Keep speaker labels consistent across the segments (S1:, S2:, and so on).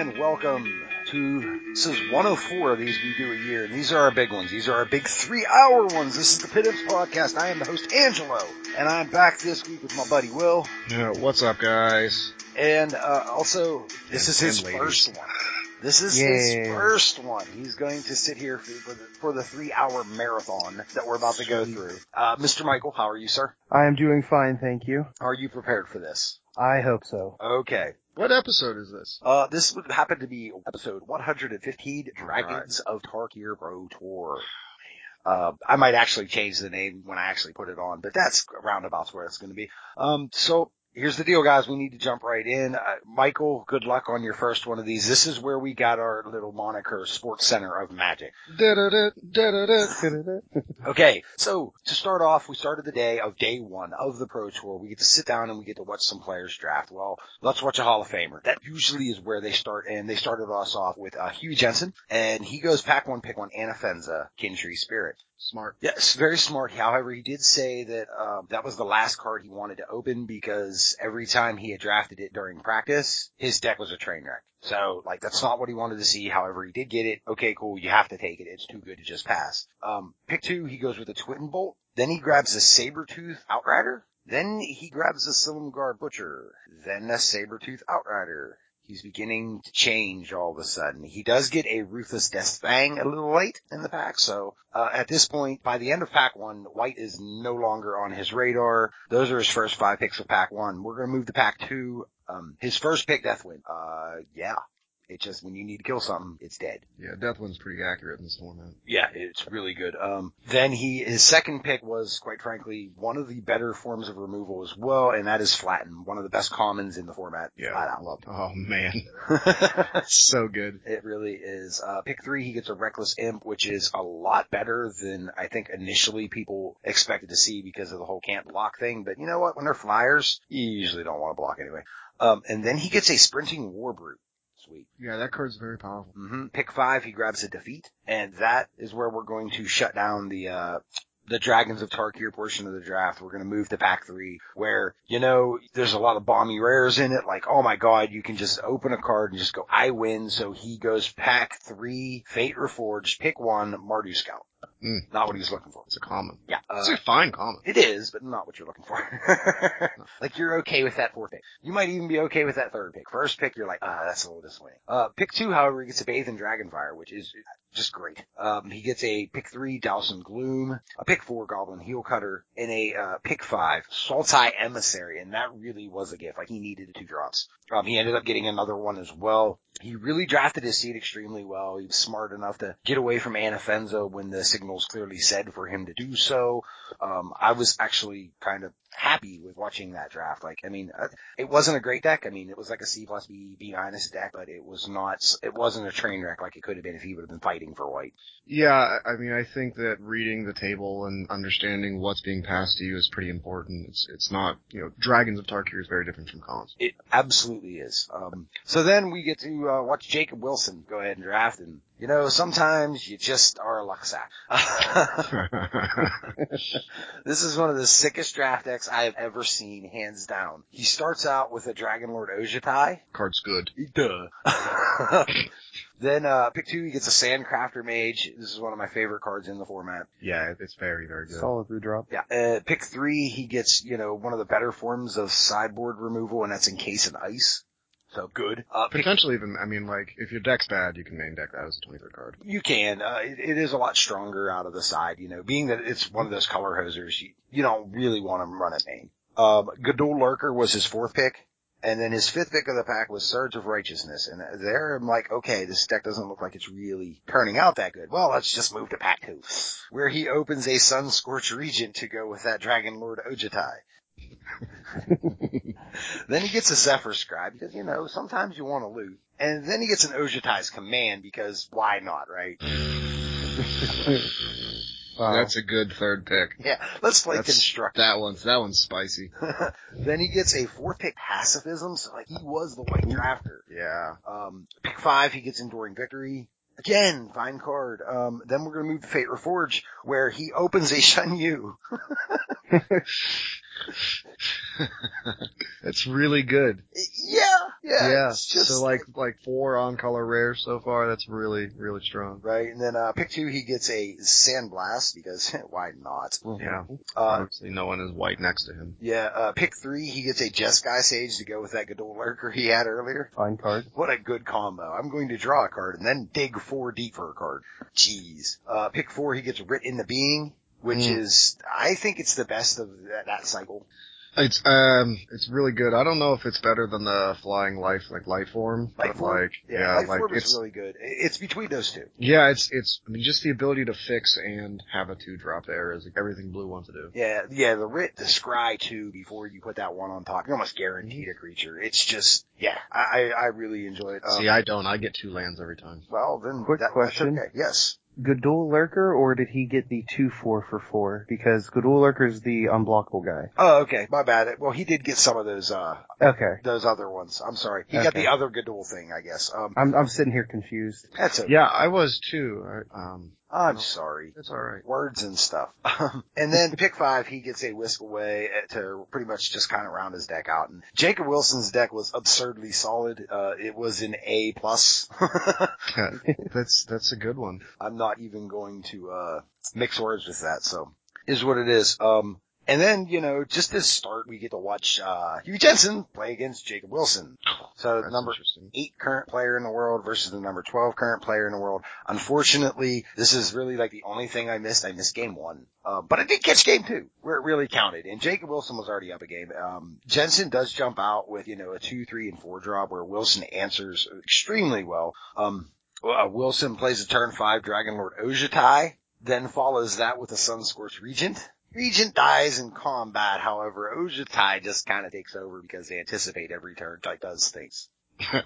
S1: and welcome to this is 104 of these we do a year, and these are our big ones. These are our big three-hour ones. This is the Pitt Imps podcast. I am the host Angelo, and I'm back this week with my buddy Will,
S2: Yeah, what's up, guys?
S1: and uh, also this is his
S2: ladies.
S1: first one. This is
S3: Yay.
S1: his first one. He's going to sit here for, for the, for the three-hour marathon that we're about to go through. Uh, Mr. Michael, how are you, sir?
S3: I am doing fine, thank you.
S1: Are you prepared for this?
S3: I hope so.
S1: Okay.
S2: What episode is this?
S1: Uh, this would happen to be episode 115, Dragons of Tarkir Pro Tour. Uh, I might actually change the name when I actually put it on, but that's roundabouts where it's going to be. Um, so here's the deal, guys. We need to jump right in. Uh, Michael, good luck on your first one of these. This is where we got our little moniker, Sports Center of Magic. Okay, so to start off, we started the day of day one of the Pro Tour. We get to sit down and we get to watch some players draft. Well, let's watch a Hall of Famer. That usually is where they start, and they started us off with uh, Huey Jensen, and he goes pack one, pick one, Anafenza, Kintree Spirit.
S2: Smart.
S1: Yes, very smart. However, he did say that um, that was the last card he wanted to open because every time he had drafted it during practice, his deck was a train wreck. So, like, that's not what he wanted to see. However, he did get it. Okay, cool. You have to take it. It's too good to just pass. Um, pick two, he goes with a Twin Bolt. Then he grabs a Sabretooth Outrider. Then he grabs a Silumgar Butcher. Then a Sabretooth Outrider. He's beginning to change all of a sudden. He does get a Ruthless Death Fang a little late in the pack, so uh, at this point, by the end of pack one, White is no longer on his radar. Those are his first five picks of pack one. We're gonna move to pack two. Um, his first pick, Deathwind. Uh, yeah. It just, when you need to kill something, it's dead.
S2: Yeah, Deathwind's pretty accurate in this format.
S1: Yeah, it's really good. Um, then he, his second pick was, quite frankly, one of the better forms of removal as well, and that is Flatten, one of the best commons in the format. Flat out.
S2: love. Oh man, so good.
S1: It really is. Uh, pick three, he gets a Reckless Imp, which is a lot better than I think initially people expected to see because of the whole can't block thing. But you know what? When they're flyers, you usually don't want to block anyway. Um, and then he gets a Sprinting Warbrute.
S2: Yeah, that card's very powerful.
S1: hmm Pick five, he grabs a defeat, and that is where we're going to shut down the uh the Dragons of Tarkir portion of the draft. We're going to move to pack three, where you know there's a lot of bomby rares in it. Like, oh my god, you can just open a card and just go, I win. So he goes pack three, Fate Reforged, pick one, Mardu Scout.
S2: Mm.
S1: Not what he's looking for.
S2: It's a common.
S1: Yeah, uh,
S2: It's a fine common.
S1: it is, but not what you're looking for. like you're okay with that fourth pick. You might even be okay with that third pick. First pick, you're like, ah, that's a little disappointing. Uh, pick two, however, he gets a Bathe in Dragonfire, which is just great. Um, he gets a pick three, Douse in Gloom, a pick four, Goblin Heel Cutter, and a, uh, pick five, Sultai Emissary, and that really was a gift. Like he needed two drops. Um, he ended up getting another one as well. He really drafted his seed extremely well. He was smart enough to get away from Anafenza when the signals clearly said for him to do so. Um, I was actually kind of happy with watching that draft. Like, I mean, uh, it wasn't a great deck. I mean, it was like a C plus B, B minus deck, but it was not, it wasn't a train wreck like it could have been if he would have been fighting for white.
S2: Yeah, I I mean, I think that reading the table and understanding what's being passed to you is pretty important. It's it's not, you know, Dragons of Tarkir is very different from Khans.
S1: It absolutely is. Um, so then we get to uh, watch Jacob Wilson go ahead and draft, and you know sometimes you just are a luck sack. this is one of the sickest draft decks I have ever seen, hands down. He starts out with a Dragon Lord Ojutai.
S2: Card's good.
S1: Duh. then uh, pick two, he gets a Sandcrafter Mage. This is one of my favorite cards in the format.
S2: Yeah, it's very very good.
S3: Solid redrop.
S1: Yeah. Uh, pick three, he gets, you know, one of the better forms of sideboard removal, and that's Encase in Ice. So good. Uh,
S2: Potentially even, I mean, like, if your deck's bad, you can main deck that as a 23rd card.
S1: You can. Uh, it, it is a lot stronger out of the side, you know, being that it's one of those color hosers, you, you don't really want to run it main. Um, Gudul Lurker was his fourth pick. And then his fifth pick of the pack was Surge of Righteousness. And there I'm like, okay, this deck doesn't look like it's really turning out that good. Well, let's just move to pack two, where he opens a Sun Scorch Regent to go with that Dragon Lord Ojutai. then he gets a Zephyr Scribe because, you know, sometimes you want to loot. And then he gets an Ojutai's Command because why not, right?
S3: Wow.
S2: That's a good third pick.
S1: Yeah, let's play
S2: That's-
S1: Construct.
S2: That one's that one's spicy.
S1: then he gets a fourth pick Pacifism, so like he was the white drafter.
S2: Yeah.
S1: Um, pick five, he gets Enduring Victory. Again, fine card. Um, then we're gonna move to Fate Reforge, where he opens a Shu Yun.
S2: it's really good.
S1: Yeah, yeah.
S2: Yeah.
S1: It's just
S2: so like like four on color rares so far. That's really really strong.
S1: right. And then uh pick two, he gets a sandblast because why not?
S2: Yeah.
S1: Uh,
S2: Obviously, no one is white next to him.
S1: yeah. Uh, pick three, he gets a Jeskai Sage to go with that Gudul Lurker he had earlier.
S3: Fine card.
S1: What a good combo. I'm going to draw a card and then dig four deep for a card. Jeez. Uh, pick four, he gets Writ into Being, which
S2: Mm.
S1: is, I think it's the best of that, that cycle.
S2: It's um, it's really good. I don't know if it's better than the flying life like light form, but
S1: form?
S2: like
S1: Yeah,
S2: yeah,
S1: Life
S2: like it's
S1: really good. It's between those two.
S2: yeah, it's it's. I mean, just the ability to fix and have a two drop there is everything blue wants to do.
S1: Yeah, yeah, the Writ, the Scry two before you put that one on top, you're almost guaranteed
S2: Mm-hmm.
S1: a creature. It's just, yeah, I, I I really enjoy it. Um,
S2: See, I don't. I get two lands every time.
S1: well, then
S3: Quick
S1: that,
S3: question.
S1: Okay. Yes.
S3: Gudul Lurker, or did he get the 2-4 for 4? Because Gudul Lurker's the unblockable guy.
S1: Oh, okay. My bad. Well, he did get some of those, uh,
S3: Okay.
S1: those other ones. I'm sorry. He got the other Gudul thing, I guess. Um,
S3: I'm, I'm sitting here confused.
S1: that's okay.
S2: Yeah, I was too. I, um,
S1: I'm sorry.
S2: it's all right.
S1: Words and stuff. and then pick five, he gets a whisk away to pretty much just kind of round his deck out. And Jacob Wilson's deck was absurdly solid. Uh, it was an A plus.
S2: that's that's a good one.
S1: I'm not even going to uh mix words with that, so is what it is. Um and then, you know, just to start, we get to watch uh Huey Jensen play against Jacob Wilson. So
S2: That's
S1: number eight current player in the world versus the number 12 current player in the world. Unfortunately, this is really like the only thing I missed. I missed game one. Uh, but I did catch game two where it really counted and Jacob Wilson was already up a game. Um, Jensen does jump out with, you know, a two, three and four drop where Wilson answers extremely well. Um, uh, Wilson plays a turn five Dragon Lord Ojutai, then follows that with a Sun Scorched Regent. Regent dies in combat, however, Ojutai just kind of takes over because they anticipate every turn type does things.
S3: I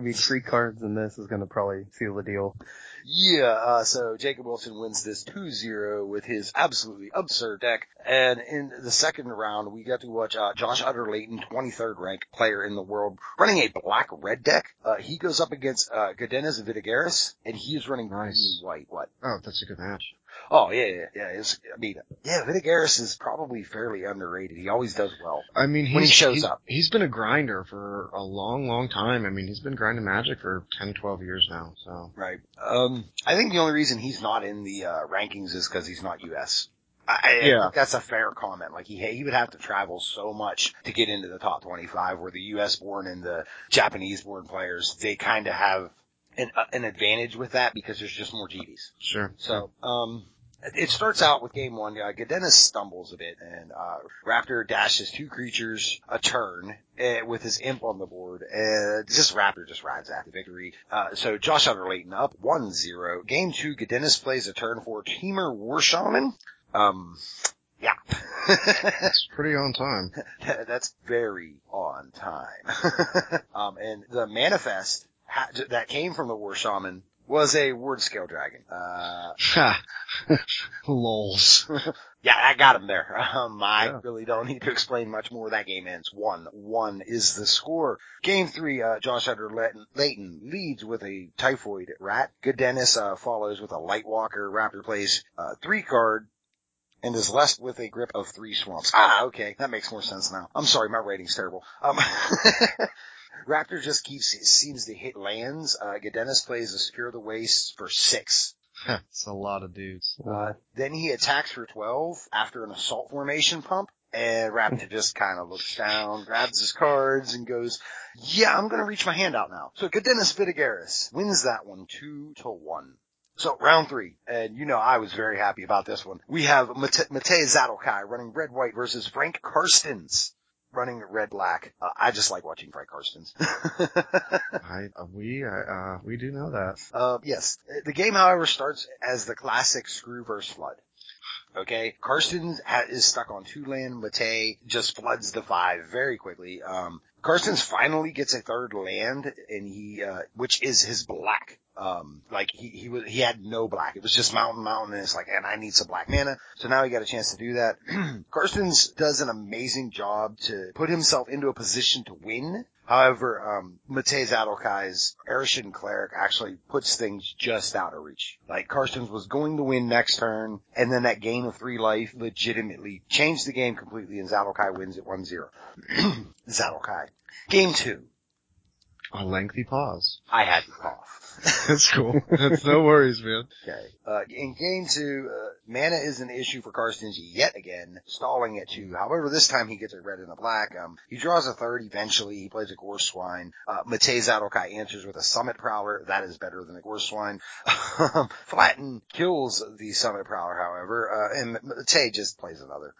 S3: mean, three cards in this is gonna probably seal the deal.
S1: Yeah, uh, so Jacob Wilson wins this 2-0 with his absolutely absurd deck. And in the second round, we got to watch, uh, Josh Utter-Leyton, 23rd ranked player in the world, running a black-red deck. Uh, he goes up against, uh, Gaudenis Vidugiris, and he is running
S2: Nice.
S1: green white. What?
S2: Oh, that's a good match.
S1: Oh, yeah, yeah, yeah. It's, I mean, yeah, Vidugiris is probably fairly underrated. He always does well.
S2: I mean,
S1: When he shows
S2: he's-
S1: up.
S2: he's been a grinder for a long, long time. I mean, he's been grinding Magic for 10, 12 years now. So
S1: Right. Um, I think the only reason he's not in the, uh, rankings is because he's not U.S. I, I
S2: Yeah.
S1: think that's a fair comment. Like he he would have to travel so much to get into the top 25, where the U.S. born and the Japanese born players they kind of have an uh, an advantage with that because there's just more GDs.
S2: sure.
S1: So, um, it starts out with game one. Uh, Gaudenis stumbles a bit, and uh, Raptor dashes two creatures a turn uh, with his imp on the board. And just Raptor just rides out the victory. Uh, so Josh Utter-Leyton up 1-0. Game two, Gaudenis plays a turn for Temur War Shaman. Um, yeah.
S2: It's pretty on time.
S1: That's very on time. um, and the manifest ha- that came from the War Shaman was a word scale dragon. Uh,
S2: Ha. Lols.
S1: yeah, I got him there. Um, I
S2: Yeah.
S1: really don't need to explain much more. That game ends one. One is the score. Game three, uh, Josh Utter-Leyton, Layton leads with a typhoid rat. Gaudenis, uh, follows with a light walker. Raptor plays, uh, three card and is left with a grip of three swamps. Ah, okay. That makes more sense now. I'm sorry, my rating's terrible. Um, Raptor just keeps, seems to hit lands. Uh, Gaudenis plays a Secure the Waste for six.
S2: It's a lot of dudes.
S3: Uh,
S1: Then he attacks for 12 after an assault formation pump. And Raptor just kind of looks down, grabs his cards, and goes, yeah, I'm gonna reach my hand out now. So Gaudenis Vidugiris wins that one two to one. So round three, and you know I was very happy about this one. We have Mate, Matej Zatlkaj running red-white versus Frank Karstens running red-black. Uh, I just like watching Frank Karstens.
S2: I, uh, we, uh, uh, we do know that.
S1: Uh, yes. The game, however, starts as the classic screw verse flood. Okay, Karsten ha- is stuck on two land. Matej just floods the five very quickly. Um, Karsten's finally gets a third land, and he, uh, which is his black. Um, like he he was he had no black. It was just mountain mountain, and it's like, and I need some black mana. So now he got a chance to do that. Karsten's does an amazing job to put himself into a position to win. However, um, Matej Zatlkaj's Arashin Cleric actually puts things just out of reach. Like Karstens was going to win next turn, and then that gain of three life legitimately changed the game completely, and Zatlkaj wins at 1-0. Zatlkaj. Game two.
S2: A lengthy pause.
S1: I had to cough.
S2: That's cool. That's no worries, man.
S1: Okay. Uh, in game two, uh, mana is an issue for Karstens yet again, stalling at two. However, this time he gets a red and a black. Um, he draws a third eventually. He plays a Gore Swine. Uh, Matej Zatlkaj answers with a Summit Prowler. That is better than a Gore Swine. Flatten kills the Summit Prowler, however, uh, and Matej just plays another.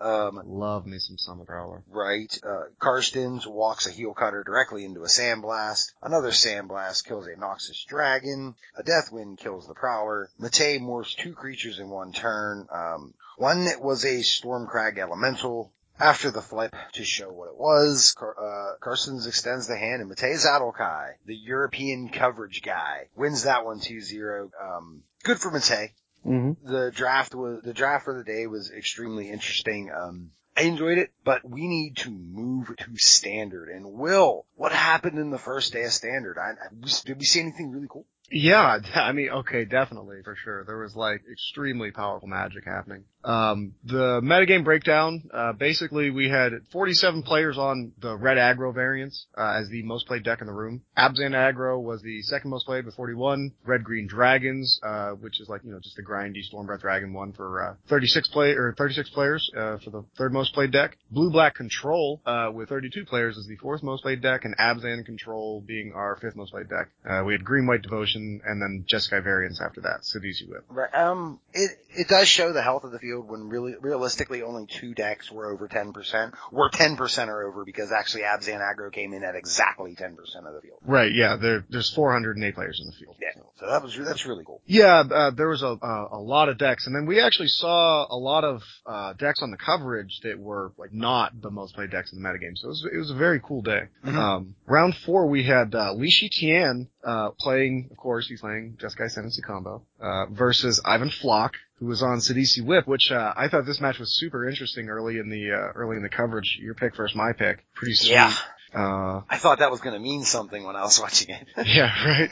S1: um,
S2: Love me some Summit Prowler.
S1: right, uh, Karstens walks a Heel Cutter directly into a Sandblast. Another Sandblast kills a Noxious Dragon. A Deathwind kills the Prowler. Matej morphs two creatures in one turn. Um, one that was a Stormcrag Elemental. After the flip, to show what it was, Car- uh, Karstens extends the hand and Matej Zatlkaj, the European coverage guy, wins that one 2-0. Um, good for Matej
S3: hmm
S1: the draft was the draft for the day was extremely interesting. Um, I enjoyed it, but we need to move to standard. And Will, what happened in the first day of standard? I, I, did we see anything really cool?
S2: Yeah, I mean, okay, definitely, for sure. There was like extremely powerful magic happening. Um, the metagame breakdown, uh, basically we had 47 players on the red aggro variants, uh, as the most played deck in the room. Abzan aggro was the second most played with 41. Red green dragons, uh, which is like, you know, just the grindy Stormbreath Dragon one for, uh, 36 play, or 36 players, uh, for the third most played deck. Blue black control, uh, with 32 players is the fourth most played deck, and Abzan control being our fifth most played deck. Uh, we had green white devotion, and then Jeskai variants after that, Sidisi Whip.
S1: Right. Um, it, it does show the health of the field when really, realistically only two decks were over 10%, were 10% or over because actually Abzan aggro came in at exactly 10% of the field.
S2: Right, yeah, there, there's 408 players in the field.
S1: Yeah. So that was, that's really cool.
S2: Yeah, uh, there was a, a a lot of decks, and then we actually saw a lot of uh, decks on the coverage that were like not the most played decks in the metagame. So it was it was a very cool day.
S1: Mhm.
S2: Um, round four, we had uh, Li Shi Tian uh, playing, of course, he's playing Jeskai Ascendancy combo uh, versus Ivan Floch, who was on Sidisi Whip, which uh, I thought this match was super interesting early in the uh, early in the coverage. Your pick versus my pick, pretty sweet.
S1: Yeah.
S2: Uh,
S1: I thought that was going to mean something when I was watching it.
S2: yeah,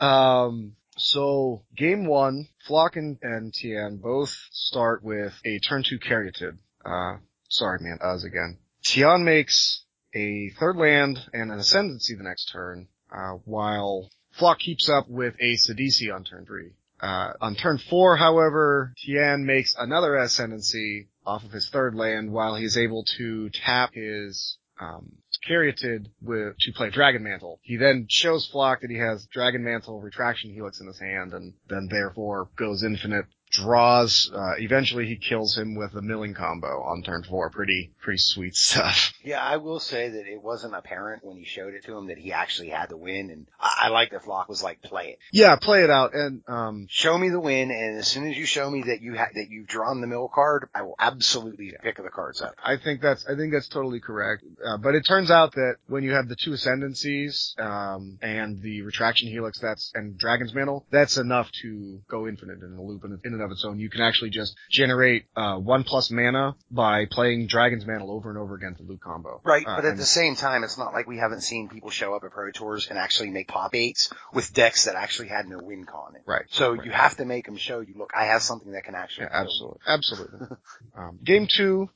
S2: right. um, so game one, Floch and, and Tian both start with a turn two Caryatid. Uh, sorry man, Uz again. Tian makes a third land and an ascendancy the next turn, uh, while Floch keeps up with a Sidisi on turn three. Uh, on turn four, however, Tian makes another ascendancy off of his third land while he's able to tap his um, Caryatid with, to play Dragon Mantle. He then shows Floch that he has Dragon Mantle Retraction Helix in his hand and then therefore goes infinite, draws, uh, eventually he kills him with a milling combo on turn four. Pretty, pretty sweet stuff.
S1: Yeah, I will say that it wasn't apparent when he showed it to him that he actually had the win, and I, I like that Floch was like, play it.
S2: Yeah, play it out and, um,
S1: Show me the win, and as soon as you show me that you ha- that you've drawn the mill card, I will absolutely pick the cards up.
S2: I think that's I think that's totally correct. Uh, but it turns out that when you have the two ascendancies um, and the retraction helix, that's and dragon's mantle, that's enough to go infinite in a loop in, in and of its own. You can actually just generate uh, one plus mana by playing dragon's mantle over and over again for loot combo.
S1: Right,
S2: Uh,
S1: but at the same time, it's not like we haven't seen people show up at Pro Tours and actually make pop eights with decks that actually had no win con in.
S2: Right.
S1: So
S2: Right.
S1: you have to make them show you, look, I have something that can actually.
S2: Yeah, absolutely, absolutely. um, game two,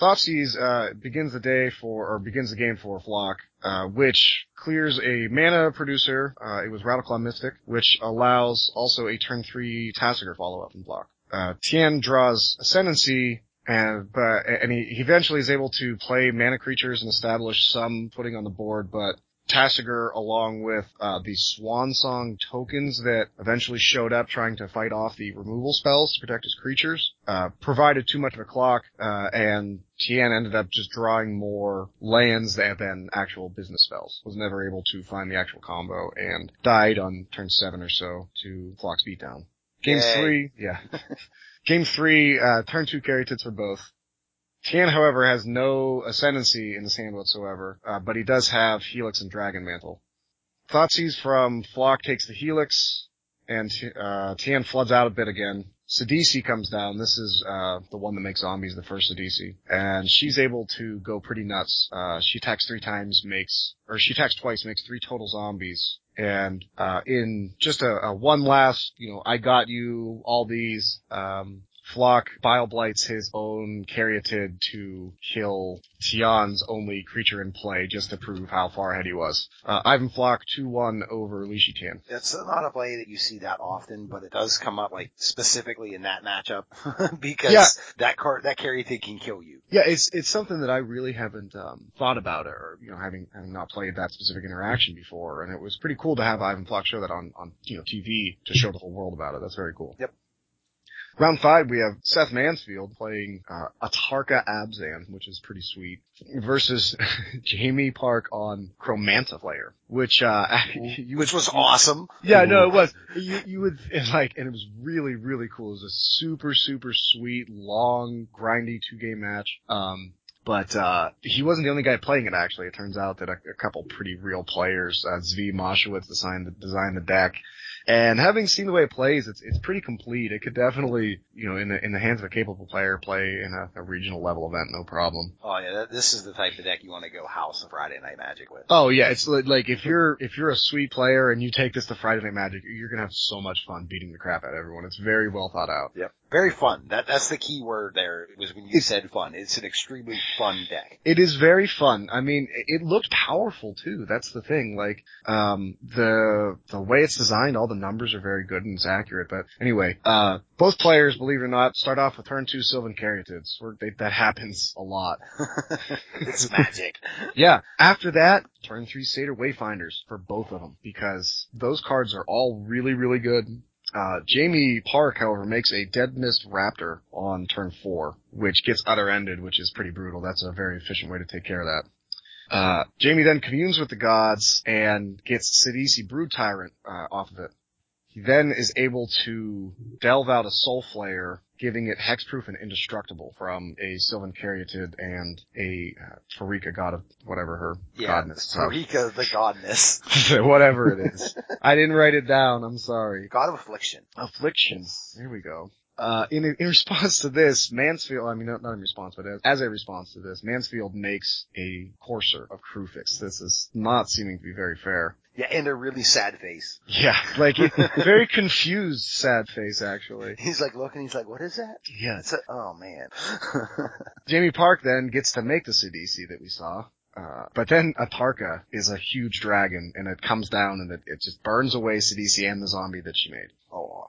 S2: Thoughtseize uh, begins the day for, or begins the game for Floch, uh, which clears a mana producer. Uh, it was Radical Mystic, which allows also a turn three Tasigur follow up from Floch. Uh, Tien draws Ascendancy, and but and he, he eventually is able to play mana creatures and establish some footing on the board, but Tasigur, along with uh, the Swan Song tokens that eventually showed up trying to fight off the removal spells to protect his creatures, uh, provided too much of a clock, uh, and Tien ended up just drawing more lands than, actual business spells. Was never able to find the actual combo and died on turn seven or so to Floch's beatdown. Game
S1: Yay.
S2: three, yeah. Game three, uh, turn two Caryatids for both. Tien, however, has no ascendancy in his hand whatsoever, uh, but he does have Helix and Dragon Mantle. Thoughtseize from Floch takes the Helix, and uh, Tien floods out a bit again. Sidisi comes down. This is uh, the one that makes zombies, the first Sidisi, and she's able to go pretty nuts. Uh, she attacks three times, makes or she attacks twice, makes three total zombies, and uh, in just a, a one last, you know, I got you, all these. Um, Floch Bile Blights his own Caryatid to kill Tian's only creature in play just to prove how far ahead he was. Uh, Ivan Floch 2-1 over Li Shitan.
S1: It's not a play that you see that often, but it does come up like specifically in that matchup because
S2: Yeah.
S1: that card, that carry can kill you.
S2: Yeah, it's it's something that I really haven't um, thought about or you know having having not played that specific interaction before, and it was pretty cool to have Ivan Floch show that on on you know TV to show the whole world about it. That's very cool.
S1: Yep.
S2: Round five, we have Seth Mansfield playing uh, Atarka Abzan, which is pretty sweet, versus Jamie Park on Chromanta Player, which uh, you
S1: Which
S2: would-
S1: was awesome.
S2: yeah, no, it was. You, you would, it's like, and it was really, really cool. It was a super, super sweet, long, grindy two game match. Um, but, uh, he wasn't the only guy playing it actually. It turns out that a, a couple pretty real players, uh, Zvi Mowshowitz designed the, designed the deck. And having seen the way it plays, it's, it's pretty complete. It could definitely, you know, in the, in the hands of a capable player, play in a, a regional level event, no problem.
S1: Oh yeah, that, this is the type of deck you want to go House of Friday Night Magic with.
S2: Oh yeah, it's li- like if you're if you're a sweet player and you take this to Friday Night Magic, you're gonna have so much fun beating the crap out of everyone. It's very well thought out.
S1: Yep. Very fun. That that's the key word there was when you said fun. It's an extremely fun deck.
S2: It is very fun. I mean, it looked powerful too. That's the thing. Like, um, the the way it's designed, all the numbers are very good and it's accurate. But anyway, uh, both players, believe it or not, start off with turn two Sylvan Caryatids. They, that happens a lot.
S1: it's magic.
S2: Yeah. After that, turn three Satyr Wayfinders for both of them because those cards are all really, really good. Uh, Jamie Park, however, makes a Deathmist Raptor on turn four, which gets other-ended, which is pretty brutal. That's a very efficient way to take care of that. Uh, Jamie then communes with the gods and gets Sidisi Brood Tyrant, uh, off of it. He then is able to delve out a Soul Flayer, giving it hexproof and indestructible from a Sylvan Caryatid and a uh, Pharika god of whatever her
S1: Yeah.
S2: godness. So,
S1: Sarika the godness.
S2: whatever it is. I didn't write it down. I'm sorry.
S1: God of affliction.
S2: Affliction. There we go. Uh, in, in response to this, Mansfield, I mean, not, not in response, but as, as a response to this, Mansfield makes a courser of Kruphix. This is not seeming to be very fair.
S1: Yeah, and a really sad face.
S2: Yeah, like, very confused, sad face, actually.
S1: He's like looking, he's like, what is that?
S2: Yeah.
S1: It's a, oh man.
S2: Jamie Park then gets to make the Sidisi that we saw. Uh, but then Atarka is a huge dragon and it comes down and it, it just burns away Sidisi and the zombie that she made.
S1: oh.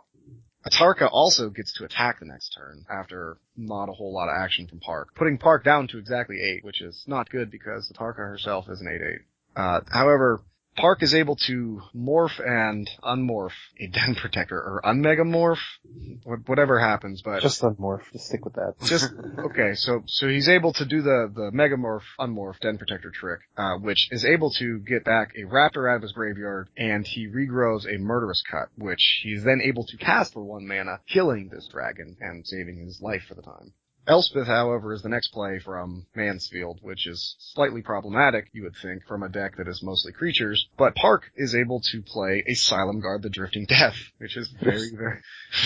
S2: Atarka also gets to attack the next turn after not a whole lot of action from Park, putting Park down to exactly 8, which is not good because Atarka herself is an 8-8. Uh, however, Park is able to morph and unmorph a Den Protector, or unmegamorph, whatever happens, but
S3: Just unmorph. Just stick with that.
S2: just okay. So so he's able to do the the megamorph unmorph den protector trick, uh, which is able to get back a raptor out of his graveyard, and he regrows a murderous cut, which he's then able to cast for one mana, killing this dragon and saving his life for the time. Elspeth, however, is the next play from Mansfield, which is slightly problematic, you would think, from a deck that is mostly creatures, but Park is able to play a Silumgar the Drifting Death, which is very, very,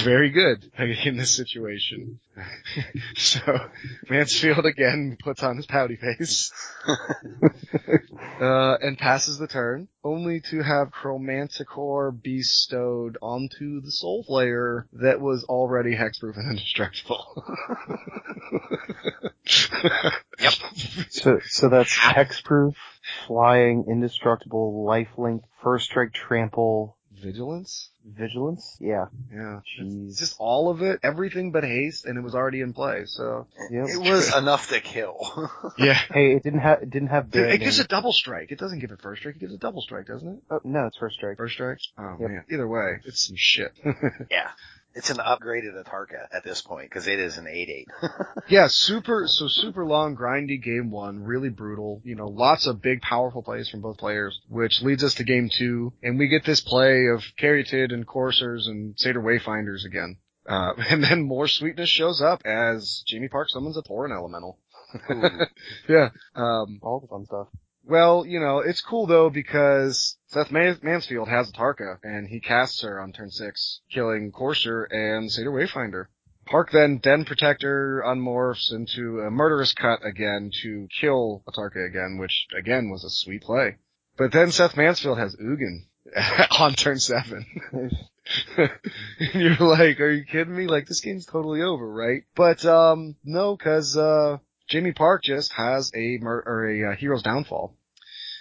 S2: very good in this situation. so, Mansfield again puts on his pouty face, uh, and passes the turn, only to have Chromanticore bestowed onto the Soul Flayer that was already hexproof and indestructible.
S1: Yep.
S3: So, so that's hexproof, flying, indestructible, lifelink, first strike, trample,
S2: Vigilance?
S3: vigilance. Yeah.
S2: Yeah.
S3: Jeez.
S2: Just all of it, everything but haste, and it was already in play, so.
S3: Yep.
S1: It was enough to kill.
S2: Yeah.
S3: Hey, it didn't have it didn't have
S2: Dude, it gives a double strike. It doesn't give it first strike, it gives a double strike, doesn't it?
S3: Oh, no, it's first strike.
S2: First strike? Oh
S3: Yep.
S2: man. Either way, it's some shit.
S1: yeah. It's an upgraded Atarka at this point, cause it is an 8-8.
S2: yeah, super, so super long, grindy game one, really brutal, you know, lots of big, powerful plays from both players, which leads us to game two, and we get this play of Caryatid and Coursers and Satyr Wayfinders again. Uh, and then more sweetness shows up as Jamie Park summons a Torrent Elemental. Yeah, um,
S3: All the fun stuff.
S2: Well, you know, it's cool though because Seth Mansfield has Atarka and he casts her on turn six, killing Courser and Satyr Wayfinder. Park then Den Protector unmorphs into a murderous cut again to kill Atarka again, which again was a sweet play. But then Seth Mansfield has Ugin on turn seven. and you're like, are you kidding me? Like this game's totally over, right? But um no, cause uh Jamie Park just has a mur- or a uh, hero's downfall.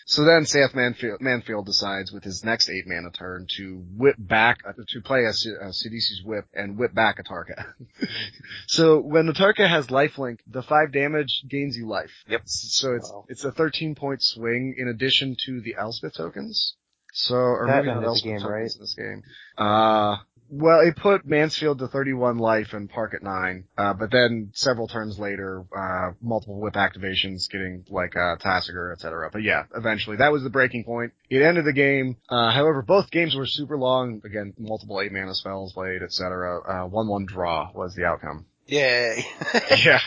S2: So then Seth Manfield, Manfield decides with his next eight mana turn to whip back, uh, to play a, a Sidisi's whip and whip back Atarka. so when Atarka has lifelink, the five damage gains you life.
S1: Yep.
S2: So it's,
S3: Wow.
S2: it's a 13 point swing in addition to the Elspeth tokens. So, or
S3: That
S2: maybe not Elspeth
S3: game,
S2: tokens
S3: right?
S2: in this game. Uh, well, it put Mansfield to 31 life and Park at 9, uh, but then several turns later, uh, multiple whip activations getting like, uh, Tasigur, et cetera. But yeah, eventually, that was the breaking point. It ended the game, uh, however, both games were super long, again, multiple 8 mana spells played, et cetera. Uh, 1-1 draw was the outcome.
S1: Yay.
S2: yeah,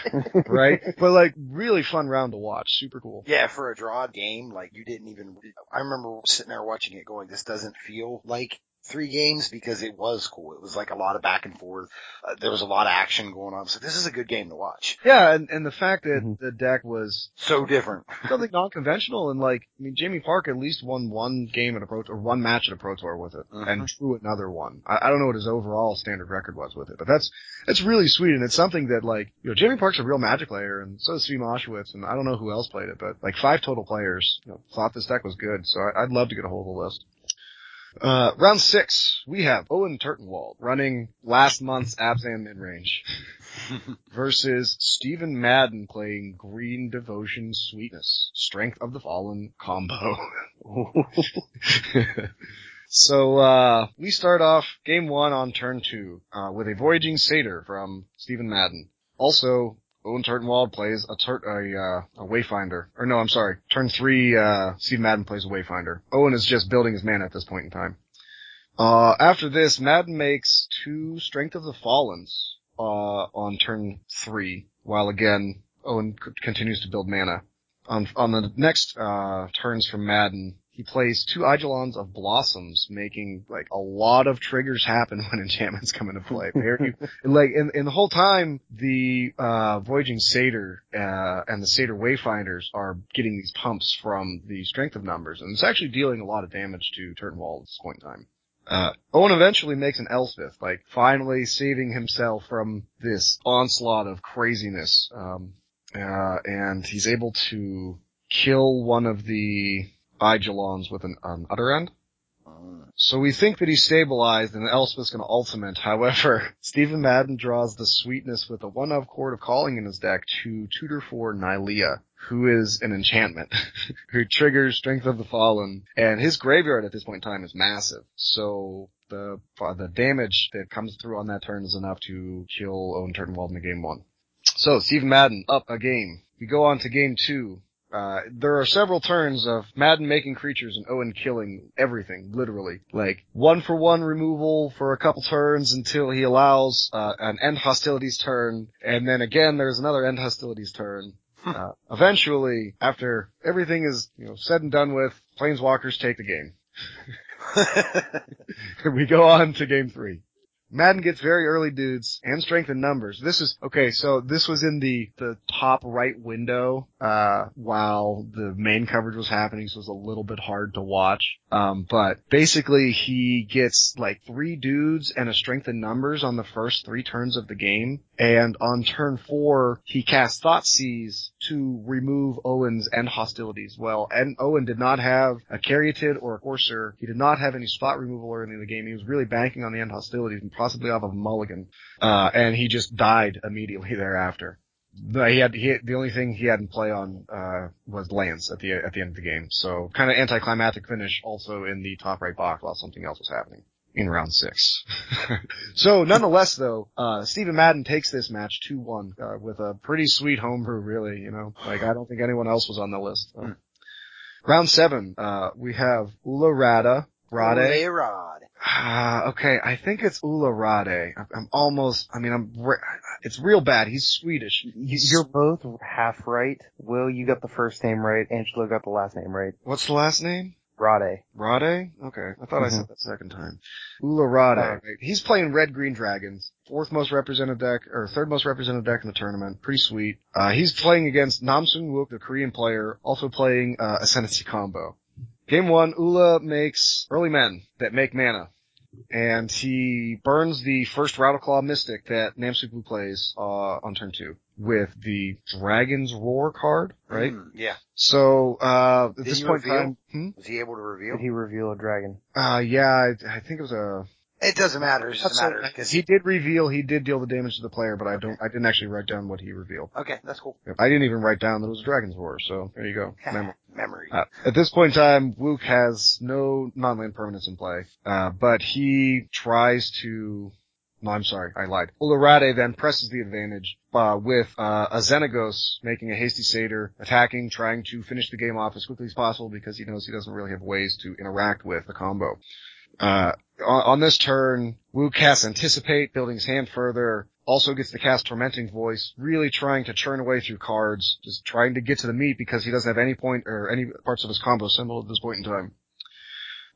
S2: right? But like, really fun round to watch, super cool.
S1: Yeah, for a draw game, like you didn't even, I remember sitting there watching it going, this doesn't feel like three games because it was cool. It was like a lot of back and forth. Uh, there was a lot of action going on. So this is a good game to watch.
S2: Yeah, and, and the fact that
S3: Mhm.
S2: the deck was
S1: So different.
S2: something non-conventional and like, I mean, Jamie Park at least won one game at a pro, or one match at a pro tour with it and drew another one. I, I don't know what his overall standard record was with it, but that's, that's really sweet and it's something that like, you know, Jamie Park's a real magic player and so is Zvi Mowshowitz and I don't know who else played it, but like five total players, you know, thought this deck was good, so I, I'd love to get a hold of the list. Uh, round six, we have Owen Turtenwald running last month's Abzan mid-range versus Stephen Madden playing Green Devotion Sweetness, Strength of the Fallen combo. so, uh, we start off game one on turn two, uh, with a Voyaging Satyr from Stephen Madden. Also, Owen Turtenwald plays a, tur- a, uh, a Wayfinder. Or no, I'm sorry. Turn three, uh, Steve Madden plays a Wayfinder. Owen is just building his mana at this point in time. Uh, after this, Madden makes two Strength of the Fallens, uh, on turn three, while again, Owen c- continues to build mana. On, on the next, uh, turns from Madden, he plays two Eidolons of Blossoms, making, like, a lot of triggers happen when enchantments come into play. Very, like, in, in the whole time, the, uh, Voyaging Satyr, uh, and the Satyr Wayfinders are getting these pumps from the strength of numbers, and it's actually dealing a lot of damage to Turtenwald at this point in time. Uh, Owen eventually makes an Elspeth, like finally saving himself from this onslaught of craziness. Um, uh, and he's able to kill one of the Eidolons with an, an Utter End. So we think that he's stabilized and Elspeth's gonna ultimate. However, Stephen Madden draws the sweetness with a one of Chord of Calling in his deck to tutor for Nylea, who is an enchantment, who triggers Strength of the Fallen, and his graveyard at this point in time is massive. So the, uh, the damage that comes through on that turn is enough to kill Owen Turtenwald in game one. So Stephen Madden up a game. We go on to game two. Uh, there are several turns of Madden making creatures and Owen killing everything, literally. Like, one for one removal for a couple turns until he allows, uh, an end hostilities turn, and then again there's another end hostilities turn. Uh, eventually, after everything is, you know, said and done with, Planeswalkers take the game. we go on to game three. Madden gets very early dudes and strength in numbers. This is, okay, so this was in the, the top right window, uh, while the main coverage was happening, so it was a little bit hard to watch. Um, but basically he gets like three dudes and a strength in numbers on the first three turns of the game. And on turn four, he casts Thoughtseize to remove Owen's end hostilities. Well, and Owen did not have a Caryatid or a Courser. He did not have any spot removal or anything in the game. He was really banking on the end hostilities and possibly off of mulligan. Uh, and he just died immediately thereafter. The, he had, he the only thing he had in play on, uh, was Lance at the, at the end of the game. So kind of anticlimactic finish also in the top right box while something else was happening in round six. so nonetheless though, uh, Stephen Madden takes this match 2-1, uh, with a pretty sweet homebrew really, you know, like I don't think anyone else was on the list. Uh, Round seven, uh, we have Ula Rada, Rade,
S1: Rod.
S2: Ah, okay, I think it's Ulla Rade. I'm- almost, I mean, I'm, re- it's real bad. He's Swedish.
S3: You- You're both half right. Will, you got the first name right. Angelo got the last name right.
S2: What's the last name?
S3: Rade.
S2: Rade? Okay, I thought I said that second time. Ulla Rade.
S3: Uh,
S2: right. He's playing Red Green Dragons. Fourth most represented deck, or third most represented deck in the tournament. Pretty sweet. Uh, he's playing against Namsung Wook, the Korean player, also playing, uh, Ascendancy combo. Game one, Ula makes early men that make mana. And he burns the first Rattleclaw Mystic that Namsung Wook plays, uh, on turn two. With the Dragon's Roar card, right?
S1: Hmm, yeah.
S2: So, uh, at
S1: Did
S2: this point
S1: reveal?
S2: time, hmm?
S1: Was he able to reveal?
S3: Did he reveal a dragon?
S2: Uh, yeah, I, I think it was a.
S1: It doesn't matter. It doesn't matter. Cause
S2: he did reveal he did deal the damage to the player, but I don't. I didn't actually write down what he revealed.
S1: okay, that's cool.
S2: I didn't even write down that it was Dragon's Roar. So there you go. Memory.
S1: Memory.
S2: Uh, at this point in time, Wook has no non-land permanents in play, uh, but he tries to. No, I'm sorry, I lied. Ularade then presses the advantage uh, with uh, a Xenagos making a hasty satyr, attacking, trying to finish the game off as quickly as possible because he knows he doesn't really have ways to interact with the combo. Uh, on, on this turn, Wu casts Anticipate, building his hand further, also gets to cast Tormenting Voice, really trying to churn away through cards, just trying to get to the meat because he doesn't have any point or any parts of his combo symbol at this point in time.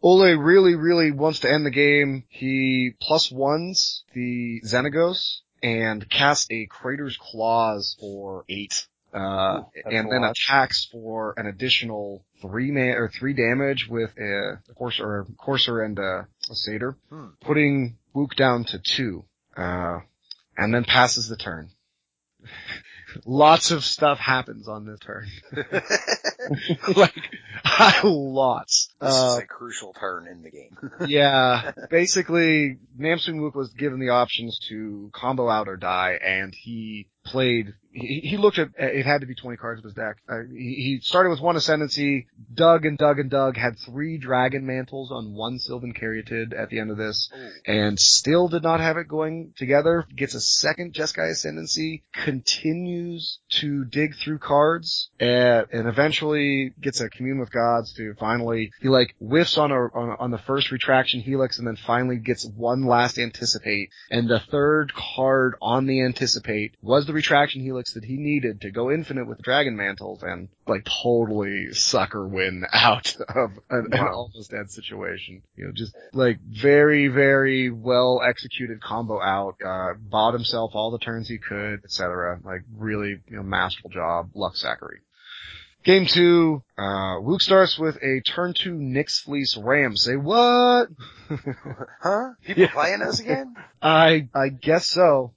S2: Ole really, really wants to end the game. He plus ones the Xenagos and casts a Crater's Claws for eight. Uh,
S3: Ooh,
S2: and then attacks for an additional three man or three damage with a courser, or courser and a, a satyr,
S1: Hmm.
S2: putting Wook down to two. Uh, and then passes the turn. Lots of stuff happens on this turn. like, lots.
S1: this
S2: Uh,
S1: is a crucial turn in the game.
S2: yeah, basically, Namsoon Wook was given the options to combo out or die, and he played. He, he looked at it had to be 20 cards of his deck. Uh, he, he started with one ascendancy, dug and dug and dug, had three dragon mantles on one Sylvan Caryatid at the end of this, and still did not have it going together. Gets a second Jeskai ascendancy, continues to dig through cards, and, and eventually gets a commune with gods to finally he like whiffs on a on, on the first retraction helix, and then finally gets one last anticipate, and the third card on the anticipate was the retraction helix that he needed to go infinite with dragon mantles, and like totally sucker win out of an, an almost dead situation. You know, just like very, very well executed combo out, uh, bought himself all the turns he could, etc. Like really, you know, masterful job, luck Zachary. Game two, uh, Luke starts with a turn two Nyx Fleece Ram. Say what?
S1: huh? People
S2: Yeah.
S1: playing us again?
S2: I, I guess so.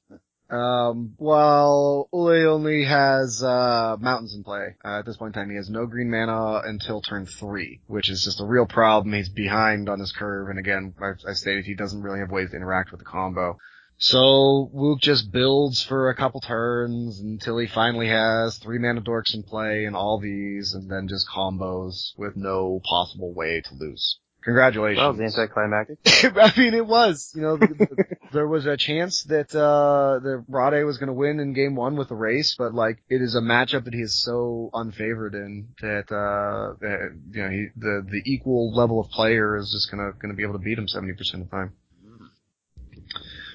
S2: Um, while Ule only has, uh, mountains in play, uh, at this point in time, he has no green mana until turn three, which is just a real problem. He's behind on his curve, and again, I, I stated he doesn't really have ways to interact with the combo. So, Wook just builds for a couple turns until he finally has three mana dorks in play and all these, and then just combos with no possible way to lose. Congratulations.
S3: That was anticlimactic.
S2: I mean, it was. You know, the, the, there was a chance that uh that Rade was going to win in game one with the race, but like it is a matchup that he is so unfavored in that uh that, you know he the the equal level of player is just gonna gonna be able to beat him seventy percent of the time.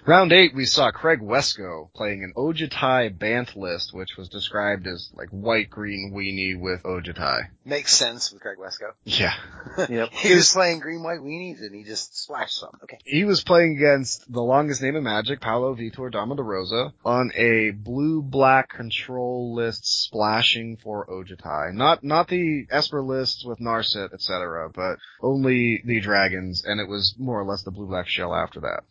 S2: Round eight, we saw Craig Wescoe playing an Ojutai Bant list, which was described as like white green weenie with Ojutai.
S1: Makes sense with Craig Wescoe.
S2: Yeah.
S3: Yep.
S1: He was playing green white weenies and he just splashed some. Okay.
S2: He was playing against the longest name in Magic, Paulo Vitor Damo da Rosa, on a blue-black control list splashing for Ojutai. Not, not the Esper lists with Narset, etc., but only the dragons, and it was more or less the blue-black shell after that.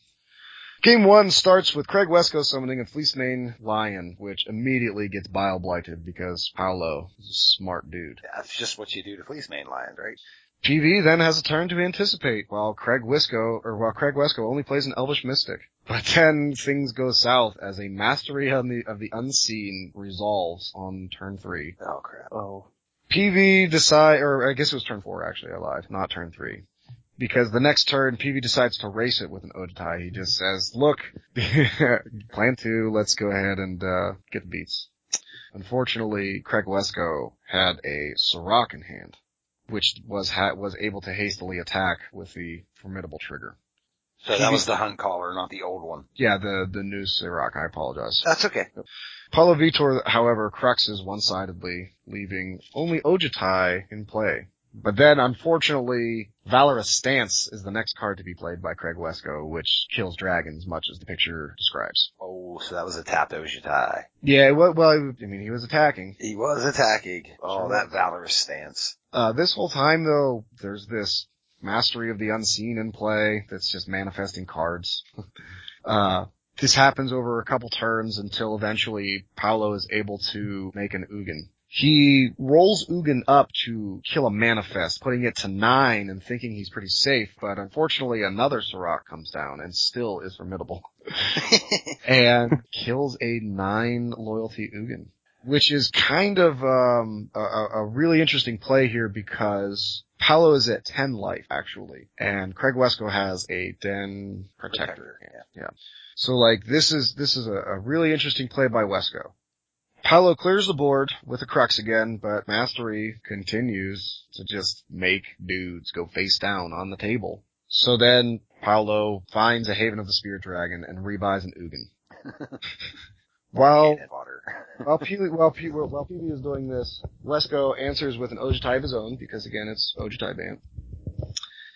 S2: Game one starts with Craig Wescoe summoning a Fleecemane Lion, which immediately gets bile blighted because Paulo is a smart dude.
S1: That's just what you do to fleece main lions, right?
S2: PV then has a turn to anticipate while Craig Wisco, or while Craig Wescoe only plays an Elvish Mystic. But then things go south as a mastery of the, of the unseen resolves on turn three.
S1: Oh crap.
S3: Oh.
S2: PV decide, or I guess it was turn four actually, I lied, not turn three. Because the next turn, PV decides to race it with an Ojutai. He just says, look, plan two, let's go ahead and, uh, get the beats. Unfortunately, Craig Wescoe had a Surrak in hand, which was ha- was able to hastily attack with the formidable trigger.
S1: So that was the hunt caller, not the old one.
S2: Yeah, the, the new Surrak, I apologize.
S1: That's okay.
S2: Paulo Vitor, however, cruxes one-sidedly, leaving only Ojutai in play. But then, unfortunately, Valorous Stance is the next card to be played by Craig Wescoe, which kills dragons, much as the picture describes.
S1: Oh, so that was a tapped Ojutai.
S2: Yeah, well, well, I mean, he was attacking.
S1: He was attacking. Oh,
S2: Sure.
S1: that valorous stance.
S2: Uh, this whole time though, there's this mastery of the unseen in play that's just manifesting cards. uh, this happens over a couple turns until eventually Paulo is able to make an Ugin. He rolls Ugin up to kill a manifest, putting it to nine and thinking he's pretty safe, but unfortunately another Surrak comes down and still is formidable. and kills a nine loyalty Ugin. Which is kind of um, a, a really interesting play here because Paulo is at 10 life actually, and Craig Wescoe has a Den Protector.
S1: Yeah.
S2: So like this is this is a, a really interesting play by Wescoe. Paulo clears the board with a crux again, but Mastery continues to just make dudes go face down on the table. So then Paulo finds a Haven of the Spirit Dragon and rebuys an Ugin. While while Peely, while while Peely is doing this, Wescoe answers with an Ojutai of his own, because again, it's Ojutai Bant.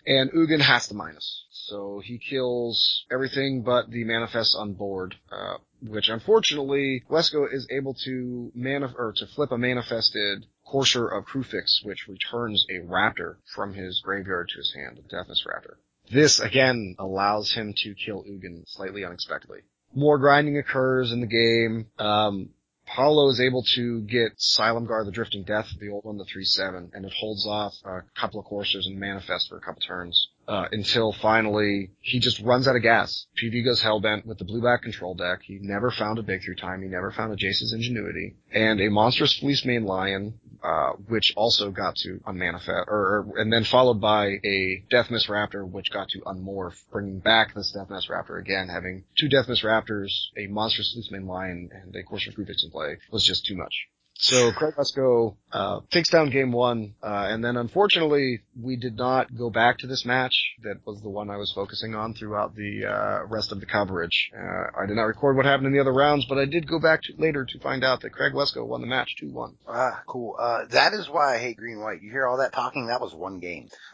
S2: And Ugin has to minus. So he kills everything but the manifests on board, uh, which unfortunately, Wescoe is able to manif- or to flip a manifested Courser of Kruphix, which returns a raptor from his graveyard to his hand, a Deathmist Raptor. This again allows him to kill Ugin slightly unexpectedly more grinding occurs in the game. Um, Paulo is able to get Silumgar the Drifting Death, the old one, the 3-7, and it holds off a couple of coursers and manifest for a couple turns. Uh, until finally, he just runs out of gas. PV goes hellbent with the blue-black control deck. He never found a breakthrough time. He never found a Jace's Ingenuity. And a monstrous Fleecemane Lion, uh, which also got to unmanifest, or, or, and then followed by a Deathmist Raptor, which got to unmorph, bringing back this Deathmist Raptor again, having two Deathmist Raptors, a monstrous Fleecemane Lion, and a Courser Kruphix in play was just too much. So Craig Wescoe uh, takes down game one, uh, and then unfortunately we did not go back to this match. That was the one I was focusing on throughout the uh, rest of the coverage. Uh, I did not record what happened in the other rounds, but I did go back to, later to find out that Craig Wescoe won the match 2-1.
S1: Ah, cool. Uh, that is why I hate green white. You hear all that talking? That was one game.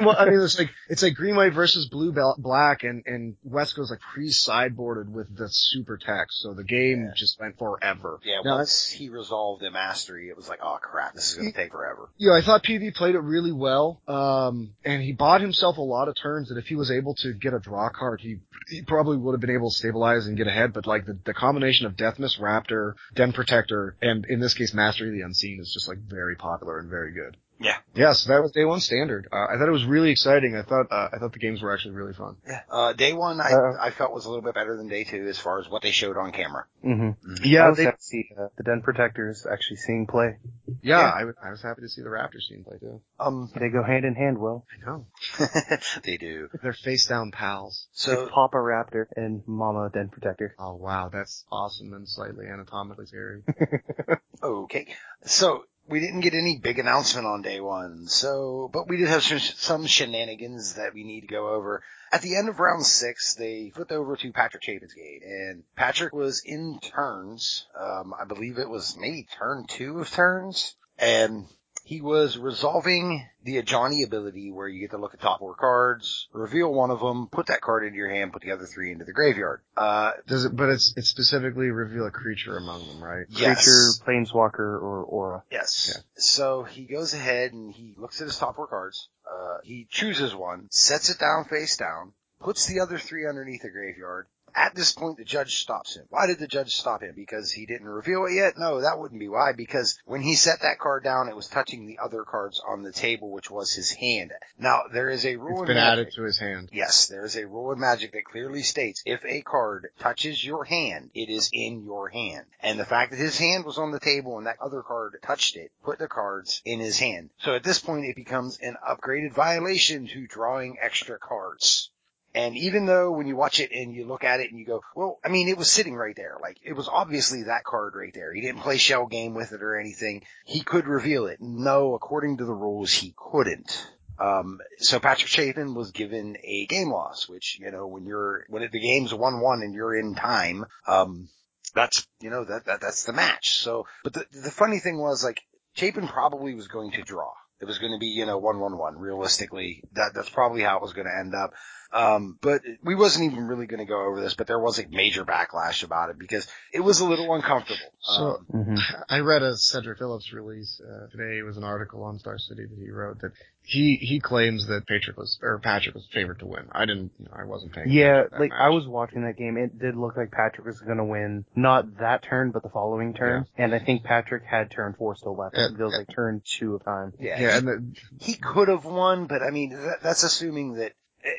S2: well, I mean, it's like it's like green white versus blue black, and and Wescoe's like pre-sideboarded with the super text, so the game
S1: Yeah.
S2: just went forever.
S1: yeah,
S2: Now,
S1: once he resolved the mastery, it was like, oh crap, this is gonna take forever.
S2: Yeah, I thought PV played it really well, um, and he bought himself a lot of turns that if he was able to get a draw card, he he probably would have been able to stabilize and get ahead. But like the, the combination of Deathmist Raptor, Den Protector, and in this case Mastery of the Unseen is just like very popular and very good.
S1: Yeah.
S2: Yes, that was day one standard. Uh, I thought it was really exciting. I thought uh, I thought the games were actually really fun.
S1: Yeah. Uh, day one, I,
S3: Uh,
S1: I felt was a little bit better than day two as far as what they showed on camera.
S3: hmm I
S2: Yeah,
S3: was
S2: they,
S3: happy to see uh, the Den Protectors actually seeing play.
S2: yeah,
S1: Yeah.
S2: I, was- happy to see the Raptors scene play too.
S1: Um,
S3: They go hand in hand, Will.
S2: I know
S1: they do.
S2: they're face down pals.
S1: So,
S3: It's Papa Raptor and Mama Den Protector.
S2: Oh wow, that's awesome and slightly anatomically scary.
S1: okay. So, we didn't get any big announcement on day one, so, but we did have some, some shenanigans that we need to go over. At the end of round six, they flipped over to Patrick Chapin's gate, and Patrick was in turns, um, I believe it was maybe turn two of turns, and he was resolving the Ajani ability where you get to look at top four cards, reveal one of them, put that card into your hand, put the other three into the graveyard. Uh,
S2: Does it? But it's it specifically reveal a creature among them, right?
S1: yes.
S3: Creature, Planeswalker, or Aura.
S1: Yes.
S2: Yeah.
S1: So he goes ahead and he looks at his top four cards. Uh, he chooses one, sets it down face down, puts the other three underneath the graveyard. At this point, the judge stops him. Why did the judge stop him? Because he didn't reveal it yet? No, that wouldn't be why. Because when he set that card down, it was touching the other cards on the table, which was his hand. Now, there is a rule
S2: It's been
S1: Magic-
S2: added to his hand.
S1: Yes, there is a rule in Magic that clearly states if a card touches your hand, it is in your hand. And the fact that his hand was on the table and that other card touched it, put the cards in his hand. So at this point it becomes an upgraded violation to drawing extra cards. And even though when you watch it and you look at it and you go, well, I mean, it was sitting right there. Like, it was obviously that card right there. He didn't play shell game with it or anything. He could reveal it. No, according to the rules, he couldn't. Um, so Patrick Chapin was given a game loss, which, you know, when you're, when the game's 1-1 and you're in time, um, that's, you know, that, that, that's the match. So, but the, the funny thing was like, Chapin probably was going to draw. It was going to be, you know, 1-1-1. Realistically, that, that's probably how it was going to end up. Um, but we wasn't even really going to go over this, but there was a major backlash about it because it was a little uncomfortable.
S2: So
S1: Um,
S3: hmm
S2: I read a Cedric Phillips release uh, today. It was an article on Star City that he wrote that he he claims that Patrick was or Patrick was favored to win. I didn't. You know, I wasn't paying.
S3: Yeah,
S2: that
S3: like
S2: match.
S3: I was watching that game. It did look like Patrick was going to win, not that turn, but the following turn. And I think Patrick had turn four still left.
S2: Yeah,
S3: it was like turn two of time.
S1: yeah,
S2: Yeah, and the,
S1: he could have won, but I mean, that, that's assuming that,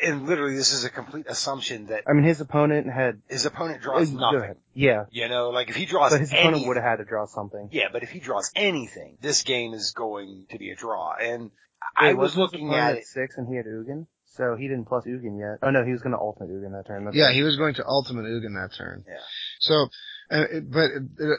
S1: and literally this is a complete assumption that
S3: I mean, his opponent had
S1: his opponent draws
S3: Go
S1: nothing.
S3: Yeah,
S1: You know, like if he draws
S3: but his opponent
S1: anything,
S3: would have had to draw something.
S1: yeah, but if he draws anything, this game is going to be a draw. And
S3: Wait,
S1: I was looking
S3: opponent
S1: at it.
S3: six, and he had Ugin, so he didn't plus Ugin yet. Oh no, he was going to ultimate Ugin that turn. That's
S2: yeah,
S3: right.
S2: he was going to ultimate Ugin that turn.
S1: Yeah.
S2: So, uh, but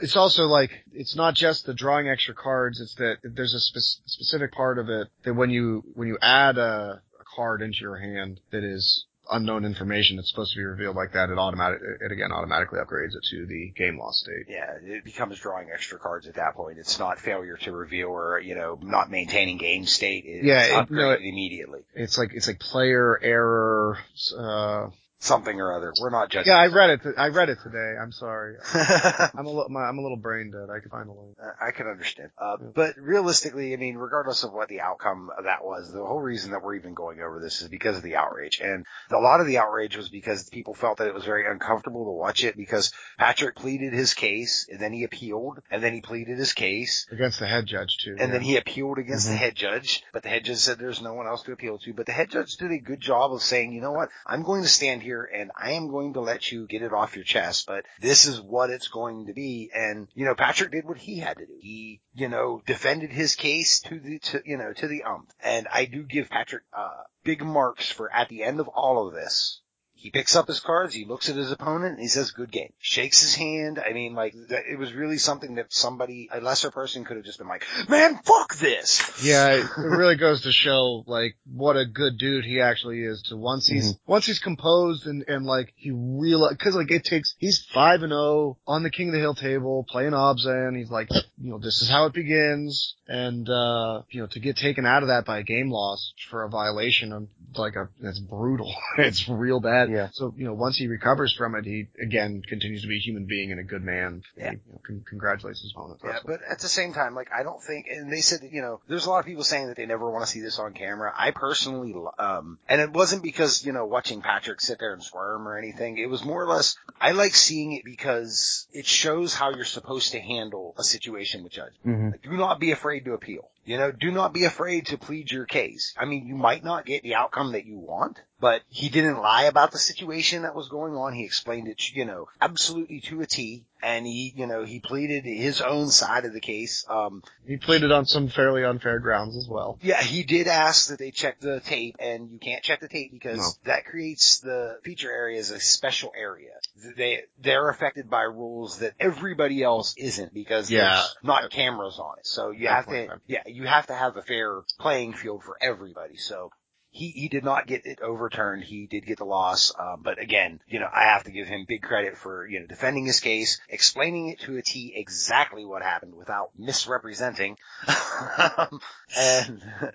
S2: it's also like it's not just the drawing extra cards. It's that there's a spe- specific part of it that when you when you add a, a card into your hand that is unknown information that's supposed to be revealed like that, it automatic it again automatically upgrades it to the game loss state.
S1: Yeah, it becomes drawing extra cards at that point. It's not failure to reveal or, you know, not maintaining game state. It's
S2: Yeah, it-
S1: upgraded
S2: no, it-
S1: immediately.
S2: It's like it's like player error. Uh,
S1: Something or other. We're not judging.
S2: yeah, I read it. I read it today. I'm sorry. I'm a little my, I'm a little brain dead. I can find the link.
S1: I can understand. Uh, but realistically, I mean, regardless of what the outcome of that was, the whole reason that we're even going over this is because of the outrage. And a lot of the outrage was because people felt that it was very uncomfortable to watch it because Patrick pleaded his case and then he appealed and then he pleaded his case
S2: Against the head judge too.
S1: and
S2: yeah.
S1: then he appealed against the
S3: Mhm.
S1: head judge, but the head judge said there's no one else to appeal to. But the head judge did a good job of saying, you know what, I'm going to stand here and I am going to let you get it off your chest, but this is what it's going to be. And, you know, Patrick did what he had to do. He, you know, defended his case to the, to, you know, to the ump. And I do give Patrick, uh, big marks for at the end of all of this. He picks up his cards, he looks at his opponent, and he says, good game. Shakes his hand. I mean, like, it was really something that somebody, a lesser person could have just been like, man, fuck this!
S2: Yeah, it really goes to show like what a good dude he actually is. To once he's once he's composed and and like he realize because like it takes he's five and zero on the King of the Hill table playing Abzan and he's like you know this is how it begins and uh you know to get taken out of that by a game loss for a violation of like a that's brutal it's real bad
S3: Yeah.
S2: so you know once he recovers from it he again continues to be a human being and a good man
S1: Yeah.
S2: He, you know, con- congratulates his opponent
S1: Yeah, but at the same time, like I don't think, and they said that you know, there's a lot of people saying that they never want to see this on camera. I personally, um, and it wasn't because you know watching Patrick sit there and squirm or anything. It was more or less I like seeing it because it shows how you're supposed to handle a situation with judge.
S3: hmm
S1: Do not be afraid to appeal. You know, do not be afraid to plead your case. I mean, you might not get the outcome that you want, but he didn't lie about the situation that was going on. He explained it, you know, absolutely to a T. And he, you know, he pleaded his own side of the case. Um,
S2: he pleaded on some fairly unfair grounds as well
S1: yeah, he did ask that they check the tape, and you can't check the tape because
S2: No.
S1: that creates the feature area as a special area. They they're affected by rules that everybody else isn't because
S2: Yeah.
S1: there's not cameras on it. So you have to, yeah, you have to have a fair playing field for everybody. So. He, he did not get it overturned. He did get the loss. Um, but again, you know, I have to give him big credit for, you know, defending his case, explaining it to a T exactly what happened without misrepresenting. and,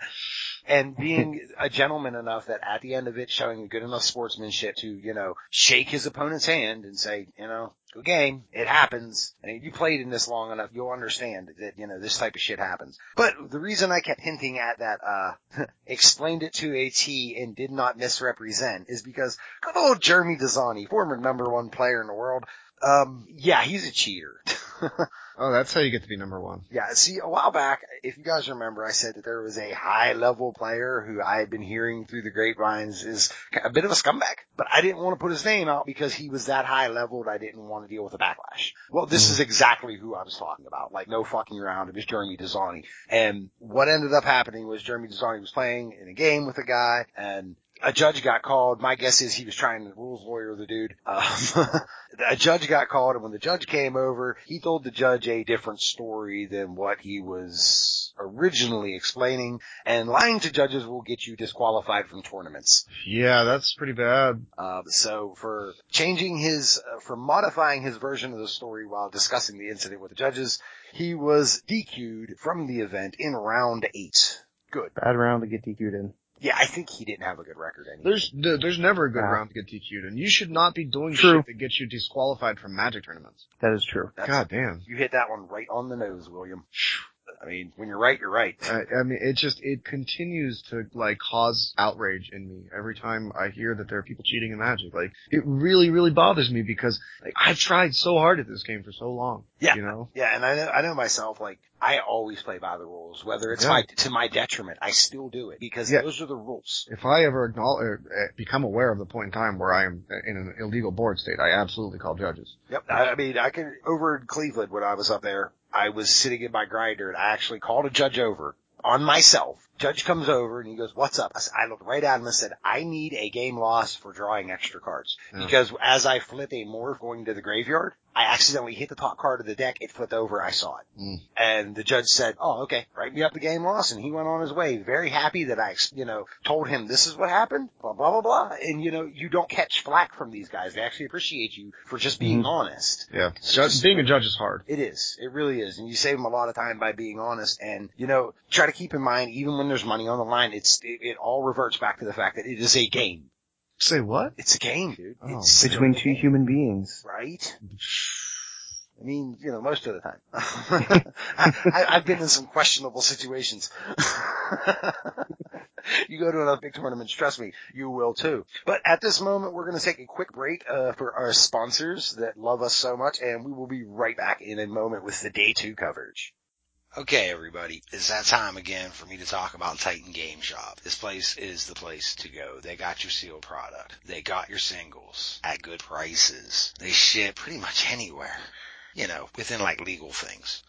S1: and being a gentleman enough that at the end of it showing good enough sportsmanship to, you know, shake his opponent's hand and say, you know, good game. It happens. And you played in this long enough, you'll understand that, you know, this type of shit happens. But the reason I kept hinting at that, uh, explained it to a T and did not misrepresent is because good old Jeremy Dezani, former number one player in the world, um, yeah, he's a cheater.
S2: Oh, that's how you get to be number one.
S1: Yeah, see, a while back, if you guys remember, I said that there was a high level player who I had been hearing through the grapevines is a bit of a scumbag, but I didn't want to put his name out because he was that high leveled. I didn't want to deal with a backlash. Well, this mm. is exactly who I was talking about. Like, no fucking around. It was Jeremy Dezani. And what ended up happening was Jeremy Dezani was playing in a game with a guy and a judge got called. My guess is he was trying to rules lawyer the dude. Um, a judge got called and when the judge came over, he told the judge a different story than what he was originally explaining and lying to judges will get you disqualified from tournaments.
S2: Yeah, that's pretty bad.
S1: Uh, so for changing his, uh, for modifying his version of the story while discussing the incident with the judges, he was DQ'd from the event in round eight. Good.
S3: Bad round to get DQ'd in.
S1: Yeah, I think he didn't have a good record anyway.
S2: There's no- there's never a good
S3: Yeah.
S2: round to get DQ'd, and you should not be doing
S3: True.
S2: shit that gets you disqualified from Magic tournaments.
S3: That is true.
S1: That's-
S2: God damn.
S1: You hit that one right on the nose, William. I mean, when you're right, you're right.
S2: I, I mean, it just it continues to like cause outrage in me every time I hear that there are people cheating in Magic. Like it really, really bothers me because like I've tried so hard at this game for so long.
S1: Yeah.
S2: you know.
S1: Yeah, and I know, I know myself, like, I always play by the rules, whether it's
S2: Yeah.
S1: my, to my detriment, I still do it, because
S2: Yeah.
S1: those are the rules.
S2: If I ever acknowledge, uh, become aware of the point in time where I am in an illegal board state, I absolutely call judges.
S1: Yep. I, I mean, I can, over in Cleveland when I was up there, I was sitting in my grinder and I actually called a judge over on myself. Judge comes over and he goes, what's up? I, said, I looked right at him and said, I need a game loss for drawing extra cards.
S2: Yeah.
S1: Because as I flip a morph going to the graveyard, I accidentally hit the top card of the deck. It flipped over. I saw it.
S2: Mm.
S1: And the judge said, oh, okay, write me up the game loss. And he went on his way, very happy that I, you know, told him this is what happened, blah, blah, blah, blah. And, you know, you don't catch flack from these guys. They actually appreciate you for just being
S3: Mhm.
S1: honest.
S2: Yeah,
S1: just-
S2: being a judge is hard.
S1: It is. It really is. And you save them a lot of time by being honest. And, you know, try to keep in mind, even when there's money on the line, it's, it, it all reverts back to the fact that it is a game.
S2: Say what?
S1: It's a game, dude.
S2: Oh.
S1: It's
S3: Between two human beings.
S1: right? I mean, you know, most of the time. I, I've been in some questionable situations. you go to enough big tournaments, trust me, you will too. But at this moment, we're going to take a quick break uh, for our sponsors that love us so much, and we will be right back in a moment with the day two coverage. Okay, everybody, it's that time again for me to talk about Titan Game Shop. This place is the place to go. They got your sealed product. They got your singles at good prices. They ship pretty much anywhere, you know, within like legal things.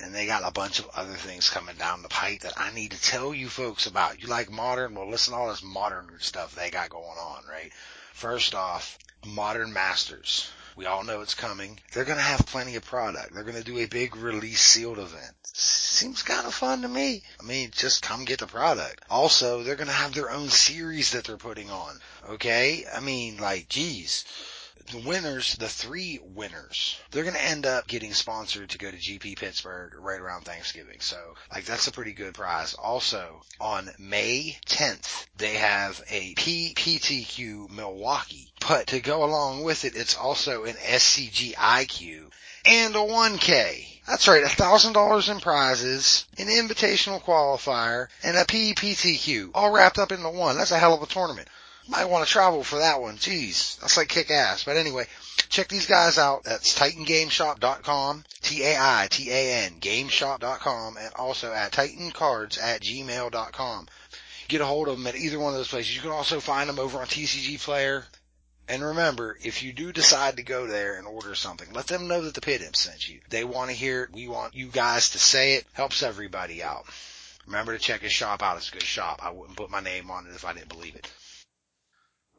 S1: And they got a bunch of other things coming down the pipe that I need to tell you folks about. You like modern? Well, listen to all this modern stuff they got going on, right? First off, Modern Masters. We all know it's coming. They're going to have plenty of product. They're going to do a big release sealed event. Seems kind of fun to me. I mean, just come get the product. Also, they're going to have their own series that they're putting on. Okay? I mean, like, geez. The winners, the three winners, they're going to end up getting sponsored to go to GP Pittsburgh right around Thanksgiving. So, like, that's a pretty good prize. Also, on May 10th, they have a PPTQ Milwaukee. But to go along with it, it's also an SCG IQ and a 1K. That's right, a $1,000 in prizes, an invitational qualifier, and a PPTQ, all wrapped up into one. That's a hell of a tournament. Might want to travel for that one. Jeez, that's like kick ass. But anyway, check these guys out. That's TitanGameShop.com, T-A-I-T-A-N, GameShop.com, and also at TitanCards at gmail.com. Get a hold of them at either one of those places. You can also find them over on TCG Player. And remember, if you do decide to go there and order something, let them know that the Pitt Imp sent you. They want to hear it. We want you guys to say it. Helps everybody out. Remember to check his shop out. It's a good shop. I wouldn't put my name on it if I didn't believe it.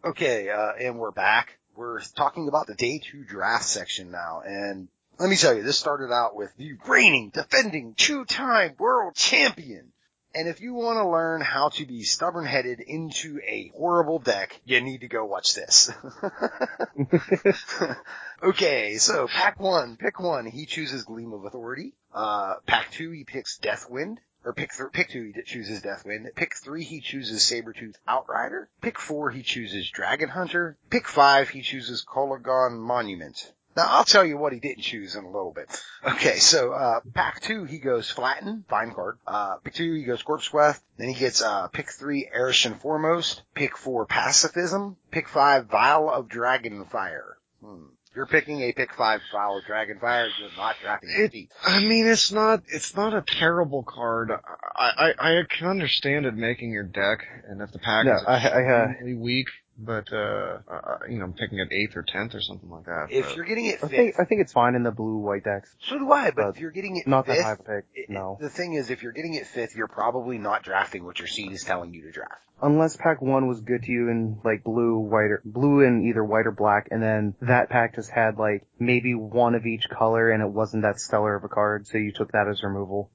S1: Okay, uh, and we're back. We're talking about the day two draft section now, and let me tell you, this started out with the reigning, defending, two-time world champion. And if you want to learn how to be stubborn headed into a horrible deck, you need to go watch this. okay, so pack one, pick one, he chooses Gleam of Authority. Uh, pack two, he picks Deathwind. Or pick th- pick two, he chooses Deathwind. Pick three, he chooses Sabretooth Outrider. Pick four, he chooses Dragon Hunter. Pick five, he chooses Kolaghan Monument. Now I'll tell you what he didn't choose in a little bit. Okay, so uh pack two he goes Flatten, fine card. Uh pick two he goes Corpse Sweat. Then he gets uh pick three Arashin Foremost. Pick four Pacifism. Pick five Vial of Dragonfire. Hmm. You're picking a pick five Vial of Dragonfire. You're not drafting a
S2: It- I mean, it's not, it's not a terrible card. I, I, I can understand it making your deck, and if the pack
S3: No,
S2: is
S3: I- I, uh,
S2: extremely weak, but uh, uh, you know, picking at eighth or tenth or something like that.
S1: If
S2: but-
S1: you're getting it
S3: I think I think it's fine in the blue white decks.
S1: so do I. But
S3: but
S1: if you're getting it
S3: Not that high of a pick.
S1: it-
S3: No.
S1: the thing is, if you're getting it fifth, you're probably not drafting what your seed is telling you to draft.
S3: Unless pack one was good to you in like blue, white, or blue and either white or black, and then that pack just had like maybe one of each color, and it wasn't that stellar of a card, so you took that as removal.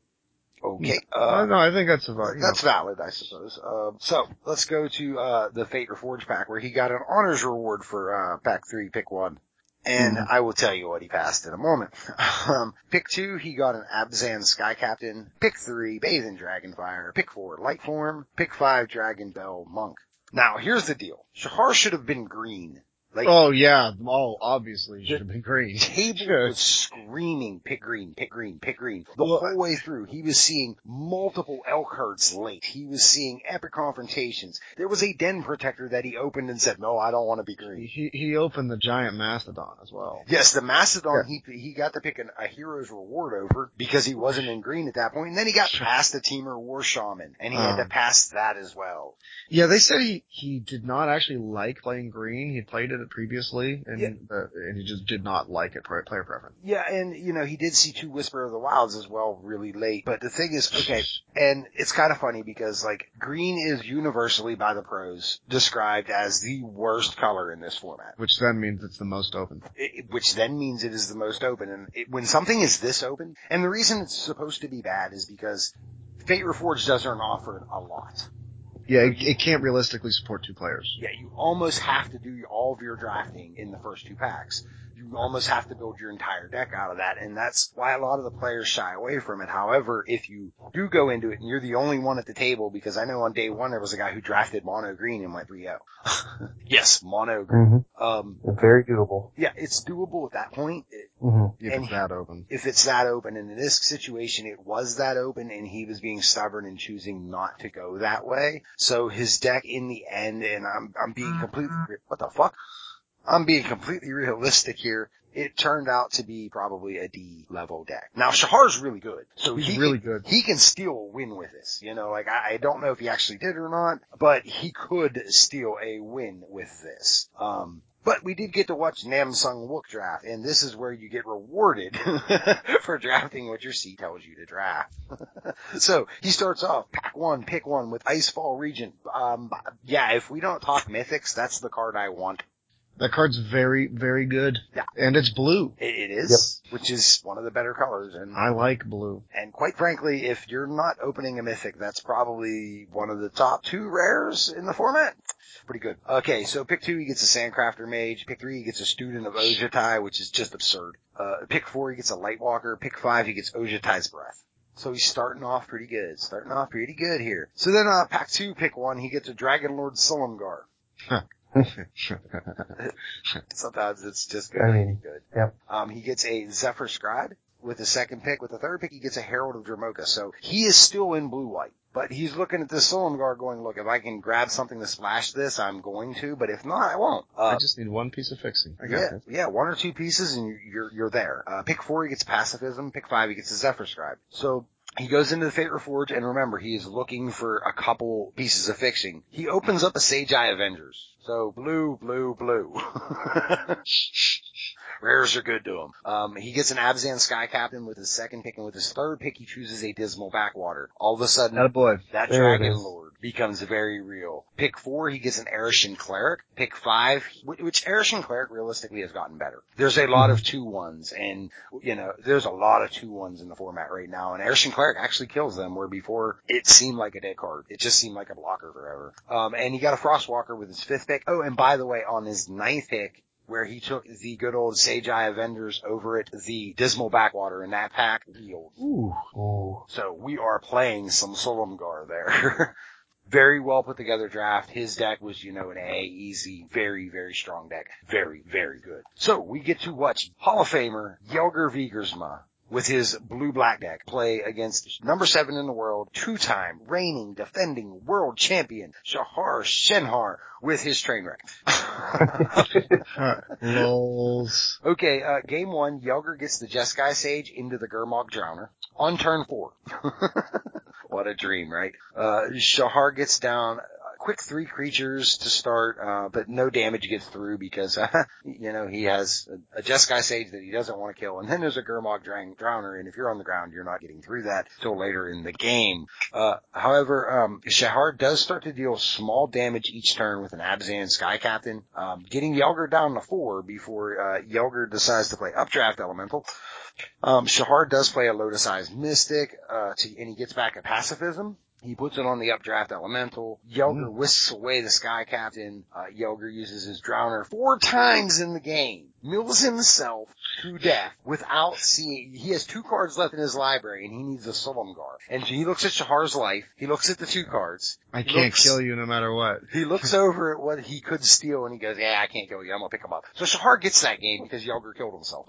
S1: Okay.
S2: Uh,
S1: Uh,
S2: no, I think that's about.
S1: That's
S2: know,
S1: valid, I suppose. Um, so let's go to uh, the Fate Reforged pack where he got an Honor's Reward for uh, pack three, pick one. And
S2: Mhm.
S1: I will tell you what he passed in a moment. Um, pick two, he got an Abzan Sky Captain. Pick three, Bathe in Dragonfire. Pick four, Lightform. Pick five, Dragon Bell Monk. Now, here's the deal. Shahar should have been green. Like,
S2: oh yeah, oh obviously should have been green.
S1: table was screaming, pick green, pick green, pick green. The
S2: Well,
S1: whole way through, he was seeing multiple elk herds late. He was seeing epic confrontations. There was a den protector that he opened and said, no, I don't want to be green.
S2: He he opened the giant mastodon as well.
S1: Yes, the Mastodon, he, he got to pick an, a hero's reward over because he wasn't in green at that point. And then he got past the Temur War Shaman and he had to
S2: Um.
S1: pass that as well.
S2: Yeah, they said he he did not actually like playing green. He played it previously, and
S1: Yeah.
S2: uh, and he just did not like it. Player preference.
S1: Yeah, and you know, he did see two Whisper of the Wilds as well really late. But the thing is, okay, and it's kind of funny because like green is universally by the pros described as the worst color in this format.
S2: Which then means it's the most open.
S1: It, which then means it is the most open. And it, when something is this open, and the reason it's supposed to be bad is because Fate Reforged doesn't offer it a lot.
S2: Yeah, it, it can't realistically support two players.
S1: Yeah, you almost have to do all of your drafting in the first two packs. You almost have to build your entire deck out of that, and that's why a lot of the players shy away from it. However, if you do go into it and you're the only one at the table, because I know on day one there was a guy who drafted mono green and went 3-0. yes, mono green.
S3: Mm-hmm.
S1: Um,
S3: Very doable.
S1: yeah, it's doable at that point. It,
S3: Mm-hmm.
S2: If it's that open.
S1: if it's that open, and in this situation it was that open, and he was being stubborn and choosing not to go that way. So his deck in the end, and I'm I'm being completely what the fuck? I'm being completely realistic here. It turned out to be probably a D level deck. Now Shahar's really good, so
S2: He's
S1: he
S2: really
S1: can,
S2: good.
S1: He can steal a win with this. You know, like I, I don't know if he actually did or not, but he could steal a win with this. Um, but we did get to watch Nam Sung-wook draft, and this is where you get rewarded for drafting what your seat tells you to draft. so he starts off pack one, pick one with Icefall Regent. Um, yeah, if we don't talk mythics, that's the card I want.
S2: That card's very, very good.
S1: Yeah.
S2: And it's blue.
S1: It, it is, which is one of the better colors, and
S2: I like blue.
S1: and quite frankly, if you're not opening a mythic, that's probably one of the top two rares in the format. Pretty good. Okay, so pick two, he gets a Sandcrafter Mage. Pick three, he gets a Student of Ojutai, which is just absurd. Uh, pick four, he gets a Lightwalker. Pick five, he gets Ojutai's Breath. So he's starting off pretty good. Starting off pretty good here. So then, uh, pack two, pick one, he gets a Dragon Lord Silumgar. Sometimes it's just good.
S3: I mean,
S1: good.
S3: yep.
S1: Um, he gets a Zephyr Scribe with the second pick. With the third pick, he gets a Herald of Dromoka. So he is still in blue white. But he's looking at this Silumgar going, look, if I can grab something to splash this, I'm going to, but if not, I won't.
S2: I
S1: Uh,
S2: just need one piece of fixing. I
S1: yeah,
S2: it.
S1: yeah, one or two pieces and you're, you're, you're there. Uh, pick four, he gets pacifism. Pick five, he gets a Zephyr Scribe. So he goes into the Fate Reforged and remember, he is looking for a couple pieces of fixing. He opens up a Sage Eye Avengers. So blue, blue, blue. Rares are good to him. Um, he gets an Abzan Sky Captain with his second pick, and with his third pick, he chooses a Dismal Backwater. All of a sudden,
S2: Not boy.
S1: that
S3: There
S1: Dragon. Lord becomes very real. Pick four, he gets an Arashin Cleric. Pick five, which Arashin Cleric realistically has gotten better. There's a lot of two ones, and you know, there's a lot of two ones in the format right now, and Arashin Cleric actually kills them, where before it seemed like a dead card. It just seemed like a blocker forever. Um, and he got a Frostwalker with his fifth pick. Oh, and by the way, on his ninth pick, where he took the good old Sage Eye Avengers over at the Dismal Backwater in that pack, healed.
S2: Ooh.
S3: Ooh.
S1: So we are playing some Silumgar there. very well put together draft. His deck was, you know, an A, easy, very, very strong deck. Very, very good. So we get to watch Hall of Famer Jelger Wiegersma with his blue-black deck play against number seven in the world, two-time reigning, defending world champion Shahar Shenhar with his train wreck.
S2: Lols.
S1: Okay, uh, game one, Jelger gets the Jeskai Sage into the Gurmag Drowner on turn four. what a dream, right? Uh, Shahar gets down, quick three creatures to start, uh, but no damage gets through because, uh, you know, he has a, a Jeskai Sage that he doesn't want to kill. And then there's a Gurmag Drowner, and if you're on the ground, you're not getting through that till later in the game. Uh, however, um, Shahar does start to deal small damage each turn with an Abzan Sky Captain, um, getting Jelger down to four before, uh, Jelger decides to play Updraft Elemental. Um, Shahar does play a Lotus Eyes Mystic, uh, to, and he gets back a Pacifism. He puts it on the updraft elemental. Jelger whisks away the Sky Captain. Uh, Jelger uses his Drowner four times in the game. Mills himself to death without seeing, he has two cards left in his library and he needs a Silumgar. And he looks at Shahar's life, he looks at the two cards.
S2: I can't
S1: looks-
S2: kill you no matter what.
S1: He looks over at what he could steal and he goes, yeah, I can't kill you, I'm gonna pick him up. So Shahar gets that game because Jelger killed himself.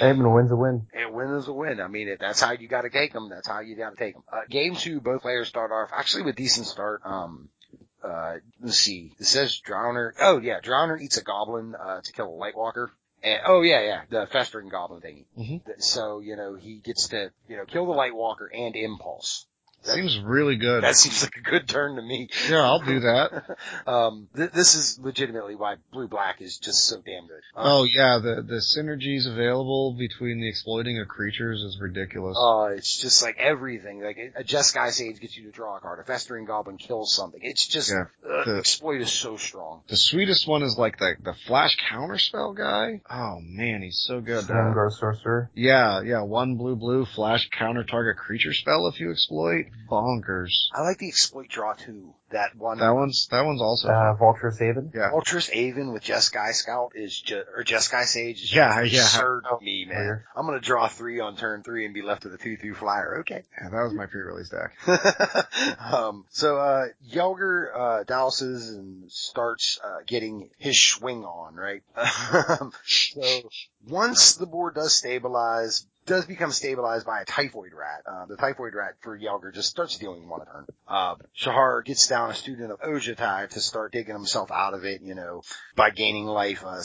S3: Edmund wins a win.
S1: And win is a win. I mean, if that's how you got to take them, that's how you got to take them. Uh, game two, both players start off actually with decent start. Um, uh, let's see. It says Drowner. Oh yeah, Drowner eats a goblin uh, to kill a Lightwalker. And, oh yeah, yeah, the festering goblin thingy.
S2: Mhm.
S1: So you know he gets to you know kill the Lightwalker and Impulse.
S2: Seems really good.
S1: That seems like a good turn to me.
S2: yeah, I'll do that.
S1: um, th- this is legitimately why Blue Black is just so damn good. Um,
S2: Oh yeah, the the synergies available between the exploiting of creatures is ridiculous.
S1: Oh, it's just like everything. Like a Jeskai Sage gets you to draw a card. A Festering Goblin kills something. It's just
S2: Yeah.
S1: uh,
S2: The-
S1: exploit is so strong.
S2: The sweetest one is like the the flash counterspell guy. Oh man, he's so good. Uh,
S3: Sandgar Sorcerer.
S2: yeah, yeah, one blue blue flash counter target creature spell if you exploit. Bonkers.
S1: I like the exploit draw too. That one.
S2: That one's that one's also
S3: Uh, Vulturous Aven.
S2: yeah.
S1: Vulturous Aven with Jeskai Scout is just, or Jeskai Sage is
S2: Yeah,
S1: just
S2: yeah.
S1: absurd to me, man.
S3: Weird.
S1: I'm gonna draw three on turn three and be left with a two through flyer. Okay.
S2: Yeah, that was my pre-release deck.
S1: um, so, uh, Jelger, uh, douses and starts, uh, getting his swing on, right? Um, so, once the board does stabilize, does become stabilized by a typhoid rat. Uh, the typhoid rat for Jelger just starts dealing one a turn. Uh, Shahar gets down a student of Ojutai to start digging himself out of it, you know, by gaining life. Uh,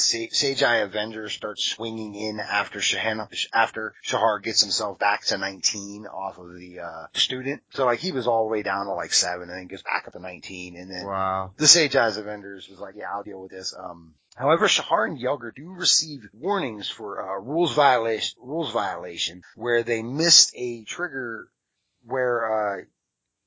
S1: Eye Avenger starts swinging in after Shahan, after Shahar gets himself back to 19 off of the, uh, student. So like he was all the way down to like 7 and then gets back up to 19 and then
S2: Wow.
S1: the Sage Eyes Avengers was like, yeah, I'll deal with this. Um, however, Shahar and Jelger do receive warnings for, uh, rules violation, rules violation where they missed a trigger where, uh,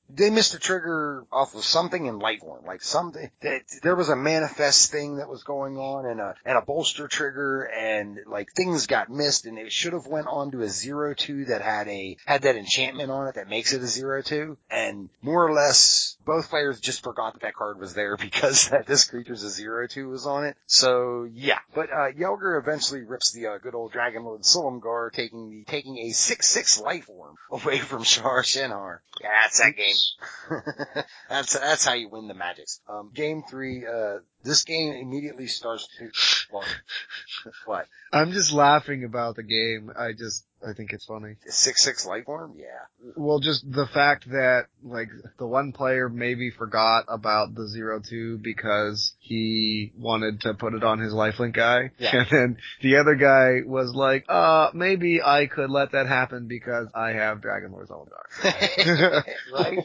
S1: they missed a trigger off of something in Lighthorn, like something that there was a manifest thing that was going on and a and a bolster trigger and like things got missed and it should have went on to a zero two that had a had that enchantment on it that makes it a zero two and more or less both players just forgot that that card was there because that this creature's a zero two was on it. So yeah, but uh Jelger eventually rips the uh, good old Dragon Lord Silumgar taking the taking a six six life orb away from Shar Shenhar. Yeah, that's that game. that's that's how you win the magics. Um, game three. Uh, this game immediately starts to. What? what?
S2: I'm just laughing about the game. I just I think it's funny.
S1: Six six life orb? Yeah.
S2: Well, just the fact that like the one player maybe forgot about the zero two because he wanted to put it on his lifelink guy,
S1: Yeah.
S2: and then the other guy was like, "Uh, maybe I could let that happen because I have Dragon Lord Zeldar."
S1: right.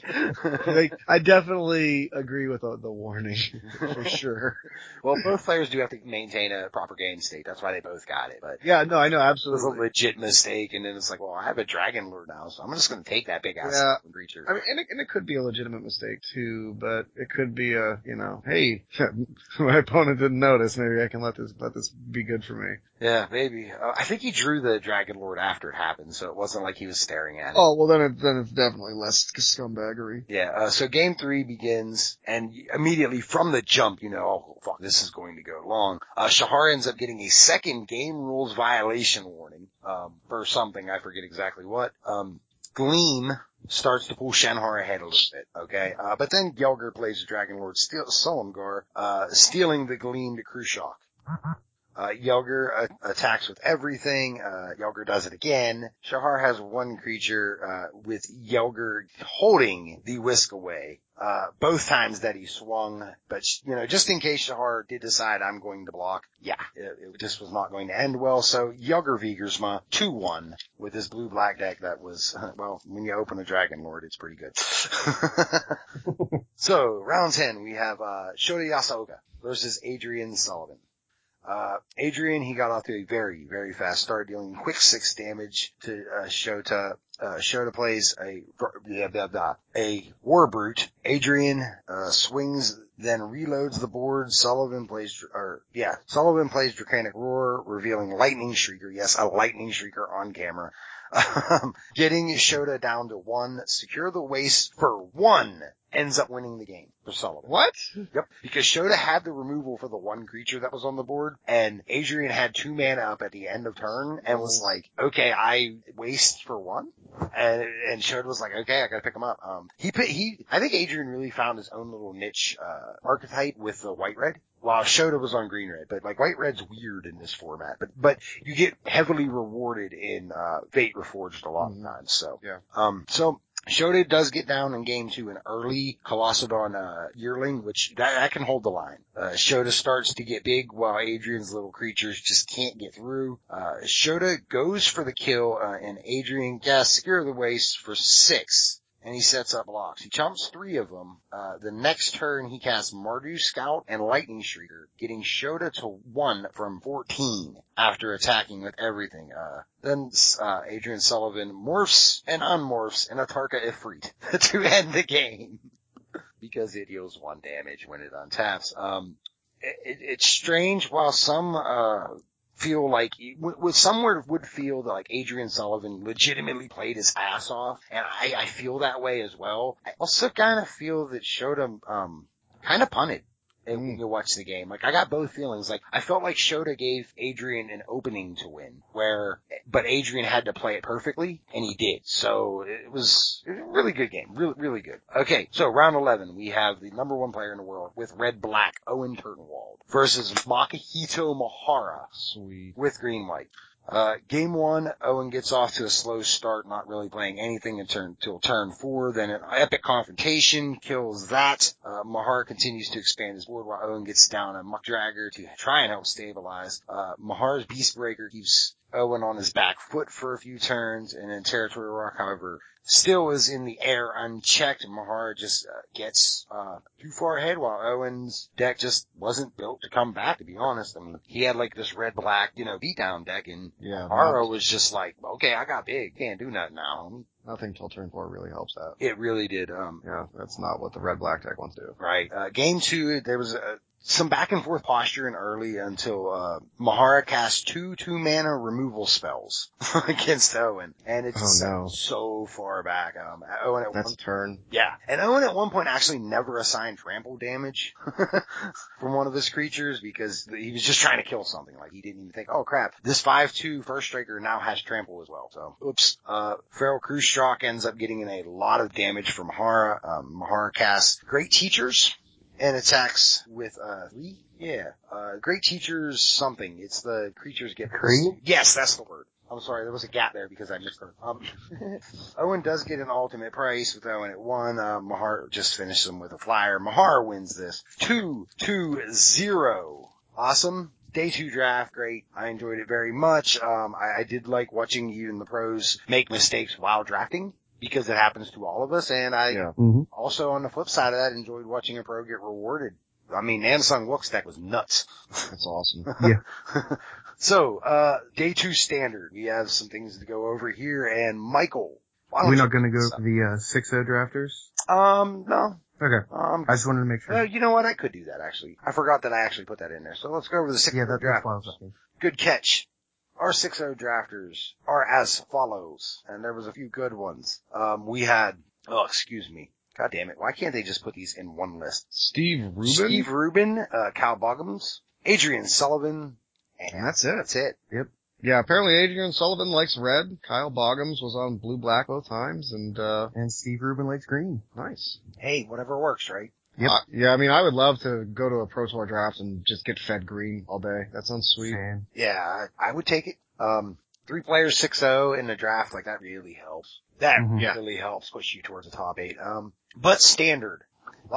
S2: like, I definitely agree with the, the warning for sure.
S1: well, both players do have to maintain a proper game state. That's why they both got it. But
S2: Yeah, no, I know
S1: it was a
S2: absolutely.
S1: legit mistake, and then it's like, well, I have a dragon lord now, so I'm just going to take that big ass
S2: Yeah.
S1: creature.
S2: I mean, and it, and it could be a legitimate mistake too, but it could be a, you know, hey, my opponent didn't notice. Maybe I can let this let this be good for me.
S1: yeah, maybe. Uh, I think he drew the dragon lord after it happened, so it wasn't like he was staring at it.
S2: Oh well, then it, then it's definitely less scumbaggery.
S1: Yeah, uh, so game three begins, and immediately from the jump, you know, oh, fuck, this is going to go long. Uh, Shahar ends up getting a second game rules violation warning, um, for something, I forget exactly what. Um, Gleam starts to pull Shenhar ahead a little bit, okay? Uh, but then Jelger plays the Dragon Lord Silumgar, uh, stealing the Gleam to Khrushchev. Uh, Jelger uh, attacks with everything. Uh, Jelger does it again. Shahar has one creature, uh, with Jelger holding the whisk away. Uh, both times that he swung, but you know, just in case Shahar did decide I'm going to block, yeah, it, it just was not going to end well. So Jelger Wiegersma 2-1 with his blue black deck that was, well, when you open a Dragon Lord, it's pretty good. so round 10, we have, uh, Shota Yasooka versus Adrian Sullivan. Uh, Adrian, he got off to a very, very fast start, dealing quick six damage to uh, Shota. Uh, Shota plays a blah, blah, blah, a war brute. Adrian uh, swings, then reloads the board. Sullivan plays, or yeah, Sullivan plays Draconic Roar, revealing Lightning Shrieker. Yes, a Lightning Shrieker on camera. Um, getting Shota down to one, secure the waste for one, ends up winning the game for Sullivan.
S2: What?
S1: Yep. Because Shota had the removal for the one creature that was on the board, and Adrian had two mana up at the end of turn, and was like, okay, I waste for one? And, and Shota was like, okay, I gotta pick him up. Um, he, he, I think Adrian really found his own little niche, uh, archetype with the white red. While Shota was on green red, but like white red's weird in this format, but, but you get heavily rewarded in, uh, Fate Reforged a lot of times, so.
S2: Yeah.
S1: Um, so Shota does get down in game two an early Colossodon, uh, yearling, which that, that can hold the line. Uh, Shota starts to get big while Adrian's little creatures just can't get through. Uh, Shota goes for the kill, uh, and Adrian gets secure the waste for six. And he sets up blocks. He chumps three of them. Uh, the next turn he casts Mardu Scout and Lightning Shrieker, getting Shota to one from 14 after attacking with everything. Uh, then, uh, Adrian Sullivan morphs and unmorphs in a Tarka Ifrit to end the game. because it deals one damage when it untaps. Um, it, it's strange while some, uh, feel like with somewhere would feel that like Adrian Sullivan legitimately played his ass off, and I, I feel that way as well. I also kind of feel that Shota um kind of punted and hmm. when you watch the game. Like I got both feelings. Like I felt like Shota gave Adrian an opening to win, where but Adrian had to play it perfectly, and he did. So it was, it was a really good game, really really good. Okay, so round eleven, we have the number one player in the world with red black, Owen Turtenwald, versus Makihito Mihara
S2: Sweet.
S1: with green white. Uh, game one, Owen gets off to a slow start, not really playing anything until turn, four. Then an epic confrontation kills that. Uh, Mahar continues to expand his board while Owen gets down a Muck Dragger to try and help stabilize. Uh, Mahar's Beast Breaker keeps Owen on his back foot for a few turns, and then Territory Rock, however, still is in the air unchecked. Mahar just uh, gets uh, too far ahead while Owen's deck just wasn't built to come back, to be honest. I mean, he had like this red black, you know, beatdown deck and
S2: Yeah. Mihara
S1: was just like, okay, I got big, can't do nothing now.
S2: nothing till turn four really helps that.
S1: It really did. Um,
S2: Yeah, that's not what the red black deck wants to do.
S1: Right. Uh, game two, there was uh some back and forth posturing early until uh, Mihara cast two two mana removal spells against Owen, and it's
S2: Oh, no.
S1: so far back. Um, Owen at
S2: That's
S1: one,
S2: a turn.
S1: yeah, and Owen at one point actually never assigned trample damage from one of his creatures because he was just trying to kill something. Like he didn't even think, oh crap, this five two first striker now has trample as well. So, oops. Uh, Feral Krustrock ends up getting in a lot of damage from Mihara. Um, Mihara casts Great Teachers and attacks with uh three. Yeah, uh, Great Teachers something. It's the creatures get
S3: Creed?
S1: Yes, that's the word. I'm sorry, there was a gap there because I missed her. Um, Owen does get an ultimate price with Owen at one. Uh, Mahar just finished him with a flyer. Mahar wins this. Two, two, zero. Awesome. Day two draft, great. I enjoyed it very much. Um, I, I did like watching even the pros make mistakes while drafting because it happens to all of us. And I
S2: Yeah.
S3: Mm-hmm.
S1: also on the flip side of that enjoyed watching a pro get rewarded. I mean, Nam Sung-wook's deck was nuts.
S2: That's awesome. Yeah.
S1: so, uh, day two standard. We have some things to go over here and Michael. why don't
S3: We're not going to go
S1: this
S3: for the uh, 6-0 drafters?
S1: Um, no.
S3: Okay.
S1: Um,
S3: I just wanted to make sure.
S1: uh, you know what? I could do that actually. I forgot that I actually put that in there. So let's go over the six
S3: yeah, that,
S1: draft.
S3: that's why was asking.
S1: Good catch. Our 6-0 drafters are as follows, and there was a few good ones. Um, we had, oh, excuse me. God damn it. Why can't they just put these in one list?
S2: Steve Rubin.
S1: Steve Rubin, uh, Cal Boggemes, Adrian Sullivan, and
S2: And that's it.
S1: that's it. Yep.
S2: Yeah, apparently Adrian Sullivan likes red. Kyle Boggemes was on blue black both times, and uh
S3: And Steve Rubin likes green.
S2: nice.
S1: Hey, whatever works, right?
S3: Yep.
S2: Uh, yeah, I mean, I would love to go to a Pro Tour draft and just get fed green all day. That sounds sweet.
S3: Fan.
S1: Yeah, I, I would take it. Um, three players, 6-0 in the draft, like that really helps. That
S3: Mhm.
S2: Yeah.
S1: really helps push you towards the top eight. Um, but standard.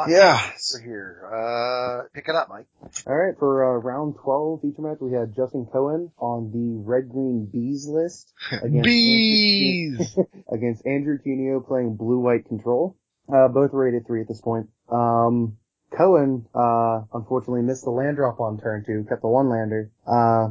S2: Yeah.
S1: for here. Uh, pick it up, Mike.
S4: All right, for uh, round 12 feature match, we had Justin Cohen on the Red Green Bees list against
S2: Bees!
S4: against Andrew Cuneo playing Blue White Control. Uh, both rated three at this point. Um, Cohen, uh, unfortunately missed the land drop on turn two, kept the one lander. Uh,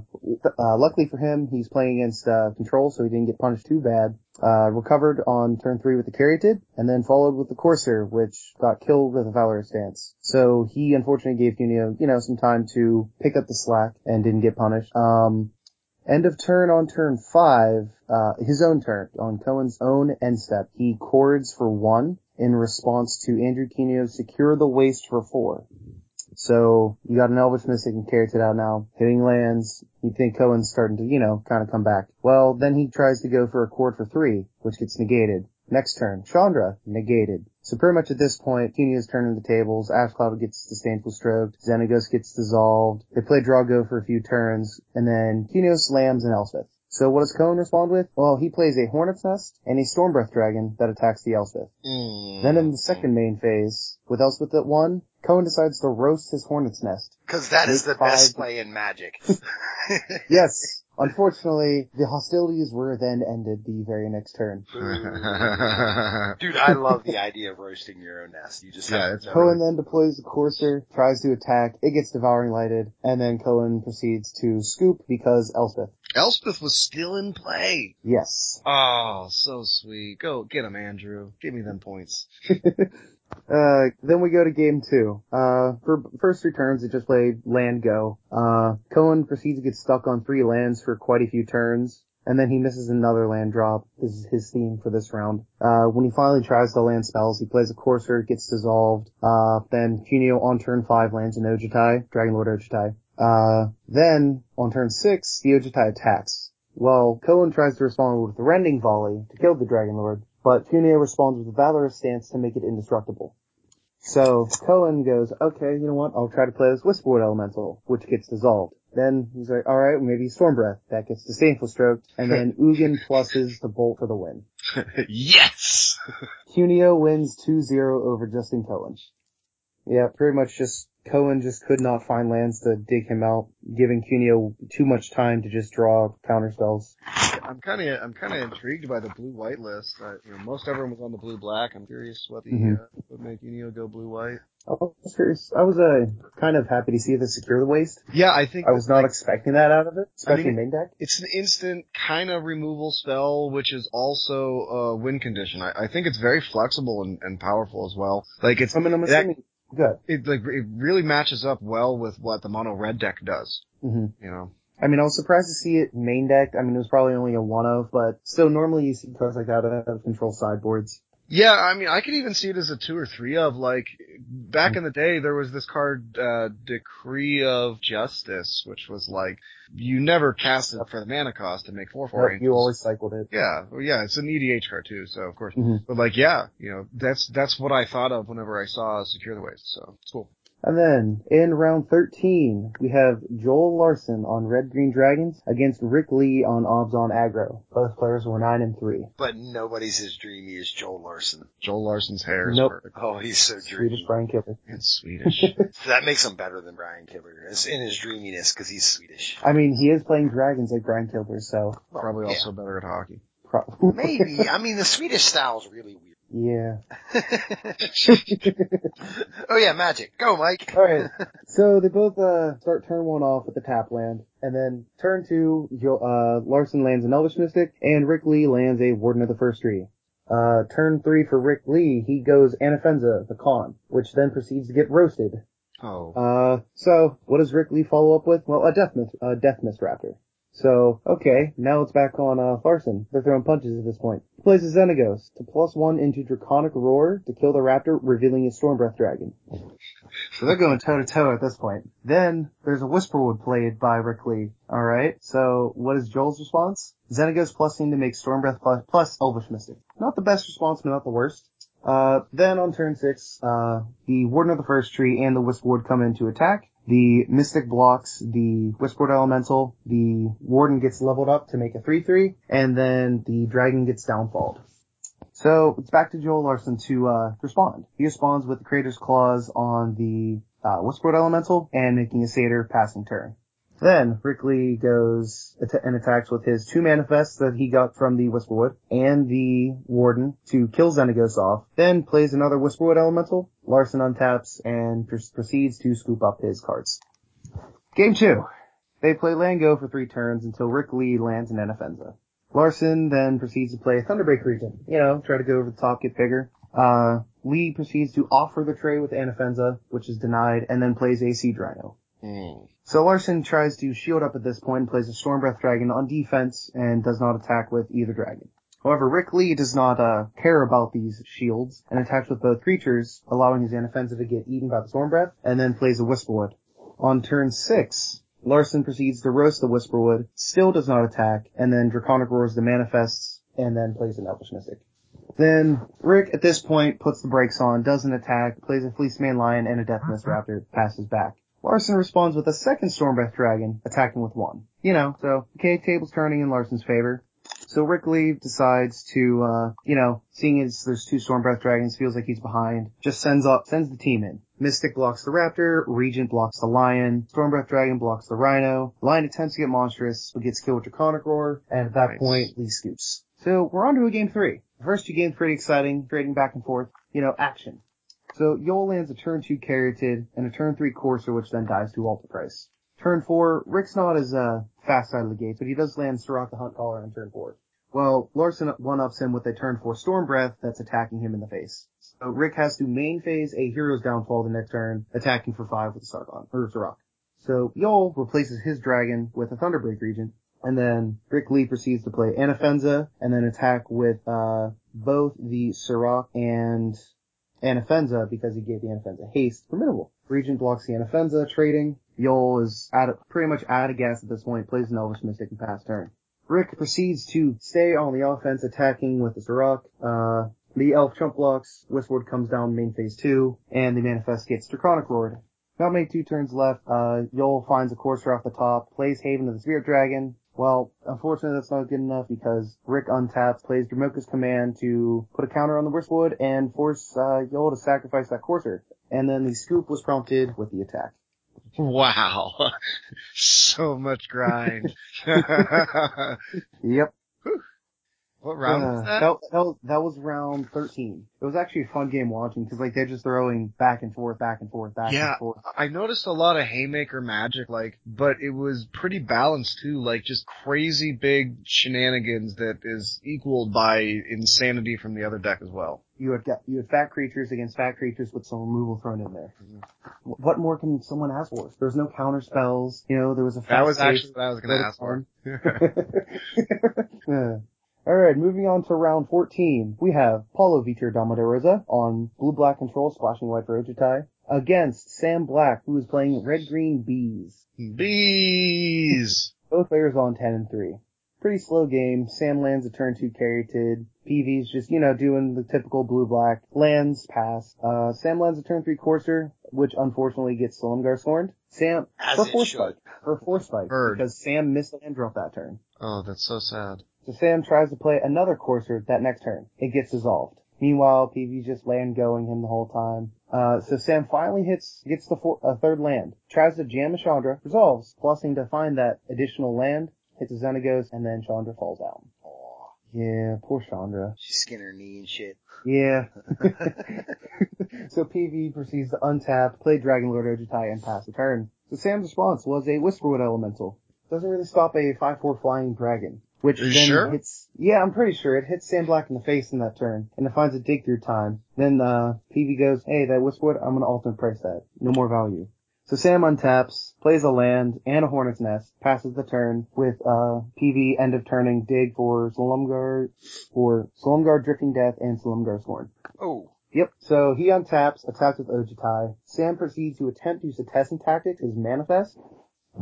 S4: uh, luckily for him, he's playing against, uh, control, so he didn't get punished too bad. Uh, recovered on turn three with the Caryatid, and then followed with the Courser, which got killed with a Valorous Stance. So he unfortunately gave Cuneo, you know, some time to pick up the slack and didn't get punished. Um, End of turn on turn five, uh, his own turn, on Cohen's own end step, he chords for one in response to Andrew Cuneo's secure the waste for four. So you got an Elvish Mystic and it out now, hitting lands. You think Cohen's starting to, you know, kind of come back. Well, then he tries to go for a chord for three, which gets negated. Next turn, Chandra, negated. So pretty much at this point, Cuneo's turning the tables, Ash Cloud gets disdainful stroked, Xenagos gets dissolved, they play draw go for a few turns, and then Cuneo slams an Elspeth. So what does Cohen respond with? Well, he plays a Hornet's Nest and a Stormbreath Dragon that attacks the Elspeth.
S2: Mm.
S4: Then in the second main phase, with Elspeth at one, Cohen decides to roast his Hornet's Nest.
S1: Cause that is the
S4: five-
S1: best play in Magic.
S4: Yes, unfortunately, the hostilities were then ended the very next turn.
S1: Dude, I love the idea of roasting your own nest. You just
S2: Yeah, it's
S4: Cohen then deploys the Courser, tries to attack, it gets Devouring Lighted, and then Cohen proceeds to scoop because Elspeth.
S2: Elspeth was still in play.
S4: Yes.
S2: Oh, so sweet. Go get him, Andrew. Give me them points.
S4: Uh, then we go to game two. Uh, for first three turns, it just played land go. Uh, Cohen proceeds to get stuck on three lands for quite a few turns, and then he misses another land drop. This is his theme for this round. Uh, when he finally tries to land spells, he plays a Courser, gets dissolved. Uh, then Cuneo on turn five lands an Ojutai, Dragon Lord Ojutai. Uh, then on turn six, the Ojutai attacks. Well, Cohen tries to respond with the Rending Volley to kill the Dragon Lord, but Cuneo responds with a Valorous Stance to make it indestructible. So Cohen goes, okay, you know what? I'll try to play this Whisperwood Elemental, which gets dissolved. Then he's like, all right, maybe Storm Breath. That gets disdainful stroke, and then Ugin pluses the bolt for the win.
S2: yes!
S4: Cuneo wins 2-0 over Justin Cohen. Yeah, pretty much just Cohen just could not find lands to dig him out, giving Cuneo too much time to just draw counter spells.
S2: I'm kind of I'm kind of intrigued by the blue white list. Uh, you know, most everyone was on the blue black. I'm curious what the
S4: Mhm.
S2: uh, would make Cuneo go blue white.
S4: I was curious. I was uh, kind of happy to see the secure the waste.
S2: Yeah, I think
S4: I was not expecting that out of it, especially
S2: I mean,
S4: main deck.
S2: it's an instant kind of removal spell, which is also a win condition. I, I think it's very flexible and, and powerful as well. Like it's
S4: I mean, I'm
S2: that-
S4: assuming good.
S2: it like it really matches up well with what the mono red deck does.
S4: hmm
S2: You know.
S4: I mean, I was surprised to see it main decked. I mean, it was probably only a one of, but still, normally you see cards like that out of control sideboards.
S2: Yeah, I mean, I could even see it as a two or three of like back in the day. There was this card, uh, Decree of Justice, which was like you never cast it for the mana cost to make four four.
S4: Yep, you always cycled it.
S2: Yeah, well, yeah, it's an EDH card too, so of course.
S4: Mhm.
S2: But like, yeah, you know, that's that's what I thought of whenever I saw Secure the Waste. So it's cool.
S4: And then in round 13, we have Joel Larsson on Red Green Dragons against Rick Lee on Abzan Aggro. Both players were 9 and 3.
S1: but nobody's as dreamy as Joel Larsson.
S2: Joel Larsson's hair is
S4: Nope.
S2: perfect.
S1: Oh, he's so
S4: Swedish
S1: dreamy.
S4: Brian Kibler.
S2: It's Swedish.
S1: So that makes him better than Brian Kibler It's in his dreaminess because he's Swedish.
S4: I mean, he is playing dragons like Brian Kibler, so
S2: Probably
S1: Yeah.
S2: also better at hockey.
S4: pro-
S1: Maybe. I mean, the Swedish style is really weird.
S4: Yeah.
S1: oh yeah, magic. Go, Mike.
S4: Alright. So they both, uh, start turn one off with the tap land. And then turn two, Jo- uh, Larsson lands an Elvish Mystic, and Rick Lee lands a Warden of the First Tree. Uh, turn three for Rick Lee, he goes Anafenza, the con, which then proceeds to get roasted.
S2: Oh.
S4: Uh, so what does Rick Lee follow up with? Well, a Death Mist, a Death Mist Raptor. So, okay, now it's back on, uh, Larsson. They're throwing punches at this point. He plays a Xenagos to plus one into Draconic Roar to kill the Raptor, revealing his Stormbreath Dragon. So they're going toe to toe at this point. Then there's a Whisperwood played by Rick Lee. Alright, so what is Joel's response? Xenagos plusing to make Stormbreath plus, plus Elvish Mystic. Not the best response, but not the worst. Uh, then on turn six, uh, the Warden of the First Tree and the Whisperwood come in to attack. The Mystic blocks the Whisperwood Elemental. The Warden gets leveled up to make a 3-3, and then the Dragon gets downfalled. So it's back to Joel Larsson to uh, respond. He responds with the Crater's Claws on the uh, Whisperwood Elemental and making a Satyr passing turn. Then Rick Lee goes and attacks with his two manifests that he got from the Whisperwood and the Warden to kill Xenagos off. Then plays another Whisperwood Elemental. Larsson untaps and pr- proceeds to scoop up his cards. Game two. They play Lango for three turns until Rick Lee lands an Anafenza. Larsson then proceeds to play Thunderbreak Regent. You know, try to go over the top, get bigger. Uh, Lee proceeds to offer the tray with Anafenza, which is denied, and then plays a Siege Rhino.
S2: Hmm.
S4: So Larsson tries to shield up at this point and plays a Stormbreath Dragon on defense and does not attack with either dragon. However, Rick Lee does not uh, care about these shields and attacks with both creatures, allowing his Anafenza to get eaten by the Stormbreath, and then plays a Whisperwood. On turn six, Larsson proceeds to roast the Whisperwood, still does not attack, and then Draconic Roars the Manifests, and then plays an Elvish Mystic. Then Rick at this point puts the brakes on, doesn't attack, plays a Fleecemane Lion and a Death Mist Raptor, passes back. Larsson responds with a second Stormbreath Dragon, attacking with one. You know, so, okay, table's turning in Larsson's favor. So Rick Lee decides to, uh, you know, seeing as there's two Stormbreath Dragons, feels like he's behind, just sends up, sends the team in. Mystic blocks the Raptor, Regent blocks the Lion, Stormbreath Dragon blocks the Rhino, Lion attempts to get Monstrous, but gets killed with Draconic Roar, and at that
S2: Nice.
S4: point, Lee scoops. So we're on to a game three. The first two games pretty exciting, trading back and forth, you know, action. So Yol lands a turn two Caryatid and a turn three Courser, which then dies to Alter Price. Turn four, Rick's not as uh, fast out of the gates, but he does land Surrak the Hunt Caller on turn four. Well, Larsson one-ups him with a turn four Storm Breath that's attacking him in the face. So Rick has to main phase a Hero's Downfall the next turn, attacking for five with the Sargon, or. So Yol replaces his dragon with a Thunderbreak Regent, and then Rick Lee proceeds to play Anafenza, and then attack with uh, both the Surrak and Anafenza because he gave the Anafenza haste formidable. Regent blocks the Anafenza, trading. Yol is pretty much out of gas at this point, plays an Elvish Mystic and pass turn. Rick proceeds to stay on the offense, attacking with the Surrak. Uh, the Elf Trump blocks, Whisperwood comes down main phase two, and the Manifest gets Draconic Roared. Not many two turns left, uh, Yol finds a Courser off the top, plays Haven of the Spirit Dragon. Well, unfortunately that's not good enough because Rick untaps, plays Dromoka's command to put a counter on the Whisperwood and force, uh, Yol to sacrifice that Courser. And then the scoop was prompted with the attack.
S2: Wow. so much grind.
S4: Yep.
S2: What round was that?
S4: that, that, was, that was round 13. It was actually a fun game watching because like they're just throwing back and forth, back and forth, back
S2: Yeah.
S4: and forth.
S2: I noticed a lot of haymaker magic, like, but it was pretty balanced too, like just crazy big shenanigans that is equaled by insanity from the other deck as well.
S4: You had you had fat creatures against fat creatures with some removal thrown in there. Mm-hmm. Wh- What more can someone ask for? There was no counter spells. You know, there was a
S2: That was actually what I was gonna ask for.
S4: Yeah. Alright, moving on to round 14. We have Paulo Vitor Damo da Rosa on blue black control, splashing white for Ojutai, against Sam Black, who is playing red green bees.
S2: Bees!
S4: Both players on 10 and 3. Pretty slow game. Sam lands a turn 2 Caryatid. PV's just, you know, doing the typical blue-black. Lands, pass. Uh, Sam lands a turn 3 Courser, which unfortunately gets Silumgar scorned. Sam,
S1: As
S4: for
S1: should.
S4: Spike. For Force Spike.
S2: Bird.
S4: Because Sam missed land drop that turn.
S2: Oh, that's so sad.
S4: So Sam tries to play another Courser that next turn. It gets dissolved. Meanwhile, PV's just land going him the whole time. Uh, so Sam finally hits, gets the four, uh, third land, tries to jam a Chandra, resolves, plussing to find that additional land, hits a Xenagos, and then Chandra falls out. Yeah, poor Chandra.
S1: she skinned her knee and shit.
S4: Yeah. so PV proceeds to untap, play Dragon Lord Ojutai, and pass the turn. So Sam's response was a Whisperwood Elemental. Doesn't really stop a 5-4 flying dragon. Which
S2: Are you
S4: then
S2: sure?
S4: hits, yeah, I'm pretty sure. It hits Sam Black in the face in that turn, and it finds a dig through time. Then, uh, PV goes, hey, that Whisperwood, I'm gonna alternate price that. No more value. So Sam untaps, plays a land and a Hornet's Nest, passes the turn with, uh, PV end of turning dig for Silumgar, for Silumgar Drifting Death and Silumgar Scorn.
S1: Oh,
S4: Yep. So he untaps, attacks with Ojutai. Sam proceeds to attempt to use the testing tactics, his manifest,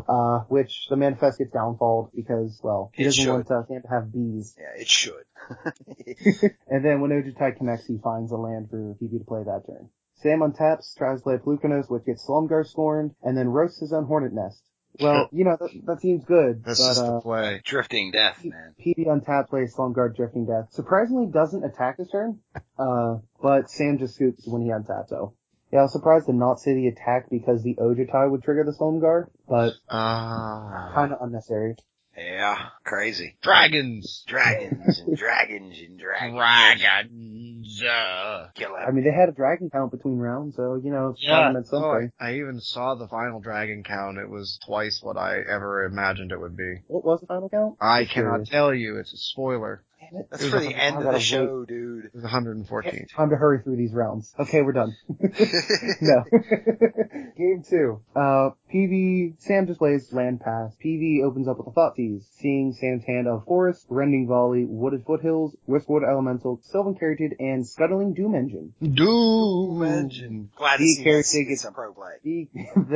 S4: uh, which the manifest gets downfalled because, well, he
S1: It
S4: doesn't
S1: should.
S4: want uh, Sam to have bees.
S1: yeah, it should.
S4: And then when Ojutai connects, he finds a land for PV to play that turn. Sam untaps, tries to play Polukranos, which gets Silumgar scorned, and then roasts his own Hornet Nest. Well, you know, that, that seems good,
S2: That's
S4: but,
S2: just
S4: uh,
S2: the play.
S1: Drifting Death, man.
S4: PB on plays Silumgar Drifting Death. Surprisingly doesn't attack this turn, uh, but Sam just scoops when he untaps, so. Yeah, I was surprised to not see the attack because the Ojutai would trigger the Silumgar, but
S2: Ah.
S4: kinda unnecessary.
S1: Yeah, crazy.
S2: Dragons!
S1: Dragons and dragons and dragons.
S2: Dragons! Uh.
S1: Kill
S4: I mean, they had a dragon count between rounds, so, you know, it's
S2: Yeah,
S4: yeah, meant
S2: oh,
S4: something.
S2: I, I even saw the final dragon count. It was twice what I ever imagined it would be.
S4: What was the final count?
S2: I
S4: Just
S2: cannot
S4: curious.
S2: tell you. It's a spoiler.
S4: Damn it.
S1: That's for the end of the show, dude.
S2: It was 114.
S4: Time to hurry through these rounds. Okay, we're done. no. Game two. Uh, PV, Sam displays land pass. PV opens up with a Thoughtseize, seeing Sam's hand of Forest, Rending Volley, Wooded Foothills, Whisperwood Elemental, Sylvan Caryatid, and Scuttling Doom Engine.
S2: Doom
S1: engine. Glad to
S4: The
S1: see
S4: carry
S1: this
S4: ticket-
S1: get some pro play.
S4: The,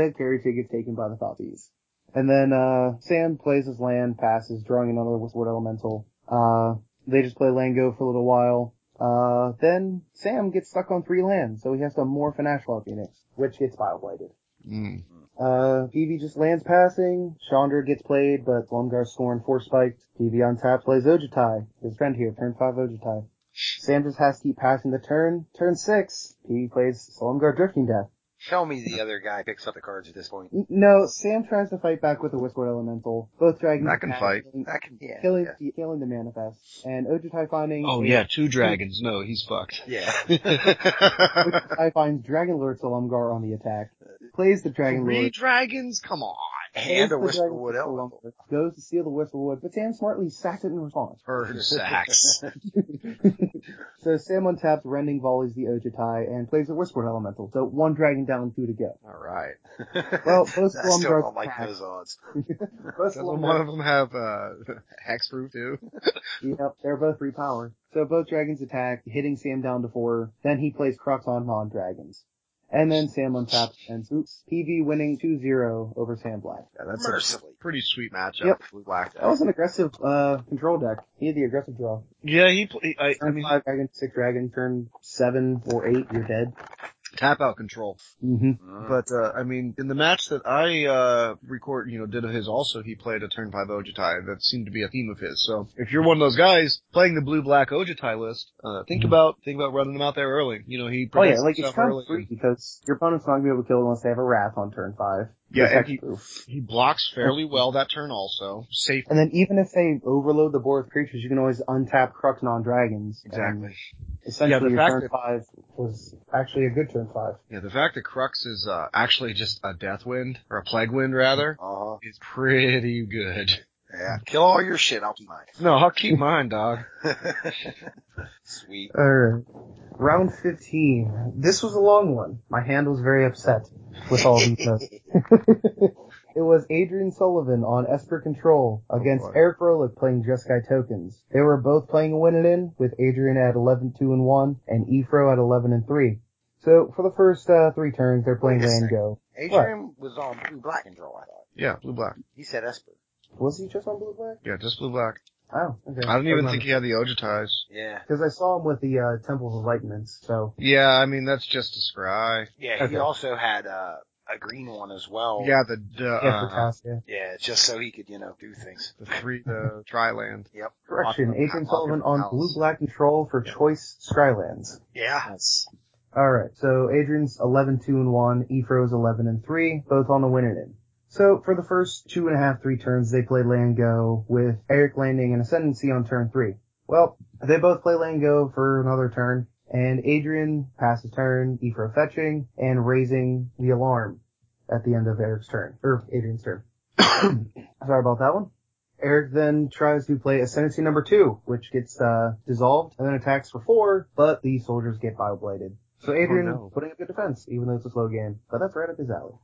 S4: the carry gets taken by the Thoughtseize. And then, uh, Sam plays his land, passes, drawing another Whisperwood Elemental. Uh, they just play land go for a little while. Uh, then Sam gets stuck on three lands, so he has to morph an Ashcloud Phoenix, which gets Bile Blighted.
S2: Mm.
S4: Uh, PV just lands passing, Chandra gets played, but Silumgar Scorn force spiked. PV on tap plays Ojutai, his friend here, turn 5 Ojutai. Sam just has to keep passing the turn. Turn 6, PV plays Silumgar Drifting Death.
S1: Tell me the other guy picks up the cards at this point.
S4: No, Sam tries to fight back with the Whisper Elemental. Both dragons
S2: That can
S4: attack,
S1: That can, yeah.
S4: killing
S1: yeah.
S4: killing the manifest. And Ojutai finding
S2: Oh
S4: a-
S2: yeah, two dragons. No, he's fucked.
S1: Yeah.
S4: Ojutai finds Dragon Lord Silumgar on the attack. Plays the Dragon
S2: Three
S4: Lord.
S2: dragons? Come on.
S1: and a
S4: the
S1: Whisperwood Elemental.
S4: Goes to steal the Whisperwood, but Sam smartly sacks it in response.
S2: Her sacks.
S4: So Sam untaps Rending Volleys the Ojutai and plays the Whispered Elemental. So one dragon down, two to go.
S2: Alright.
S4: Well, both
S1: I still
S4: Silumgars
S1: don't like
S4: attack.
S1: those odds.
S4: Both
S2: Doesn't one
S4: Silumgars
S2: of them have, uh, hexproof too?
S4: Yep, they're both free power. So both dragons attack, hitting Sam down to four. Then he plays Crux on non-dragons. And then Sam untaps and oops, PV winning 2-0 over Sam Black.
S2: Yeah, that's
S1: Mercifully.
S2: a pretty sweet matchup.
S4: Yep.
S2: Blue black.
S4: That was an aggressive, uh, control deck. He had the aggressive draw.
S2: Yeah, he, pl- I, I
S4: Turn
S2: mean,
S4: five dragon, six dragon, turn seven or eight, you're dead.
S2: Tap out control.
S4: Mm-hmm.
S1: Mm.
S2: But uh, I mean, in the match that I uh, record, you know, did of his also, he played a turn five Ojutai. That seemed to be a theme of his. So if you're one of those guys playing the blue black Ojutai list, uh, think about think about running them out there early. You know, he
S4: Oh yeah, like it's
S2: himself
S4: kind of free because your opponent's not gonna be able to kill unless they have a wrath on turn five.
S2: Yeah, and he, he blocks fairly well that turn also. Safe.
S4: And then even if they overload the board with creatures, you can always untap Crux non-dragons.
S2: Exactly.
S4: Essentially,
S2: Yeah, the
S4: your
S2: fact
S4: turn
S2: that-
S4: five was actually a good turn five.
S2: Yeah, the fact that Crux is uh, actually just a death wind or a plague wind rather
S1: Uh-huh.
S2: is pretty good.
S1: Yeah. Kill all your shit, I'll keep mine.
S2: No, I'll keep mine, dog.
S1: Sweet.
S4: Alright. Round 15. This was a long one. My hand was very upset with all these notes. it was Adrian Sullivan on Esper Control against
S2: boy.
S4: Eric Froehlich playing Jeskai Tokens. They were both playing a win it in with Adrian at 11-2 and 1 and Efro at 11 and 3. So for the first uh, three turns, they're playing
S1: Wait a
S4: land
S1: second.
S4: go.
S1: Adrian was on blue black control, I thought.
S2: Yeah, blue black.
S1: He said Esper.
S4: Was he just on blue black?
S2: Yeah, just blue black.
S4: Oh, okay.
S2: I don't even think he had the Ojutais.
S1: Yeah.
S4: Because I saw him with the uh, Temples of Enlightenments, so
S2: Yeah, I mean that's just a scry.
S1: Yeah,
S4: Okay.
S1: he also had uh, a green one as well.
S2: Yeah, the
S4: yeah, for
S2: uh,
S4: Task, yeah.
S1: Yeah, just so he could, you know, do things.
S2: the three the Triland.
S4: Correction,
S2: Awesome.
S4: Adrian Sullivan on
S2: house.
S4: blue black control for choice Skylands.
S1: Yeah.
S2: Yes.
S4: Alright, so Adrian's 11-2 and 1, Efro's 11 and 3, both on the win and in. So for the first two and a half, three turns, they play land go with Eric landing an ascendancy on turn three. Well, they both play land go for another turn, and Adrian passes turn, Efro fetching, and raising the alarm at the end of Eric's turn, or Adrian's turn. Sorry about that one. Eric then tries to play Ascendancy number two, which gets uh, dissolved and then attacks for four, but the soldiers get Bile Blighted. So Adrian
S2: no.
S4: putting up good defense, even though it's a slow game, but that's right up his alley.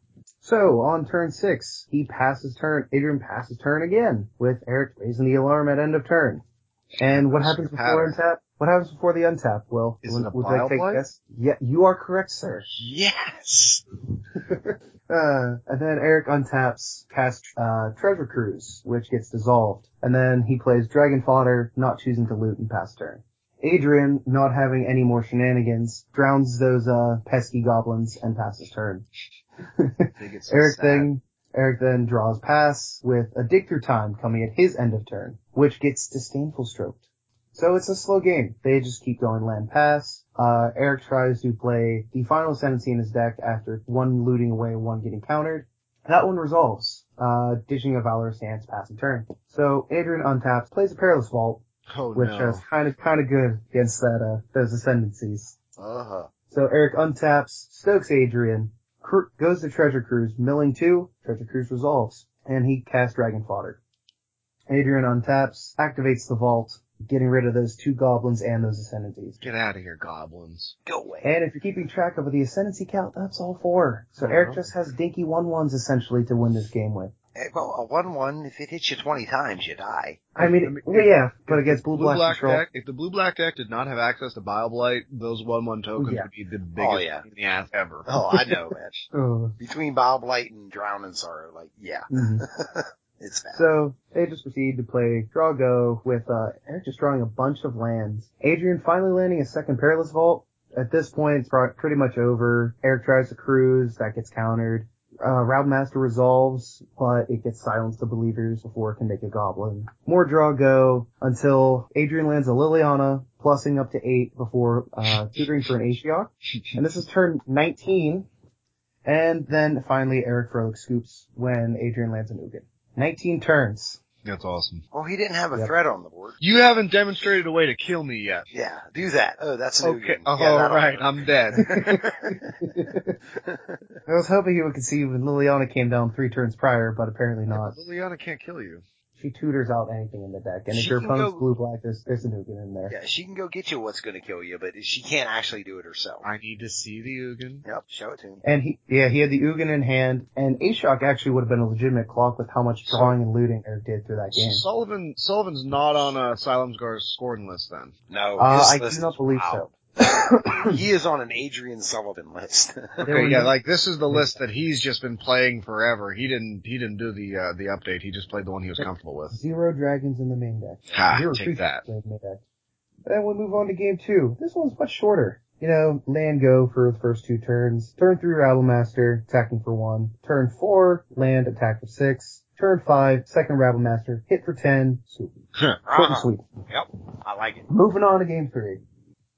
S4: So on turn six, he passes turn. Adrian passes turn again with Eric raising the alarm at end of turn. And what happens before untap? What happens before the untap? Well,
S2: Is
S4: would,
S2: it a
S4: would I take guess? Yeah, you are correct, sir.
S2: Yes.
S4: Uh, and then Eric untaps past uh, Treasure Cruise, which gets dissolved. And then he plays Dragon Fodder, not choosing to loot and pass turn. Adrian, not having any more shenanigans, drowns those uh, pesky goblins and passes turn.
S2: So
S4: Eric
S2: sad.
S4: then Eric then draws pass with a dig through time coming at his end of turn, which gets disdainful stroked. So it's a slow game. They just keep going land pass. Uh, Eric tries to play the final ascendancy in his deck after one looting away, one getting countered. That one resolves, uh, dishing a Valorous Stance pass and turn. So Adrian untaps, plays a Perilous Vault,
S2: Oh
S4: which
S2: no.
S4: is kind of, kind of good against that, uh, those ascendancies.
S1: Uh-huh.
S4: So Eric untaps, stokes Adrian, goes to Treasure Cruise, milling two, Treasure Cruise resolves, and he casts Dragon Fodder. Adrian untaps, activates the vault, getting rid of those two goblins and those ascendancies.
S2: Get out of here, goblins.
S1: Go away.
S4: And if you're keeping track of the ascendancy count, that's all four. So. Eric just has dinky one ones essentially to win this game with.
S1: Eh, Well, a one-one, if it hits you twenty times, you die.
S4: I mean,
S2: I mean,
S4: well, yeah, but
S2: If
S4: against
S2: the
S4: blue black control,
S2: deck, if the blue black deck did not have access to Bile Blight, those one one tokens
S4: Yeah.
S2: would be the biggest
S1: Oh, yeah.
S2: in the ass ever.
S1: Oh, I know, man.
S4: oh,
S1: Between Bile Blight and Drown and Sorrow, like, yeah,
S4: mhm.
S1: it's bad.
S4: So they just proceed to play draw go with uh, Eric just drawing a bunch of lands. Adrian finally landing a second Perilous Vault. At this point, it's pretty much over. Eric tries to cruise, that gets countered. Uh, Round Master resolves, but it gets silenced to believers before it can make a goblin. More draw go until Adrian lands a Liliana, plussing up to eight before uh, tutoring for an Ashiok. And this is turn 19. And then finally Eric Froehlich scoops when Adrian lands an Ugin. 19 turns.
S2: That's awesome.
S1: well, he didn't have a
S4: Yep.
S1: threat on the board.
S2: You haven't demonstrated a way to kill me yet.
S1: Yeah, do that. Oh, that's an
S2: Okay.
S1: Ugin.
S2: Oh,
S1: yeah, that'll
S2: right. I'm dead.
S4: I was hoping you would concede when Liliana came down three turns prior, but apparently not.
S2: Liliana can't kill you.
S4: She tutors out anything in the deck, and if
S1: She
S4: your
S1: can
S4: opponent's
S1: go-
S4: blue black, there's there's an Ugin in there.
S1: yeah, she can go get you what's going to kill you, but she can't actually do it herself.
S2: I need to see the Ugin.
S1: Yep, show it to me.
S4: And he, yeah, he had the Ugin in hand, and Ashiok actually would have been a legitimate clock with how much drawing and looting Eric did through that game.
S2: Sullivan Sullivan's not on uh, Silumgar's scoring list then.
S1: No,
S4: Uh, I
S1: list
S4: do not believe
S1: wild.
S4: so.
S1: he is on an Adrian Sullivan list.
S2: Okay, yeah, like this is the list that he's just been playing forever. He didn't he didn't do the uh, the update. He just played the one he was comfortable with.
S4: Zero dragons in the main deck.
S2: Ha,
S4: Zero
S2: take that.
S4: in the main deck. Then we move on to game two. This one's much shorter. You know, land go for the first two turns. Turn three, Rabble Master, attacking for one. Turn four, land, attack for six. Turn five, second Rabble Master, hit for ten, swoop. Short
S1: Uh-huh.
S4: sweet.
S1: Yep, I like it.
S4: Moving on to game three.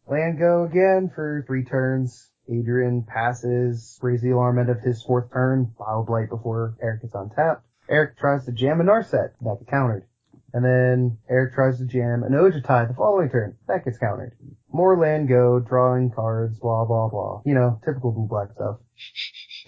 S4: Land go again for three turns. Adrian passes, raise the alarm end of his fourth turn, Bile Blight before Eric gets on tap. Eric tries to jam a Narset, that gets countered. And then Eric tries to jam an Ojutai the following turn, that gets countered. More land go, drawing cards, blah blah blah. You know, typical blue black stuff.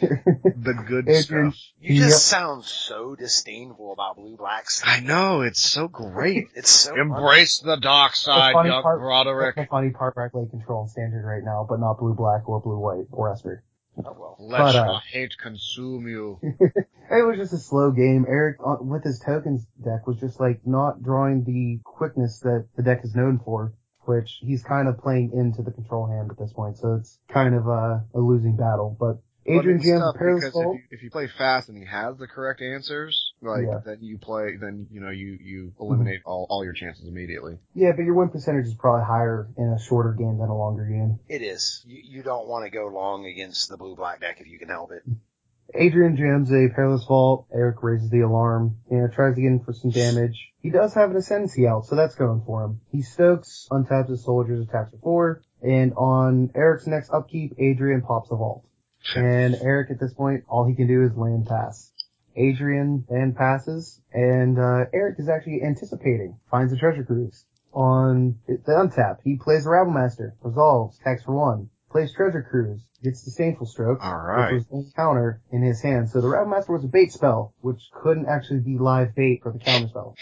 S2: The good
S4: Adrian,
S2: stuff.
S1: You just
S4: Yep.
S1: sound so disdainful about blue blacks.
S2: I know, it's so great.
S1: It's so
S2: Embrace the dark side,
S4: funny
S2: young
S4: part-
S2: Broderick.
S4: That's the funny part, Black Lake control standard right now, but not blue black or blue white or Esper.
S1: Oh well.
S2: Let
S4: But, uh,
S2: your hate consume you.
S4: It was just a slow game. Eric, uh, with his tokens deck, was just like not drawing the quickness that the deck is known for, which he's kind of playing into the control hand at this point. So it's kind of a, a losing battle. But Adrian
S2: But it's
S4: jams a Perilous
S2: because
S4: Vault.
S2: if you, if you play fast and he has the correct answers, like
S4: Yeah.
S2: then you play, then you know you you eliminate all all your chances immediately.
S4: Yeah, but your win percentage is probably higher in a shorter game than a longer game.
S1: It is. You, you don't want to go long against the blue black deck if you can help it.
S4: Adrian jams a Perilous Vault. Eric raises the alarm. You know, tries to get in for some damage. He does have an Ascendancy out, so that's going for him. He stokes, untaps his soldiers, attacks for four, and on Eric's next upkeep, Adrian pops a vault. And Eric at this point, all he can do is land pass. Adrian then passes, and uh, Eric is actually anticipating, finds a treasure cruise. On the untap, he plays a Rabble Master, resolves, attacks for one, plays treasure cruise, gets disdainful stroke,
S2: All right.
S4: which was a counter in his hand. So the Rabble Master was a bait spell, which couldn't actually be live bait for the counter spell.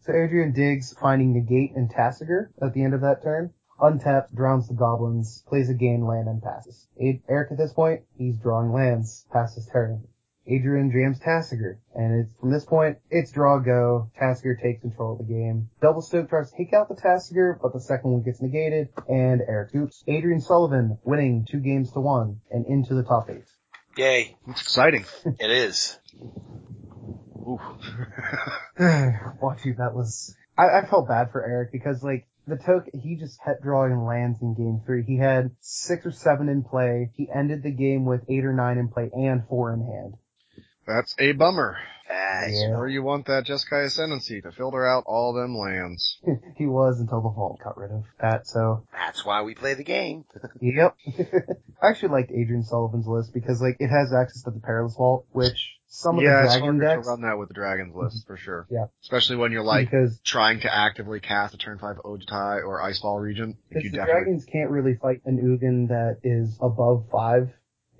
S4: So Adrian digs, finding Negate and Tasigur at the end of that turn. Untaps, drowns the goblins, plays a gain land and passes. A- Eric at this point, he's drawing lands, passes his turn. Adrian jams Tasigur, and it's from this point, it's draw go. Tasigur takes control of the game. Double Stoke tries to take out the Tasigur, but the second one gets negated, and Eric oops. Adrian Sullivan winning two games to one and into the top eight.
S1: Yay.
S2: It's exciting.
S1: It is.
S2: Oof.
S4: Watching that was, I, I felt bad for Eric because like the token, he just kept drawing lands in game three. He had six or seven in play. He ended the game with eight or nine in play and four in hand.
S2: That's a bummer.
S1: Uh,
S4: Yeah.
S2: Or you want that Jeskai Ascendancy to filter out all them lands.
S4: he was until the vault got rid of that, so
S1: That's why we play the game.
S4: Yep. I actually liked Adrian Sullivan's list because like it has access to the Perilous Vault, which some of
S2: yeah,
S4: the
S2: it's
S4: dragon
S2: harder
S4: decks
S2: to run that with the Dragons list mhm. for sure.
S4: Yeah.
S2: Especially when you're like
S4: because
S2: trying to actively cast a turn five Ojutai or Icefall Regent.
S4: Because
S2: you
S4: the
S2: definitely
S4: dragons can't really fight an Ugin that is above five,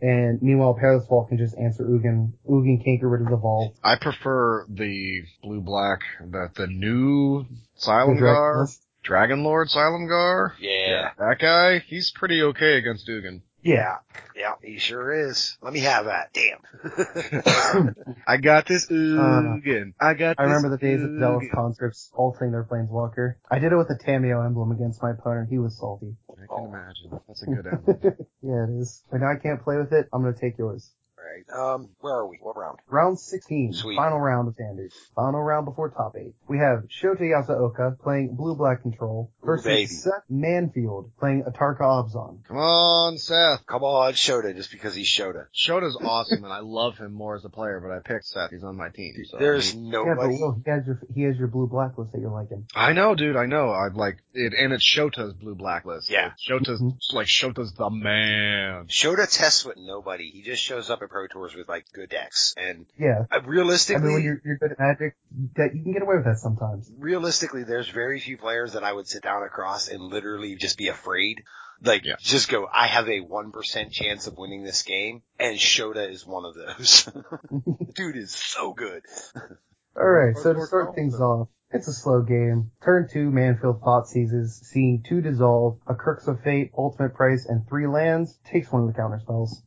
S4: and meanwhile Perilous Vault can just answer Ugin. Ugin can't get rid of the vault.
S2: I prefer the blue black that the new
S4: The
S2: Silumgar,
S4: dragon list.
S2: Dragon Lord Silumgar.
S1: Yeah.
S2: That guy, he's pretty okay against Dugan.
S1: Yeah. Yeah, he sure is. Let me have that. Damn.
S2: I got this Ugin. I got
S4: Uh, I remember the days of Zealous
S2: Ugin.
S4: conscripts ulting their planeswalker. I did it with a Tamiyo emblem against my opponent. He was salty.
S2: I can imagine. That's a good emblem.
S4: yeah, it is. But now I can't play with it. I'm gonna take yours.
S1: Right. Um, where are we? What round?
S4: Round 16,
S1: Sweet.
S4: final round of standards. Final round before top 8. We have Shota Yasooka playing blue-black control versus
S1: baby.
S4: Seth Manfield playing Atarka Abzan.
S2: Come on, Seth.
S1: Come on, Shota, just because he's Shota.
S2: Shota's awesome and I love him more as a player, but I picked Seth. He's on my team. So
S1: There's
S4: Yeah, but
S1: nobody.
S4: He has your, he has your blue-black list that you're liking.
S2: I know, dude. I know. I'm like it, and it's Shota's blue blacklist.
S1: Yeah.
S2: Shota's
S4: Mhm.
S2: like Shota's the man.
S1: Shota tests with nobody. He just shows up at Pro Tours with like good decks. And
S4: Yeah.
S1: uh,
S4: I
S1: realistically,
S4: mean, when you're, you're good at magic, that you can get away with that sometimes.
S1: realistically, there's very few players that I would sit down across and literally just be afraid. Like,
S2: Yeah.
S1: just go, I have a 1% chance of winning this game, and Shota is one of those. Dude is so good.
S4: Alright, so to
S2: or
S4: start things off, it's a slow game. Turn 2, Manfield Thought seizes, seeing 2 dissolve, a Crux of Fate, Ultimate Price, and 3 lands, takes one of the counter spells.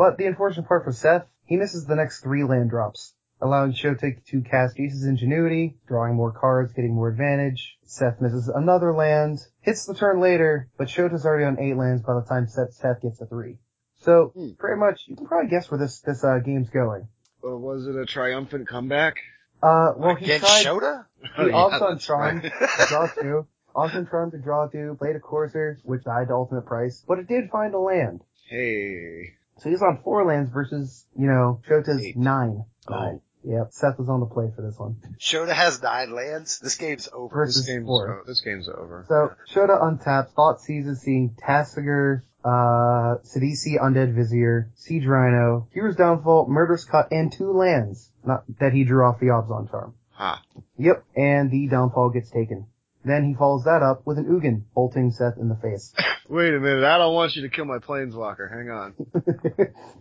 S4: But the unfortunate part for Seth, he misses the next 3 land drops, allowing Shotek to cast Jace's Ingenuity, drawing more cards, getting more advantage. Seth misses another land, hits the turn later, but Shota's already on 8 lands by the time Seth, Seth gets a 3. So,
S2: Hmm.
S4: pretty much, you can probably guess where this, this, uh, game's going.
S2: Or was it a triumphant comeback?
S4: Uh, well, he
S1: Against
S4: tried,
S1: Shota?
S4: He
S2: Yeah,
S4: also
S2: that's
S4: charmed
S2: right.
S4: to draw two. Also charmed to draw two, played a courser, which died to ultimate price, but it did find a land.
S2: Hey.
S4: So he's on four lands versus, you know, Shota's
S2: Eight.
S4: nine.
S2: Oh.
S4: Nine. Yep, Seth was on the play for this one.
S1: Shota has nine lands. This game's over.
S4: Versus
S2: This game's
S4: four.
S2: o- this game's over.
S4: So, Shota untaps. Thought seizes seeing Tasigur, uh, Sidisi Undead Vizier, Siege Rhino, Hero's Downfall, Murderous Cut, and two lands not, that he drew off the Abzan charm.
S2: Ha.
S4: Yep, and the downfall gets taken. Then he follows that up with an Ugin, bolting Seth in the face.
S2: Wait a minute. I don't want you to kill my planeswalker. Hang on.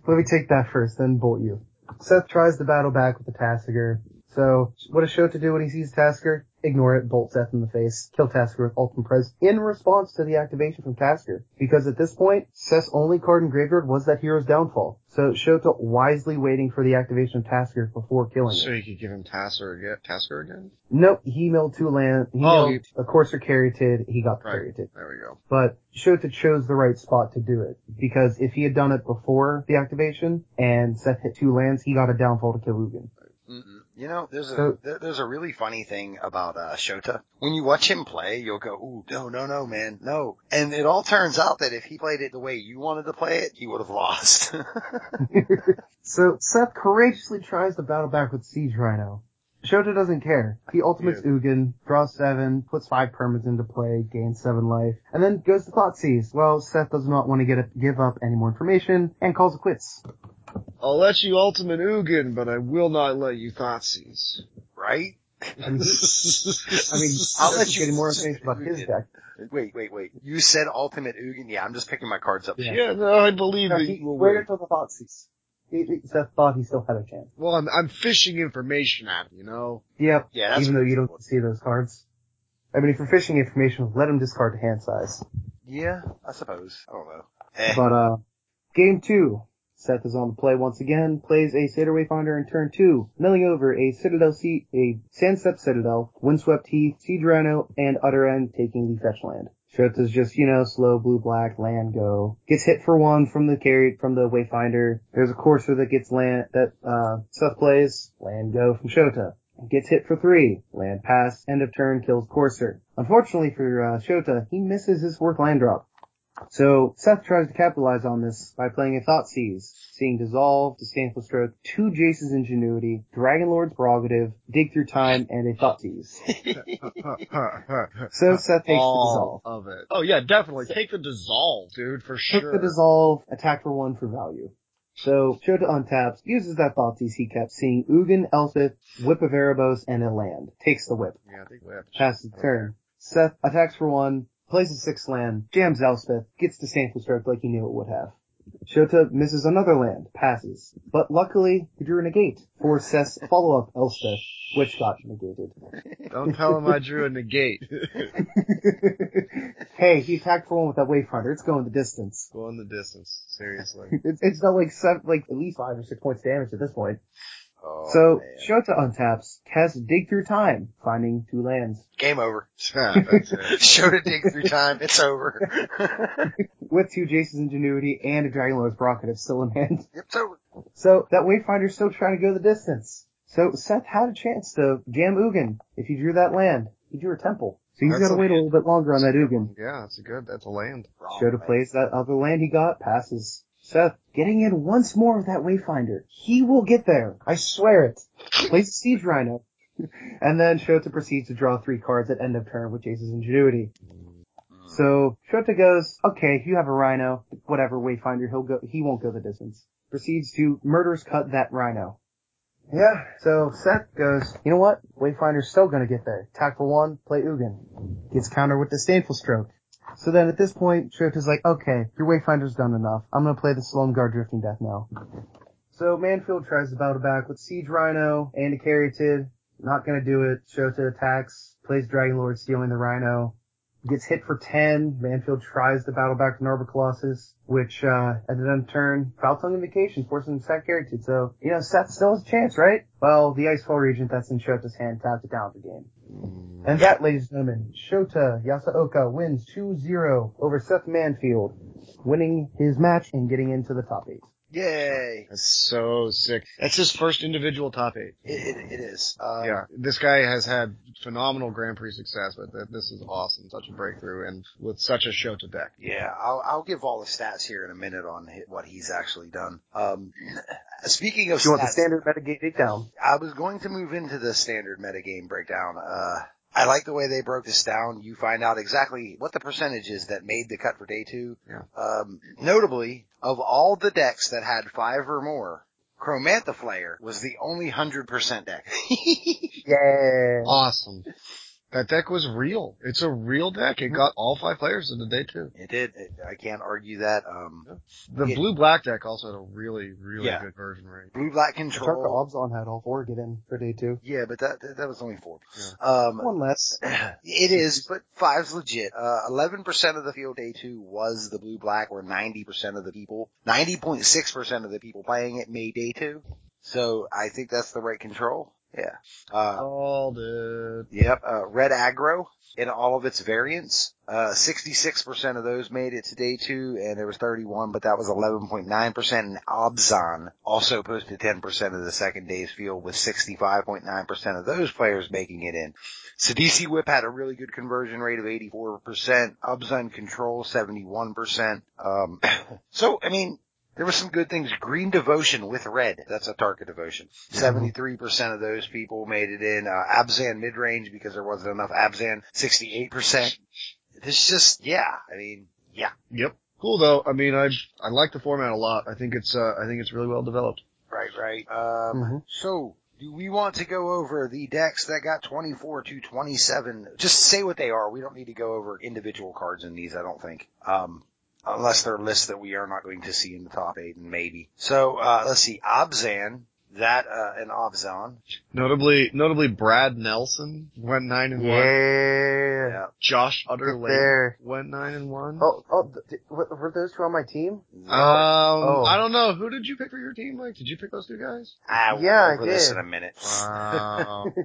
S4: Let me take that first, then bolt you. Seth tries to battle back with the Tasigur. So, what does Shota do when he sees Tasigur? Ignore it, bolt Seth in the face, kill Tasigur with Ultimate Price in response to the activation from Tasigur. Because at this point, Seth's only card in graveyard was that hero's downfall. So Shota wisely waiting for the activation of Tasigur before killing
S2: So
S4: it.
S2: you could give him Tasigur again? Tasigur again?
S4: Nope, he milled two land, he
S2: Oh,
S4: milled a Courser Caryatid, he got the
S2: Right.
S4: Caryatid.
S2: There we go.
S4: But Shota chose the right spot to do it. Because if he had done it before the activation, and Seth hit two lands, he got a downfall to kill Ugin.
S1: You know, there's a there's a really funny thing about uh, Shota. When you watch him play, you'll go, "Ooh, no, no, no, man, no." And it all turns out that if he played it the way you wanted to play it, he would have lost.
S4: So Seth courageously tries to battle back with Siege Rhino. Shota doesn't care. He ultimates Ugin, draws seven, puts five permits into play, gains seven life, and then goes to Thoughtseize. Well, Seth does not want to get a, give up any more information and calls it quits.
S2: I'll let you ultimate Ugin, but I will not let you Thoughtseize.
S1: right?
S4: I mean, I mean,
S1: I'll let
S4: is
S1: you
S4: getting more
S1: ultimate
S4: information about his deck.
S1: Wait, wait, wait. You said Ultimate Ugin? Yeah, I'm just picking my cards up.
S4: Yeah.
S2: Yeah, no, I believe
S4: No,
S2: that
S4: he
S2: you will
S4: waited
S2: win.
S4: until the Thoughtseize. He, he- Seth thought he still had a chance.
S2: Well, I'm, I'm fishing information at him, you know?
S4: Yep.
S1: Yeah, that's
S4: even though you don't see those cards. I mean, if you're fishing information, let him discard to hand size.
S1: Yeah, I suppose. I don't know. Eh.
S4: But, uh, game two. Seth is on the play once again, plays a Satyr Wayfinder in turn two, milling over a Citadel Sea, a Sandsteppe Citadel, Windswept Heath, Siege Rhino, and Utter End taking the fetch land. Shota's just, you know, slow blue black, land go. Gets hit for one from the carry, from the Wayfinder. There's a Courser that gets land, that, uh, Seth plays, land go from Shota. Gets hit for three. Land pass, end of turn, kills Courser. Unfortunately for, uh, Shota, he misses his fourth land drop. So Seth tries to capitalize on this by playing a Thought Seize, seeing Dissolve, Disdainful Stroke, two Jace's Ingenuity, Dragon Lord's Prerogative, Dig Through Time, and a Thought Seize. So Seth takes the Dissolve.
S2: of it. Oh yeah, definitely. Take the dissolve, dude, for
S4: Took
S2: sure.
S4: the Dissolve, attack for one for value. So Shota untaps, uses that Thought Seize he kept, seeing Ugin, Elspeth, Whip of Erebos, and a land. Takes the whip.
S2: Yeah, I think we have to-
S4: passes the turn. Seth attacks for one, plays a six land, jams Elspeth, gets the Disdainful Stroke like he knew it would have. Shota misses another land, passes. But luckily, he drew a negate for Seth's follow-up Elspeth, which got negated.
S2: Don't tell him I drew a negate.
S4: hey, he attacked for one with that Wayfinder. It's going the distance.
S2: Going the distance. Seriously.
S4: It's, it's done like seven, like at least five or six points damage at this point.
S1: Oh,
S4: so,
S1: man.
S4: Shota untaps, casts Dig Through Time, finding two lands.
S1: game over.
S2: That's it.
S1: Show to dig through time. It's over.
S4: With two Jace's Ingenuity and a Dragon Lord's Prerogative still in hand.
S1: it's over.
S4: So that Wayfinder's still trying to go the distance. So Seth had a chance to jam Ugin if he drew that land. He drew a temple. So he's
S2: That's
S4: got to
S2: a-
S4: wait a little bit longer on that Ugin.
S2: Yeah, that's a good. That's a land.
S1: Wrong,
S4: Shota
S1: man.
S4: plays that other land he got, passes. Seth getting in once more with that Wayfinder. He will get there. I swear it. Plays a Siege Rhino. And then Shota proceeds to draw three cards at end of turn with Jace's Ingenuity. So Shota goes, okay, you have a Rhino, whatever Wayfinder, he'll go, he won't go the distance. Proceeds to murderous cut that Rhino. Yeah, so Seth goes, you know what? Wayfinder's still gonna get there. Attack for one, play Ugin. Gets counter with Disdainful Stroke. So then at this point, Shota's like, okay, your Wayfinder's done enough. I'm gonna play the Silumgar Drifting Death now. So Manfield tries to battle back with Siege Rhino and a Caryatid. Not gonna do it. Shota attacks, plays Dragon Lord, stealing the Rhino. Gets hit for 10. Manfield tries to battle back to Narva Colossus, which, uh, at the end turn, foul tongue invocation, forcing him to sack Caryatid. So, you know, Seth still has a chance, right? Well, the Icefall Regent that's in Shota's hand tapped it down the game. And that, ladies and gentlemen, Shota Yasooka wins 2-0 over Seth Manfield, winning his match and getting into the top eight.
S1: Yay.
S2: That's so sick. That's his first individual top eight.
S1: It, it, it is. Um,
S2: yeah, this guy has had phenomenal Grand Prix success, but th- this is awesome. Such a breakthrough, and with such a show to deck.
S1: Yeah, I'll, I'll give all the stats here in a minute on what he's actually done. Um, speaking of
S4: If you want the
S1: stats,
S4: standard metagame takedown,
S1: I was going to move into the standard metagame breakdown. Uh, I like the way they broke this down. You find out exactly what the percentage is that made the cut for day two.
S2: Yeah.
S1: Um, notably, of all the decks that had five or more, Chromantha Flayer was the only 100% deck.
S4: yeah.
S2: Awesome. That deck was real. It's a real deck. It got all five players in the day too.
S1: it did. It, I can't argue that. Um,
S2: The
S1: Yeah.
S2: blue black deck also had a really, really
S1: Yeah.
S2: good version rate.
S1: blue black
S4: Tarka
S1: control.
S4: Abzan had all four get in for day two.
S1: Yeah, but that, that, that was only four. Um,
S4: One less.
S1: It is, but five's legit. Uh, 11% of the field day two was the blue black, where 90% of the people, 90.6% of the people playing it made day two. So I think that's the right control. Yeah. Uh,
S2: Called it.
S1: yep, uh, red aggro in all of its variants. Uh, 66% of those made it to day two, and there was 31, but that was 11.9%, and Abzan also posted 10% of the second day's field, with 65.9% of those players making it in. Sidisi Whip had a really good conversion rate of 84%, Abzan Control 71%, um, so, I mean, there were some good things. Green Devotion with red. That's a Tarka Devotion. 73% of those people made it in. Uh, Abzan mid-range because there wasn't enough Abzan. 68%. It's just, yeah. I mean, yeah.
S2: Yep. Cool though. I mean, I I like the format a lot. I think it's uh I think it's really well developed.
S1: Right, right. Um,
S4: Mhm.
S1: so, do we want to go over the decks that got 24 to 27? Just say what they are. We don't need to go over individual cards in these, I don't think. Um, unless they're lists that we are not going to see in the top eight, and maybe. So, uh, let's see. Abzan, that, uh, and Abzan.
S2: Notably, notably Brad Nelson went nine and one.
S4: Yeah.
S1: Yeah.
S2: Josh
S4: Get
S2: Utter-Leyton
S4: there.
S2: went nine and one.
S4: Oh, oh, th- were were those two on my team?
S2: Um,
S4: Oh.
S2: I don't know. Who did you pick for your team, Mike? Did you pick those two guys?
S1: I will
S4: Yeah, I
S1: go this
S4: did.
S1: in a minute.
S2: Wow.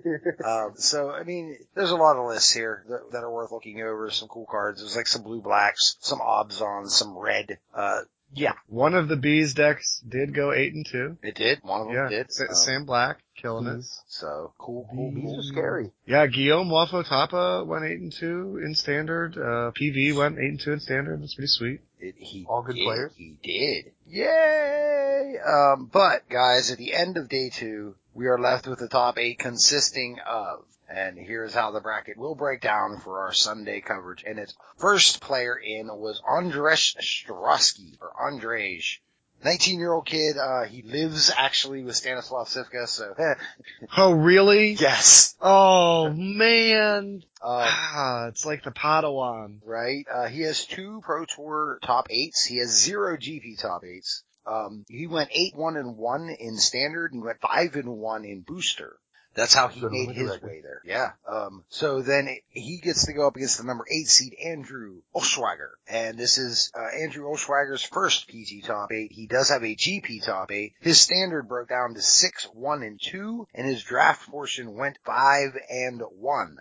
S1: Um, so, I mean, there's a lot of lists here that, that are worth looking over. Some cool cards. There's like some blue blacks, some Abzans, some red. Uh, Yeah,
S2: One of the bees decks did go eight and two.
S1: it did. One of them
S2: Yeah,
S1: did.
S2: Sa-
S1: Um,
S2: Sam Black killing it.
S1: So cool, cool.
S3: Bees
S1: cool.
S3: are scary.
S2: Yeah, Guillaume Wafo Tapa went eight and two in standard. Uh, PV went eight and two in standard. That's pretty sweet.
S1: It, he
S3: All good
S1: did.
S3: players?
S1: He did. Yay! Um, but guys, at the end of day two, we are left with the top eight consisting of, and here's how the bracket will break down for our Sunday coverage. And its first player in was Andres Strosky, or Andrej. 19 year old kid, uh, he lives actually with Stanislav Cifka, so,
S2: Oh, really?
S1: yes.
S2: Oh, man.
S1: Uh,
S2: Ah, it's like the Padawan.
S1: right? Uh, he has two Pro Tour top eights. He has zero GP top eights. Um, he went eight, one, and one in standard, and he went five and one in booster. That's how he
S3: Good
S1: made his
S3: record.
S1: way there. Yeah. Um, so then he gets to go up against the number eight seed Andrew Oschwager. And this is, uh, Andrew Oschwager's first PT top eight. He does have a GP top eight. His standard broke down to six, one, and two, and his draft portion went five and one.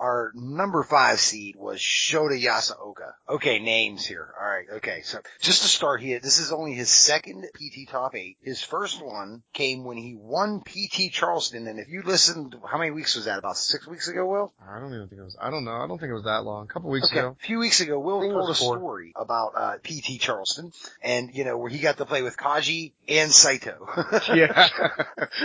S1: Our number five seed was Shota Yasooka. Okay, names here. Alright, okay. So just to start here, this is only his second PT top eight. His first one came when he won PT Charleston, and if you listened, how many weeks was that? About six weeks ago, Will?
S2: I don't even think it was, I don't know. I don't think it was that long. A couple weeks
S1: Okay,
S2: ago.
S1: a few weeks ago, Will
S3: I think it
S1: told a story about uh, PT Charleston, and you know where he got to play with Kaji and Saito.
S2: Yeah.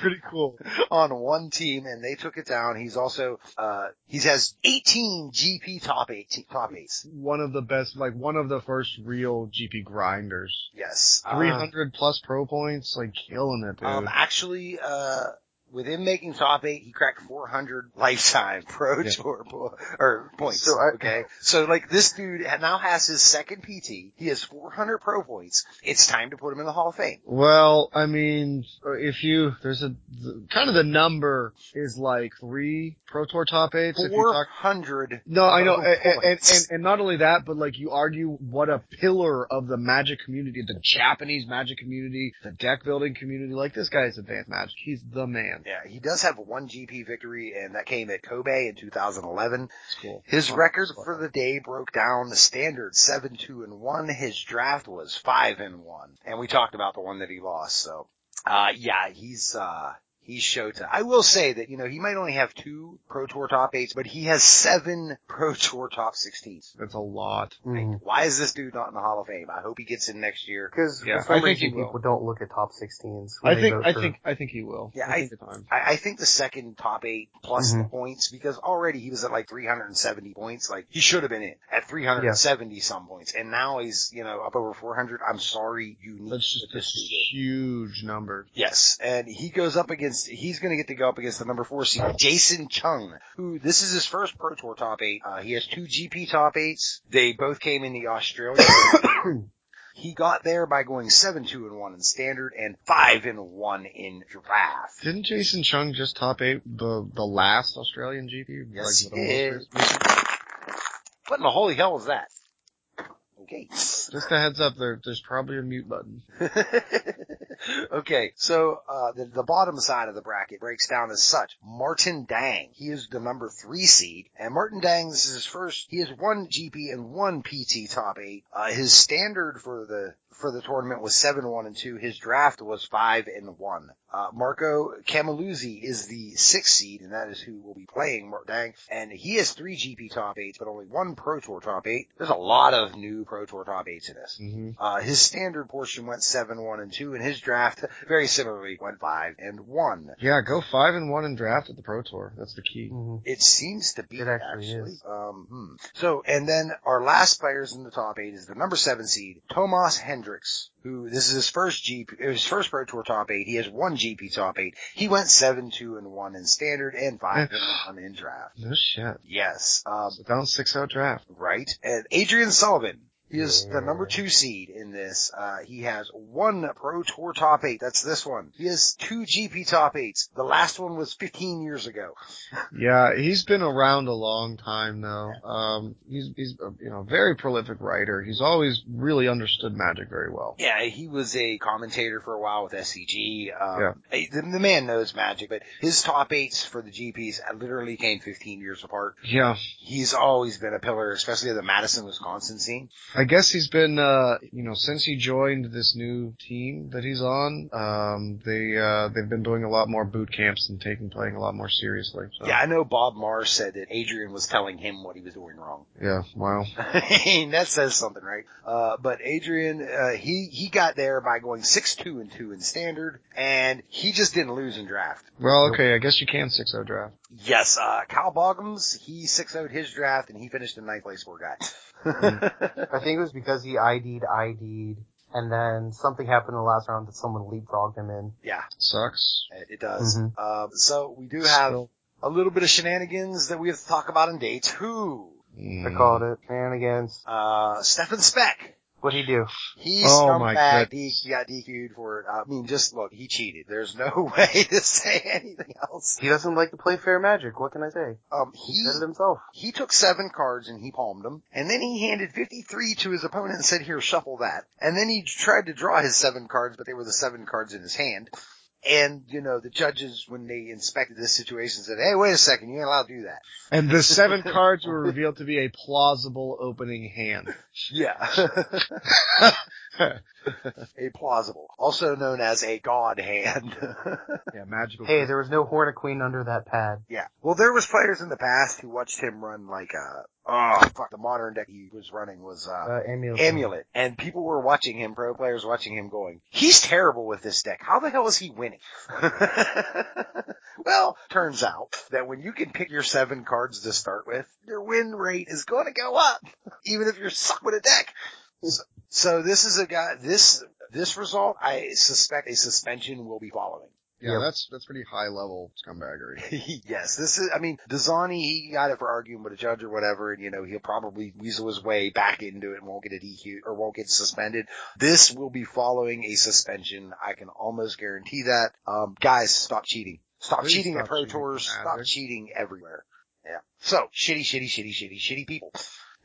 S2: Pretty cool.
S1: on one team, and they took it down. He's also uh he has 18 GP top eight top eights.
S2: One of the best, like one of the first real GP grinders.
S1: Yes, Uh,
S2: 300 plus pro points, like killing it, dude.
S1: Um, actually, uh, with him making top eight, he cracked 400 lifetime pro
S2: Yeah.
S1: tour po- or points.
S3: So I-
S1: okay, so like this dude now has his second PT. He has 400 pro points. It's time to put him in the Hall of Fame.
S2: Well, I mean, if you, there's a, the, kind of the number is like three Pro Tour top eights. If you talk,
S1: 400.
S2: no, I know, and, and, and, and not only that, but like you argue what a pillar of the magic community, the Japanese magic community, the deck building community, like this guy is advanced magic. He's the man.
S1: Yeah, he does have one GP victory, and that came at Kobe in 2011.
S2: It's cool.
S1: His record for the day broke down the standard seven two and one. His draft was five and one, and we talked about the one that he lost. So, uh, yeah, he's uh, he's Shota. I will say that you know he might only have two Pro Tour top eights, but he has seven Pro Tour top sixteens.
S2: That's a lot.
S3: Mhm.
S1: Why is this dude not in the Hall of Fame? I hope he gets in next year.
S3: Because
S2: Yeah,
S3: for
S2: I
S3: some
S2: think he
S3: reason
S2: will.
S3: people don't look at top 16s.
S2: I think, I
S3: for-
S2: think, I think he will.
S1: Yeah,
S2: I think it's time.
S1: I, I think the second top eight plus the
S3: Mhm.
S1: points because already he was at like 370 points. Like he should have been in at 370 some points, and now he's you know up over 400. I'm sorry, you need
S2: That's just
S1: put
S2: a
S1: this dude in.
S2: huge number.
S1: Yes, and he goes up against, he's gonna get to go up against the number four seed, Jason Chung, who, this is his first Pro Tour top eight. Uh, he has two GP top eights. They both came in the Australia. he got there by going 7-2 and 1 in standard and 5 and 1 in draft.
S2: Didn't Jason Chung just top eight the the last Australian GP?
S1: Yes,
S2: Like,
S1: he did. What in the holy hell was that? Okay.
S2: Just a heads up, there, there's probably a mute button.
S1: okay, so uh, the, the bottom side of the bracket breaks down as such. Martin Dang, he is the number three seed, and Martin Dang, this is his first. He has one GP and one PT top eight. Uh, his standard for the for the tournament was seven one and two. His draft was five and one. Uh, Marco Cammilluzzi is the sixth seed, and that is who will be playing Martin Dang, and he has three GP top eights, but only one Pro Tour top eight. There's a lot of new Pro Tour top eights in this.
S2: hmm
S1: Uh, his standard portion went seven, one, and two, and his draft very similarly went five and one.
S2: Yeah, go five and one in draft at the Pro Tour. That's the key.
S3: Mhm.
S1: It seems to be
S3: It actually is.
S1: Um, hmm. So, and then our last players in the top eight is the number seven seed, Thomas Hendriks, who this is his first GP, his first Pro Tour top eight. He has one GP top eight. He went seven, two, and one in standard, and five one in draft.
S2: No shit.
S1: Yes. Um,
S2: So down six out draft.
S1: right? And Adrian Sullivan. He is the number two seed in this. Uh, he has one Pro Tour top eight. That's this one. He has two GP top eights. The last one was 15 years ago.
S2: Yeah, he's been around a long time though. Um, he's, he's, a, you know, very prolific writer. He's always really understood magic very well.
S1: Yeah, he was a commentator for a while with SCG. Um, eh, the, the man knows magic, but his top eights for the GPs literally came 15 years apart.
S2: Yeah.
S1: He's always been a pillar, especially of the Madison, Wisconsin scene.
S2: I guess he's been, uh, you know, since he joined this new team that he's on, um, they, uh, they've been doing a lot more boot camps and taking playing a lot more seriously. So.
S1: Yeah, I know Bob Mars said that Adrian was telling him what he was doing wrong.
S2: Yeah, wow.
S1: I mean, that says something, right? Uh, but Adrian, uh, he, he got there by going 6-2 and 2 in standard, and he just didn't lose in draft.
S2: Well, okay, I guess you can 6-0 draft.
S1: Yes, uh, Kyle Boggemes, he 6-0'd his draft, and he finished in ninth place for guy.
S3: I think it was because he ID'd, ID'd, and then something happened in the last round that someone leapfrogged him in.
S1: yeah,
S2: Sucks.
S1: it, it does.
S3: Mhm.
S1: Um, so we do have
S2: Still-
S1: a little bit of shenanigans that we have to talk about in day two.
S3: I
S2: Mm.
S3: called it. Shenanigans.
S1: Uh, Stefan Speck.
S3: What'd he do?
S1: He
S2: Oh my
S1: scumbag.
S2: goodness.
S1: He got DQ'd for it. I mean, just look, he cheated. There's no way to say anything else.
S3: He doesn't like to play fair magic. What can I say?
S1: Um,
S3: He
S1: he,
S3: said it himself.
S1: he took seven cards and he palmed them, and then he handed 53 to his opponent and said, here, shuffle that. And then he tried to draw his seven cards, but they were the seven cards in his hand. And, you know, the judges, when they inspected this situation, said, hey, wait a second, you ain't allowed to do that.
S2: And the seven cards were revealed to be a plausible opening hand.
S1: Yeah. a plausible. Also known as a god hand.
S2: yeah, magical.
S3: Hey, there was no Hornet Queen under that pad.
S1: Yeah. Well, there was players in the past who watched him run like uh oh fuck the modern deck he was running was uh,
S3: Uh, amulet.
S1: Amulet, and people were watching him, pro players watching him, going, "He's terrible with this deck. How the hell is he winning?" well, turns out that when you can pick your seven cards to start with, your win rate is going to go up, even if you're suck with a deck. So, so this is a guy. This this result, I suspect a suspension will be following.
S2: Yeah, that's that's pretty high level scumbaggery.
S1: yes, this is, I mean, Dezani, he got it for arguing with a judge or whatever, and you know, he'll probably weasel his way back into it and won't get a DQ, or won't get suspended. This will be following a suspension. I can almost guarantee that. Um, guys, stop cheating. Stop
S2: Please
S1: cheating
S2: stop
S1: at Pro
S2: cheating,
S1: Tours. Stop
S2: Magic.
S1: cheating everywhere. Yeah. So, shitty, shitty, shitty, shitty, shitty people.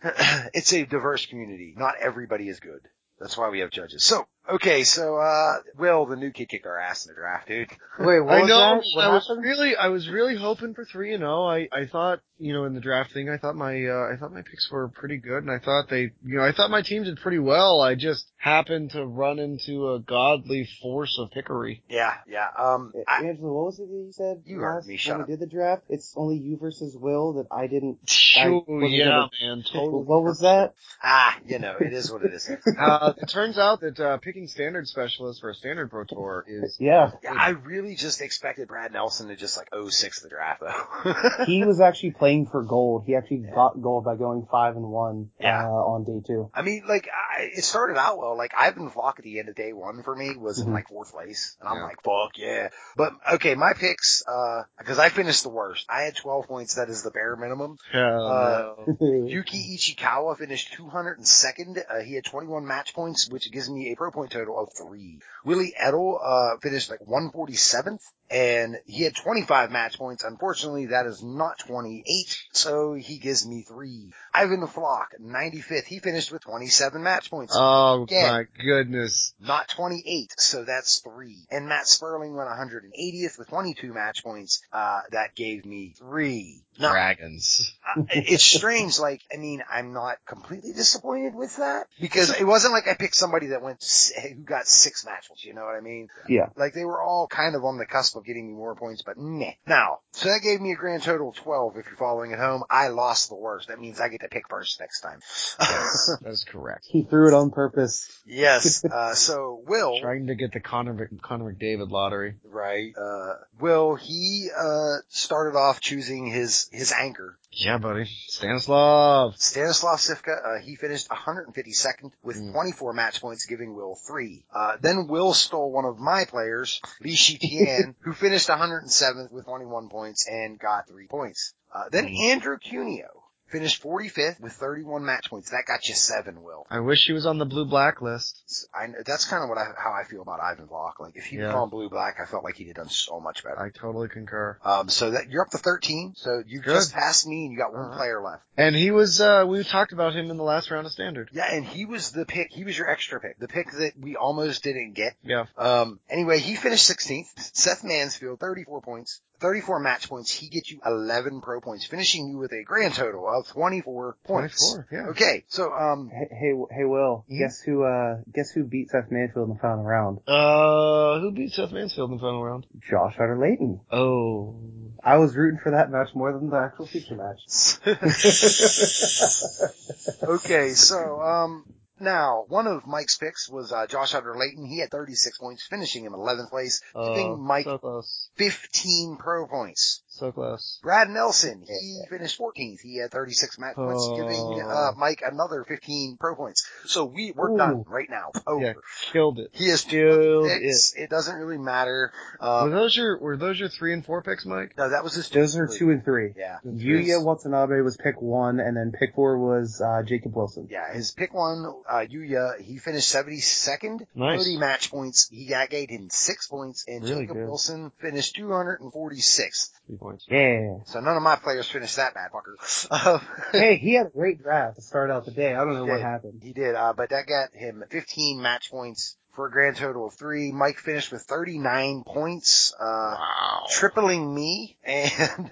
S1: it's a diverse community. Not everybody is good. That's why we have judges. So, okay, so, uh, Will, the new kid kicked our ass in the draft, dude.
S3: Wait, what
S2: I
S3: was
S2: know.
S3: that? What
S2: I was
S3: happened?
S2: really, I was really hoping for three and zero. I, I thought, you know, in the draft thing, I thought my, uh, I thought my picks were pretty good, and I thought they, you know, I thought my team did pretty well. I just happened to run into a godly force of pickery.
S1: Yeah, yeah. Um, I,
S4: Angela, what was it that you said?
S1: You heard me, shut
S4: when
S1: up.
S4: we did the draft? It's only you versus Will that I didn't.
S2: Sure,
S4: wasn't
S2: yeah, man, totally.
S4: What was that?
S1: ah, you know, it is what it is.
S2: uh, it turns out that uh, picking standard specialists for a standard pro tour is
S4: Yeah.
S1: Yeah, I really just expected Brad Nelson to just like 06 the draft though.
S4: He was actually playing for gold. He actually got gold by going five and one
S1: Yeah.
S4: uh, on day two.
S1: I mean, like, I, it started out well. Like, Ivan Floch at the end of day one for me was in
S4: Mhm.
S1: like fourth place. And I'm
S2: Yeah.
S1: like, fuck yeah. But, okay, my picks, uh, cause I finished the worst. I had 12 points. That is the bare minimum. Uh,
S2: no.
S1: Yuki Ichikawa finished 202nd. Uh, he had 21 match points, which gives me a pro point total of three. Willy Edel, uh, finished like 147th and he had 25 match points. Unfortunately, that is not 28, so he gives me three. Ivan the Floch, 95th. He finished with 27 match points.
S2: Oh
S1: Again.
S2: my goodness.
S1: Not 28, so that's three. And Matt Sperling went 180th with 22 match points. Uh, that gave me three. Now,
S2: Dragons.
S1: uh, it's strange. Like, I mean, I'm not completely disappointed with that because it wasn't like I picked somebody that went who got six match points. You know what I mean?
S4: Yeah.
S1: Like they were all kind of on the cusp of getting me more points, but meh. Now, so that gave me a grand total of 12. If you're following at home, I lost the worst. That means I get to pick first next time.
S2: That's correct.
S4: He threw it on purpose.
S1: yes. Uh, so Will,
S2: Trying to get the Connor, Mc- Connor McDavid lottery.
S1: right? Uh, Will he uh started off choosing his his anchor
S2: Yeah, buddy. Stanislav.
S1: Stanislav Cifka, uh, he finished 152nd with
S2: Mm.
S1: 24 match points, giving Will three. Uh, then Will stole one of my players, Li Shitian, who finished 107th with 21 points and got three points. Uh, then
S2: Mm.
S1: Andrew Cuneo finished 45th with 31 match points. That got you seven, Will.
S2: I wish he was on the blue blacklist.
S1: I, that's kind of what I, how I feel about Ivan Floch. Like if he
S2: Yeah.
S1: was on blue black, I felt like he'd have done so much better.
S2: I totally concur.
S1: Um, so that you're up to 13. So you
S2: Good.
S1: just passed me and you got one
S2: Uh-huh.
S1: player left.
S2: And he was, uh, we talked about him in the last round of standard.
S1: Yeah, and he was the pick. He was your extra pick, the pick that we almost didn't get.
S2: Yeah.
S1: Um, anyway, he finished 16th. Seth Manfield, 34 points. 34 match points, he gets you 11 pro points, finishing you with a grand total of 24 points.
S2: 24, yeah.
S1: Okay, so, um,
S4: Hey, hey, hey, Will.
S2: Hmm?
S4: Guess who? Uh, guess who beat Seth Manfield in the final round?
S2: Uh, who beat Seth Manfield in the final round?
S4: Josh Utter-Leyton.
S2: Oh.
S4: I was rooting for that match more than the actual feature match.
S1: okay, so, um, now, one of Mike's picks was, uh, Josh Utter-Leyton. He had 36 points, finishing him in 11th place, giving
S2: Oh,
S1: Mike
S2: so
S1: 15 pro points.
S2: So close.
S1: Brad Nelson, he finished 14th. He had 36 match points,
S2: Oh.
S1: giving uh, Mike another 15 pro points. So we we're
S4: Ooh.
S1: done right now. Over.
S2: Yeah, killed it.
S1: He has
S2: Killed
S1: two picks. It doesn't really matter. Uh,
S2: were those your, were those your three and four picks, Mike?
S1: no, that was his.
S4: Those are two and three.
S1: Yeah,
S4: Yuya Watanabe was pick one, and then pick four was uh, Jacob Wilson.
S1: yeah. His pick one, uh, Yuya, he finished 72nd.
S2: Nice.
S1: 30 match points. He got gained in six points, and
S2: Really
S1: Jacob
S2: good.
S1: Wilson finished 246th.
S2: Three points.
S4: Yeah.
S1: So none of my players finished that bad, fucker.
S4: Hey, he had a great draft to start out the day. I don't know
S1: He
S4: what happened.
S1: He did, uh, but that got him 15 match points for a grand total of three. Mike finished with 39 points, uh,
S2: Wow.
S1: tripling me, and,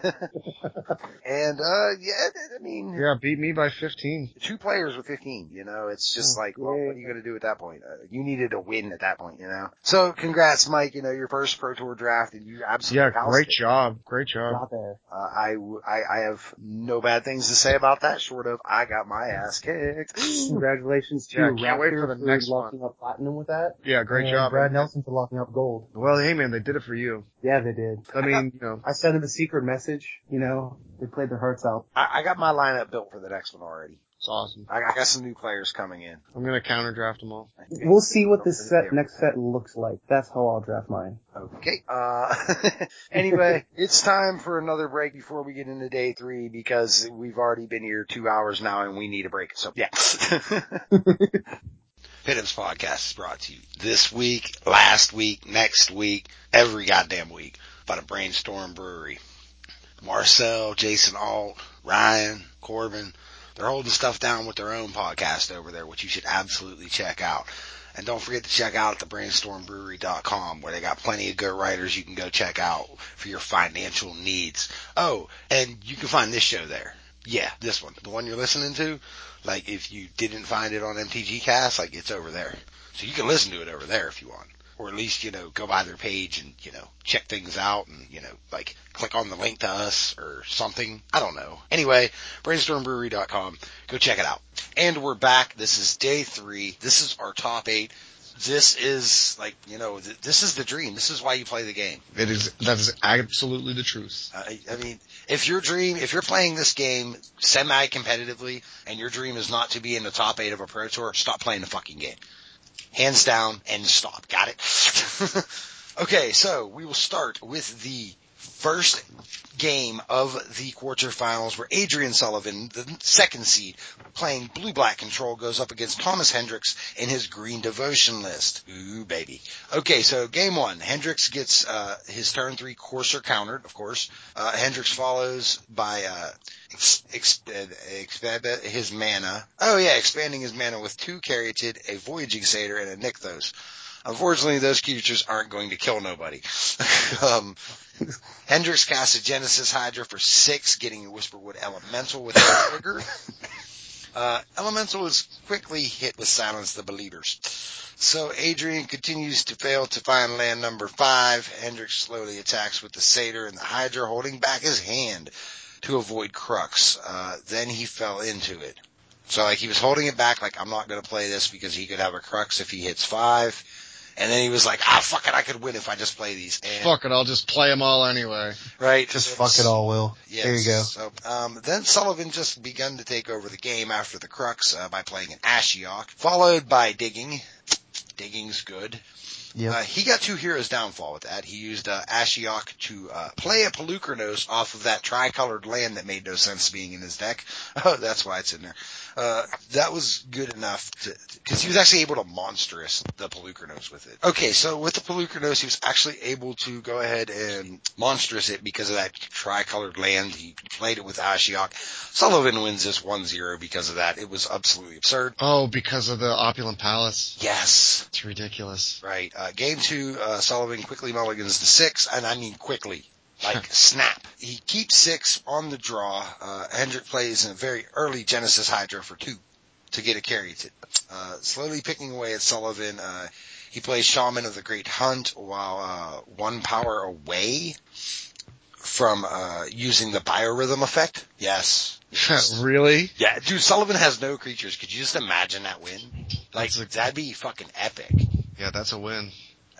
S1: and, uh, yeah, I mean,
S2: Yeah, beat me by 15.
S1: two players with 15, you know, it's just like, well, what are you gonna do at that point? Uh, you needed a win at that point, you know? So congrats, Mike, you know, your first Pro Tour draft, and you absolutely
S2: Yeah, great
S1: it.
S2: job. Great job.
S4: Got there.
S1: Uh, I, w- I, I have no bad things to say about that, short of I got my ass kicked.
S4: Congratulations to
S2: Yeah, can't wait for the next
S4: locking up platinum with that.
S2: Yeah, great
S3: and
S2: job.
S3: Brad Nelson for locking up gold.
S2: Well, hey man, they did it for you.
S4: Yeah, they did.
S2: I mean, you know,
S4: I sent him a secret message. You know, they played their hearts out.
S1: I, I got my lineup built for the next one already.
S2: it's awesome.
S1: I, I got some new players coming in.
S2: I'm gonna counter draft them all.
S4: We'll see what this set next set looks like. That's how I'll draft mine.
S1: Okay. Uh, anyway, it's time for another break before we get into day three because we've already been here two hours now and we need a break. So yeah. Pitt Imps podcast is brought to you this week, last week, next week, every goddamn week by the Brainstorm Brewery. Marcel, Jason Alt, Ryan, Corbin, they're holding stuff down with their own podcast over there, which you should absolutely check out. And don't forget to check out the brainstormbrewery.com where they got plenty of good writers you can go check out for your financial needs. Oh, and you can find this show there. Yeah, this one. The one you're listening to. Like if you didn't find it on MTG Cast, like it's over there. So you can listen to it over there if you want. Or at least, you know, go by their page and, you know, check things out and, you know, like click on the link to us or something. I don't know. Anyway, brainstormbrewery.com. Go check it out. And we're back. This is day three. This is our top eight. This is like, you know, th- this is the dream. This is why you play the game.
S2: It is that is absolutely the truth.
S1: Uh, I, I mean, if your dream, if you're playing this game semi-competitively and your dream is not to be in the top eight of a pro tour, stop playing the fucking game. Hands down and stop. Got it? okay, so we will start with the first game of the quarterfinals where Adrian Sullivan, the second seed, playing blue-black control goes up against Thomas Hendriks in his green devotion list. Ooh, baby. Okay, so game one, Hendriks gets, uh, his turn three courser countered, of course. Uh, Hendriks follows by, uh, ex- uh, his mana. Oh yeah, expanding his mana with two Caryatid, a Voyaging Satyr, and a Nykthos. Unfortunately, those creatures aren't going to kill nobody. um, Hendricks casts a Genesis Hydra for six, getting a Whisperwood Elemental with a trigger. Uh, Elemental is quickly hit with Silence the Believers. So Adrian continues to fail to find land number five. Hendriks slowly attacks with the Satyr and the Hydra, holding back his hand to avoid Crux. Uh, then he fell into it. So like he was holding it back, like I'm not going to play this because he could have a Crux if he hits five. And then he was like, ah, fuck it, I could win if I just play these. And,
S2: Fuck it, I'll just play them all anyway.
S1: Right?
S3: Just fuck it all, Will.
S1: Yes.
S3: There you go.
S1: So, um, then Sullivan just begun to take over the game after the Crux uh, by playing an Ashiok, followed by Digging. Digging's good.
S3: Yep.
S1: Uh, he got two heroes downfall with that. He used uh, Ashiok to uh, play a Polukranos off of that tricolored land that made no sense being in his deck. Oh, that's why it's in there. Uh, that was good enough because he was actually able to monstrous the Polukranos with it. Okay, so with the Polukranos, he was actually able to go ahead and monstrous it because of that tricolored land. He played it with Ashiok. Sullivan wins this 1-0 because of that. It was absolutely absurd.
S2: Oh, because of the opulent palace.
S1: Yes.
S2: It's ridiculous.
S1: Right. Uh, game two, uh, Sullivan quickly mulligans to six, and I mean quickly. Like snap. He keeps six on the draw. Uh, Hendrick plays in a very early Genesis Hydra for two to get a carry. To, uh, slowly picking away at Sullivan. Uh, he plays Shaman of the Great Hunt while uh, one power away from uh, using the biorhythm effect. Yes.
S2: really?
S1: Yeah, dude, Sullivan has no creatures. Could you just imagine that win? Like,
S2: a-
S1: that'd be fucking epic.
S2: Yeah, that's a win.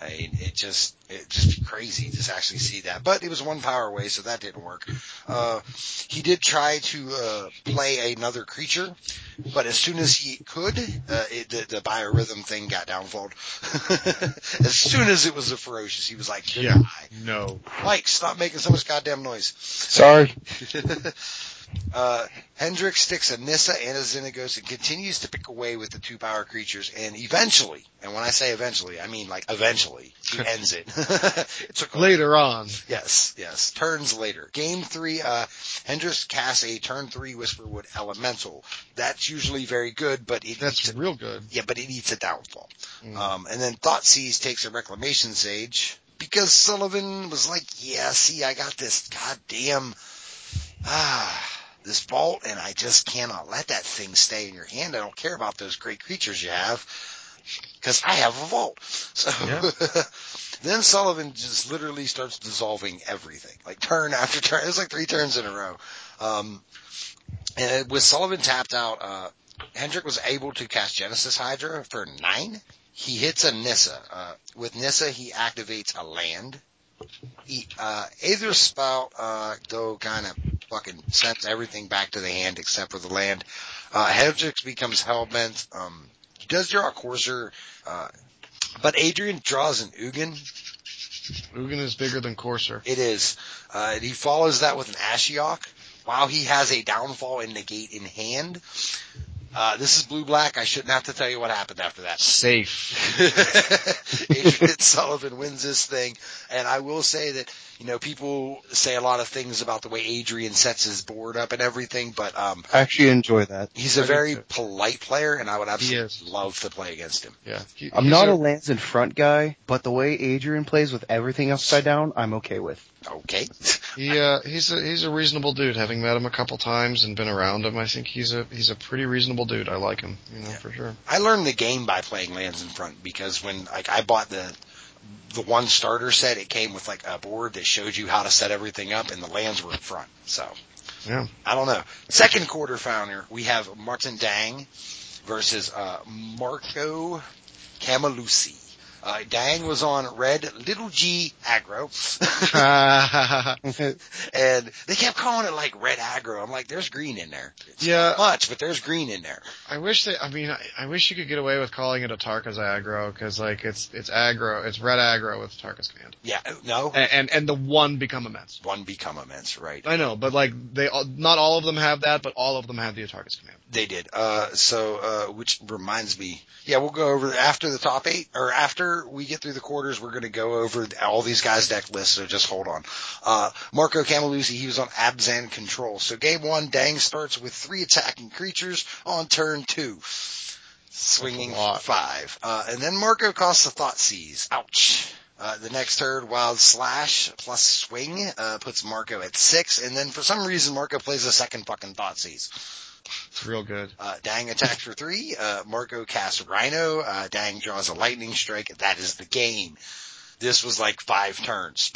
S1: I mean, it just, it just be crazy to actually see that. But it was one power away, so that didn't work. Uh, he did try to, uh, play another creature, but as soon as he could, uh, it, the, the biorhythm thing got downfalled. as soon as it was a ferocious, he was like,
S2: Yeah. No.
S1: Mike, stop making so much goddamn noise.
S4: Sorry.
S1: uh, Hendriks sticks a Nissa and a Xenagos and continues to pick away with the two power creatures and eventually, and when I say eventually, I mean like eventually, he ends it. it
S2: Later on.
S1: Yes, yes. Turns later. Game three, uh, Hendriks casts a turn three Whisperwood Elemental. That's usually very good, but it
S2: That's
S1: eats a,
S2: real good.
S1: yeah, but it eats a downfall.
S2: Mm.
S1: Um, and then Thoughtseize takes a Reclamation Sage because Sullivan was like, yeah, see, I got this goddamn, ah, this vault and I just cannot let that thing stay in your hand. I don't care about those great creatures you have because I have a vault. So
S2: Yeah.
S1: then Sullivan just literally starts dissolving everything, like turn after turn. It was like three turns in a row. Um, and with Sullivan tapped out, uh, Hendrick was able to cast Genesis Hydra for nine. He hits a Nissa. Uh, with Nissa, he activates a land. He, uh, Aether Spout, uh, though kind of fucking sends everything back to the hand except for the land. Uh, Hendriks becomes Hellbent. Um, he does draw a Courser, uh, but Adrian draws an Ugin.
S2: Ugin is bigger than Courser.
S1: It is. Uh, and he follows that with an Ashiok. While he has a downfall and negate in hand. Uh, this is blue black. I shouldn't have to tell you what happened after that.
S2: Safe.
S1: Adrian Sullivan wins this thing, and I will say that you know people say a lot of things about the way Adrian sets his board up and everything, but um,
S4: I actually enjoy that.
S1: he's a
S2: I do
S1: very
S2: too.
S1: polite player, and I would absolutely love to play against him.
S2: Yeah. He-
S4: I'm not
S2: a-
S4: a lands in front guy, but the way Adrian plays with everything upside down, I'm okay with.
S1: Okay,
S2: He uh he's a he's a reasonable dude. Having met him a couple times and been around him, I think he's a he's a pretty reasonable dude. I like him, you know,
S1: Yeah.
S2: for sure.
S1: I learned the game by playing lands in front because when like I bought the the one starter set, it came with like a board that showed you how to set everything up, and the lands were in front. So
S2: Yeah.
S1: I don't know. Second quarter founder, we have Martin Dang versus uh, Marco Cammilluzzi. Uh, Dang was on red little G aggro, and they kept calling it like red aggro. I'm like, there's green in there. It's
S2: Yeah.
S1: not much, but there's green in there.
S2: I wish they. I mean, I, I wish you could get away with calling it a Tarka's aggro because like it's it's aggro, it's red aggro with Tarka's command,
S1: Yeah, no,
S2: and, and and the one become immense.
S1: one become immense, right?
S2: I know, but like they all, not all of them have that, but all of them have the Atarka's command.
S1: They did. Uh, so, uh, which reminds me, yeah, we'll go over after the top eight, or after we get through the quarters, we're going to go over all these guys' deck lists. So just hold on. Uh, Marco Cammilluzzi, he was on Abzan control. So game one, Dang starts with three attacking creatures on turn two. Swinging
S2: That's a lot.
S1: five. Uh, and then Marco costs a thought seize. Ouch. Uh, the next turn, Wild Slash plus Swing, uh, puts Marco at six, and then for some reason Marco plays a second fucking thought seize.
S2: It's real good.
S1: Uh, Dang attacks for three. Uh, Marco casts Rhino. Uh, Dang draws a lightning strike. That is the game. This was like five turns.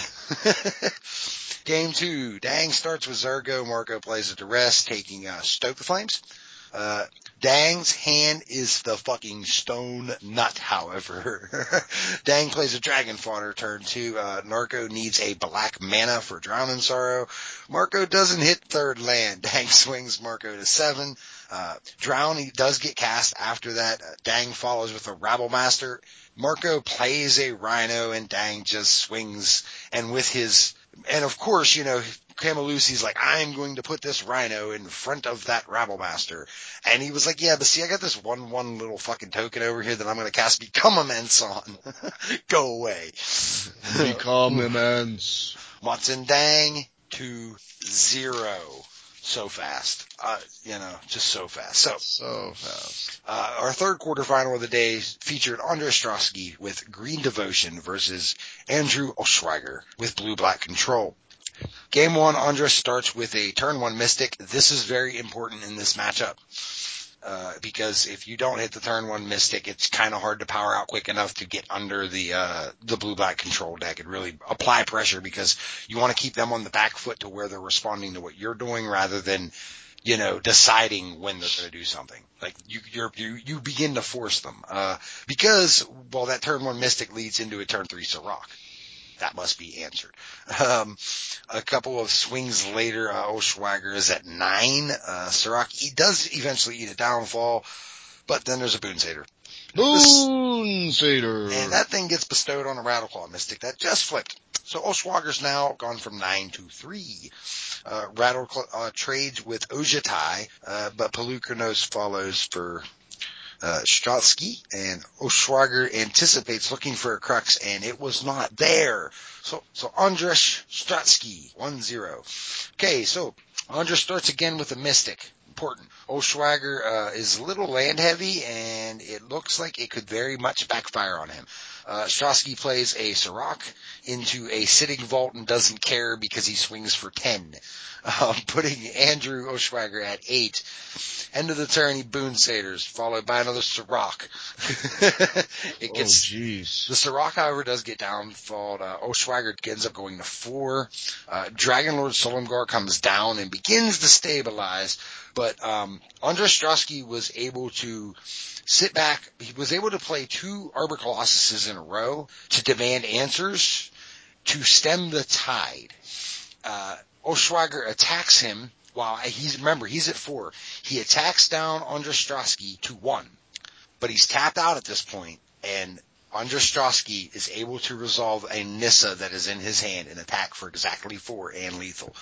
S1: game two. Dang starts with Zurgo. Marco plays it to rest, taking uh, Stoke the Flames. Uh, Dang's hand is the fucking stone nut, however. Dang plays a dragon fodder turn two. Uh, Marco needs a black mana for Drown in Sorrow. Marco doesn't hit third land. Dang swings Marco to seven. Uh, Drown he does get cast after that. Uh, Dang follows with a Rabble Master. Marco plays a Rhino and Dang just swings and with his, and of course, you know, Cammilluzzi's like, I'm going to put this Rhino in front of that Rabble Master. And he was like, yeah, but see, I got this one, one little fucking token over here that I'm going to cast Become Immense on. Go away.
S2: Become immense.
S1: Watson Dang to zero. So fast. Uh, you know, just so fast. So,
S2: So fast.
S1: uh, our third quarterfinal of the day featured Andre Ostrowski with Green Devotion versus Andrew Oschweiger with Blue Black Control. Game one, Andras starts with a turn one Mystic. This is very important in this matchup. Uh, because if you don't hit the turn one Mystic, it's kind of hard to power out quick enough to get under the, uh, the blue black control deck and really apply pressure because you want to keep them on the back foot to where they're responding to what you're doing rather than, you know, deciding when they're going to do something. Like you, you're, you, you begin to force them, uh, because, well, that turn one Mystic leads into a turn three Surrak that must be answered. Um, a couple of swings later, uh, Oshwagger is at nine. Uh, Surrak, he does eventually eat a downfall, but then there's a Boon Satyr.
S2: Boon.
S1: And that thing gets bestowed on a Rattleclaw Mystic that just flipped. So Oshwagger's now gone from nine to three. Uh, Rattleclaw uh, trades with Ojutai, uh, but Polukranos follows for uh, Stratsky and Oshwager anticipates looking for a crux and it was not there. So, so Andras Stratsky, 1-0. Okay, so Andras starts again with a Mystic. Important. Oshwager, uh, is a little land heavy and it looks like it could very much backfire on him. Uh, Strosky plays a Surrak into a sitting vault and doesn't care because he swings for 10 um, putting Andrew Oshwager at eight. End of the turn, he Boon Satyrs, followed by another Surrak. it gets,
S2: oh, jeez.
S1: the Surrak, however, does get downfalled. Uh, Oshwager ends up going to four. Uh, Dragon Lord Silumgar comes down and begins to stabilize, but, um, Andrei was able to sit back. He was able to play two Arbor Colossuses in a row to demand answers to stem the tide. Uh, Oshwager attacks him while he's, remember, he's at four. He attacks down Andrastrosky to one, but he's tapped out at this point and Andrastrosky is able to resolve a Nissa that is in his hand and attack for exactly four and lethal.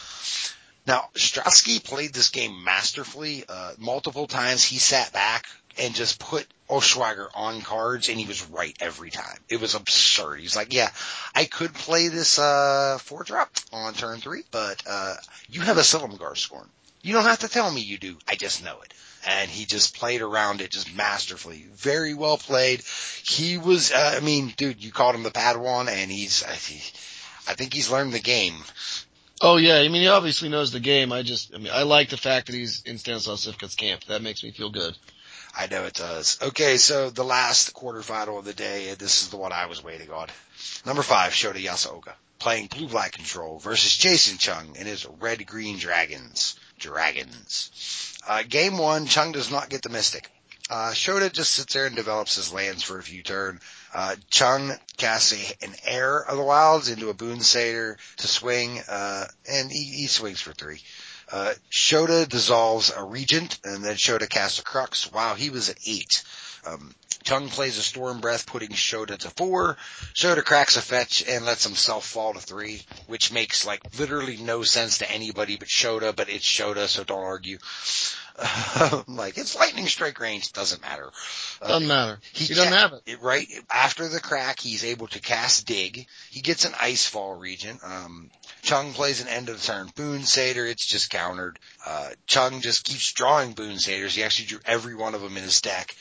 S1: Now, Strasky played this game masterfully. Uh, multiple times he sat back and just put Oshwager on cards and he was right every time. It was absurd. He's like, yeah, I could play this, uh, four drop on turn three, but, uh, you have a Silumgar scorn. You don't have to tell me you do. I just know it. And he just played around it just masterfully. Very well played. He was, uh, I mean, dude, you called him the Padawan and he's, I think he's learned the game.
S2: Oh yeah, I mean he obviously knows the game. I just, I mean, I like the fact that he's in Stanislav Cifka's camp. That makes me feel good.
S1: I know it does. Okay, so the last quarterfinal of the day, and this is the one I was waiting on. Number five, Shota Yasooka, playing blue black control versus Jason Chung and his red green dragons. Dragons. Uh, game one, Chung does not get the mystic. Uh, Shota just sits there and develops his lands for a few turns. Uh, Chung casts a, an heir of the wilds into a boon satyr to swing, uh, and he, he swings for three. Uh, Shota dissolves a regent, and then Shota casts a crux. Wow, he was at eight. Um, Chung plays a storm breath, putting Shota to four. Shota cracks a fetch and lets himself fall to three, which makes like literally no sense to anybody but Shota, but it's Shota, so don't argue. like it's lightning strike range, doesn't matter.
S2: Uh, doesn't matter. He, he doesn't have it.
S1: it. Right after the crack, he's able to cast dig. He gets an icefall regent. Um, Chung plays an end of the turn Boon Satyr. It's just countered. Uh, Chung just keeps drawing Boon Satyrs. He actually drew every one of them in his deck,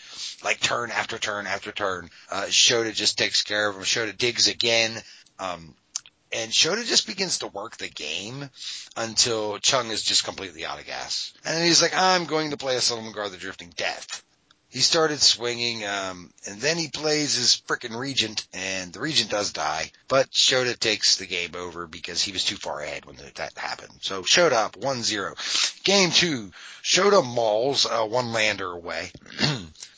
S1: like turn after turn after turn. Uh, Shota just takes care of him. Shota digs again. Um, and Shota just begins to work the game until Chung is just completely out of gas. And he's like, I'm going to play a Silumgar the Drifting Death he started swinging, um, and then he plays his frickin' regent, and the regent does die, but Shota takes the game over because he was too far ahead when that happened. So Shota up 1-0. Game two, Shota mauls, uh, one lander away.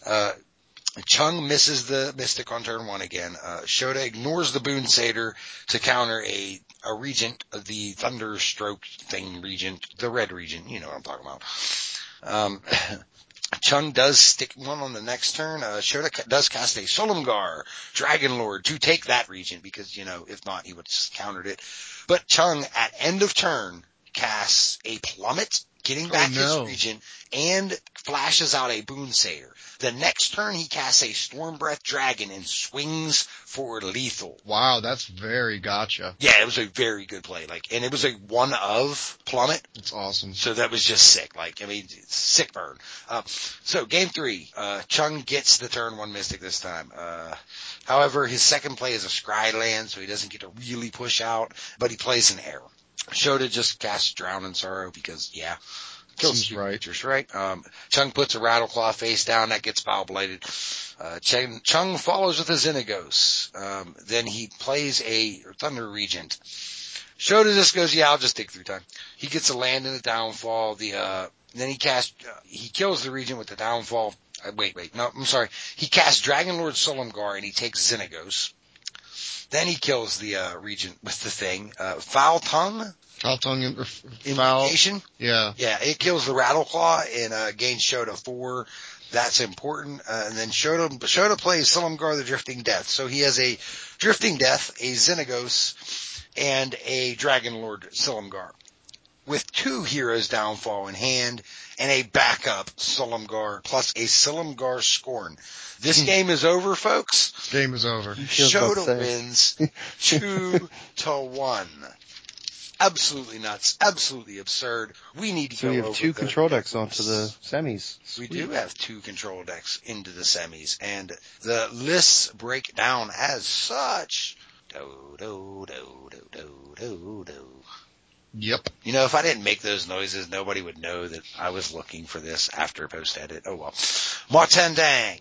S1: uh, Chung misses the Mystic on turn one again. Uh, Shota ignores the Boon Satyr to counter a, a Regent, the Thunderstroke thing Regent, the Red Regent, you know what I'm talking about. Um, Chung does stick one on the next turn. Uh, Shota does cast a Silumgar, Dragon Lord, to take that Regent because, you know, if not, he would have just countered it. But Chung, at end of turn, casts a Plummet, getting back oh, no. his Regent, and flashes out a Boon Satyr. The next turn he casts a Storm Breath Dragon and swings for lethal.
S2: Wow, that's very gotcha.
S1: Yeah, it was a very good play. Like, and it was a one of plummet.
S2: It's awesome.
S1: So that was just sick. Like, I mean, sick burn. Uh, so game three, uh, Chung gets the turn one mystic this time. Uh, however, his second play is a scry land, so he doesn't get to really push out, but he plays an heir. Shota just casts Drown in Sorrow because, yeah, kills two
S2: right.
S1: creatures, right? Um, Chung puts a Rattleclaw face down, that gets foul bladed. Uh, Chung, Chung follows with a Xenagos. Um, then he plays a Thunder Regent. Shota just goes, yeah, I'll just dig through time. He gets a land in the downfall, the, uh, then he casts, uh, he kills the Regent with the downfall. Uh, wait, wait, no, I'm sorry. He casts Dragon Lord Silumgar and he takes Xenagos. Then he kills the, uh, Regent with the thing, uh, Foul Tongue,
S2: Foul tongue or foul.
S1: Invocation.
S2: Yeah.
S1: Yeah, it kills the Rattleclaw and uh, gains Shota four. That's important. Uh, and then Shota Shota plays Silumgar the Drifting Death. So he has a Drifting Death, a Xenagos, and a Dragon Lord Silumgar. With two heroes downfall in hand and a backup Silumgar plus a Silumgar Scorn. This hmm. game is over, folks.
S2: Game is over.
S4: I was about to
S1: Shota
S4: say.
S1: wins two to one. Absolutely nuts. Absolutely absurd. We need to
S4: So
S1: go
S4: you have
S1: over
S4: two
S1: the-
S4: control decks onto the semis.
S1: We do have two control decks into the semis, and the lists break down as such. Do do do do do do do.
S2: Yep.
S1: You know, if I didn't make those noises, nobody would know that I was looking for this after post edit. Oh well. Martin Dang.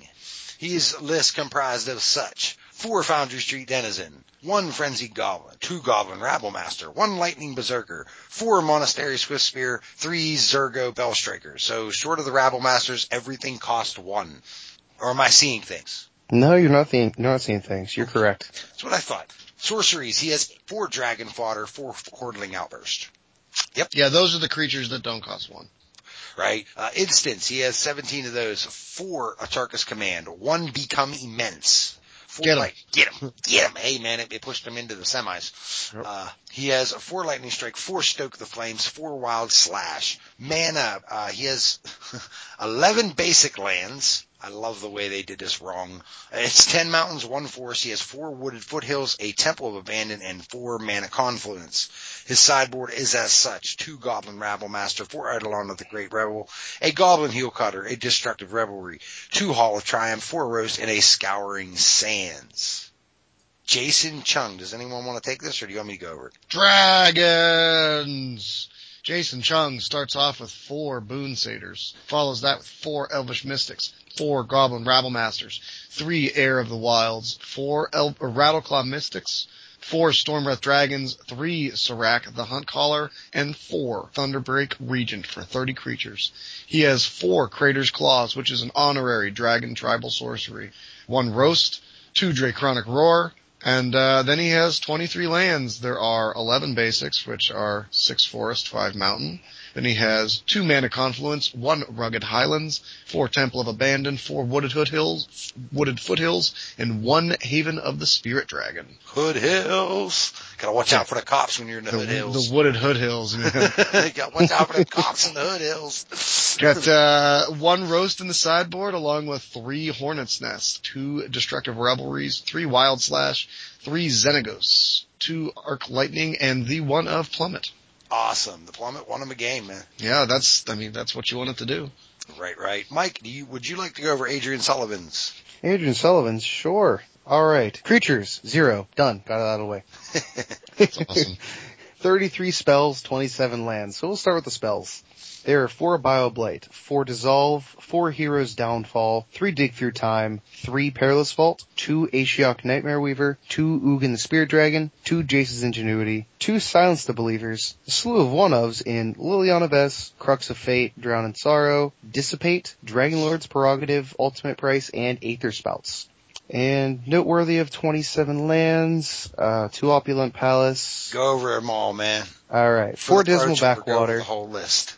S1: He's list comprised of such. Four Foundry Street Denizen, one Frenzied Goblin, two Goblin Rabble Master, one Lightning Berserker, four Monastery Swift Spear, three Zurgo Bellstriker. So short of the Rabble Masters, everything cost one. Or am I seeing things?
S4: No, you're not seeing, you're not seeing things. You're correct.
S1: That's what I thought. Sorceries, he has four Dragon Fodder, four Hordeling Outburst. Yep.
S2: Yeah, those are the creatures that don't cost one.
S1: right? Uh, instance, he has 17 of those. Four Atarka's Command. One Become Immense. Four
S2: Get
S1: light- get him, get him. Hey man, it, it pushed him into the semis.
S4: Yep.
S1: Uh, he has four Lightning Strike, four Stoke the Flames, four Wild Slash. Mana, uh, he has 11 basic lands. I love the way they did this wrong. It's 10 mountains, one forest. He has four wooded foothills, a temple of abandon, and four mana confluence. His sideboard is as such. Two Goblin Rabble Master, four Eidolon of the Great Revel, a Goblin Heel Cutter, a Destructive Revelry, two Hall of Triumph, four Roast, and a Scouring Sands. Jason Chung, does anyone want to take this or do you want me to go over it?
S2: Dragons! Jason Chung starts off with four Boon Satyrs, follows that with four Elvish Mystics, four Goblin Rabble Masters, three Heir of the Wilds, four El- Rattleclaw Mystics, four Stormbreath Dragons, three Surrak the Hunt Caller, and four Thunderbreak Regent for 30 creatures. He has four Crater's Claws, which is an honorary dragon tribal sorcery, one Roast, two Draconic Roar, and uh, then he has 23 lands. There are 11 basics, which are 6 forest, 5 mountain. Then he has 2 mana confluence, 1 rugged highlands, 4 temple of abandon, 4 wooded foothills, wooded foothills, and 1 haven of the spirit dragon.
S1: Hood Hills. Gotta watch out for the cops when you're in the,
S2: The,
S1: Hood Hills.
S2: the wooded hood hills, man.
S1: Gotta watch out for the cops in the Hood Hills.
S2: Got uh, one roast in the sideboard, along with three hornets' nests, two destructive revelries, three wild slash, three xenagos, two arc lightning, and the one of plummet.
S1: Awesome. The plummet won him a game, man.
S2: Yeah, that's I mean that's what you wanted to do.
S1: Right, right. Mike, do you, would you like to go over Adrian Sullivan's?
S4: Adrian Sullivan, sure. Alright. Creatures, zero. Done. Got it out of the way.
S2: That's awesome.
S4: 33 spells, 27 lands. So we'll start with the spells. There are four Bile Blight, four Dissolve, four Heroes Downfall, three Dig Through Time, three Perilous Vault, two Ashiok Nightmare Weaver, two Ugin the Spirit Dragon, two Jace's Ingenuity, two Silence the Believers, a slew of one-ofs in Liliana Vess, Crux of Fate, Drown in Sorrow, Dissipate, Dragonlord's Prerogative, Ultimate Price, and Aether Spouts. And noteworthy of 27 lands, uh, two Opulent Palace.
S1: Go over them all, man.
S4: Alright,
S1: For
S4: four Dismal
S1: approach, we'll go over
S4: Backwater.
S1: The whole list.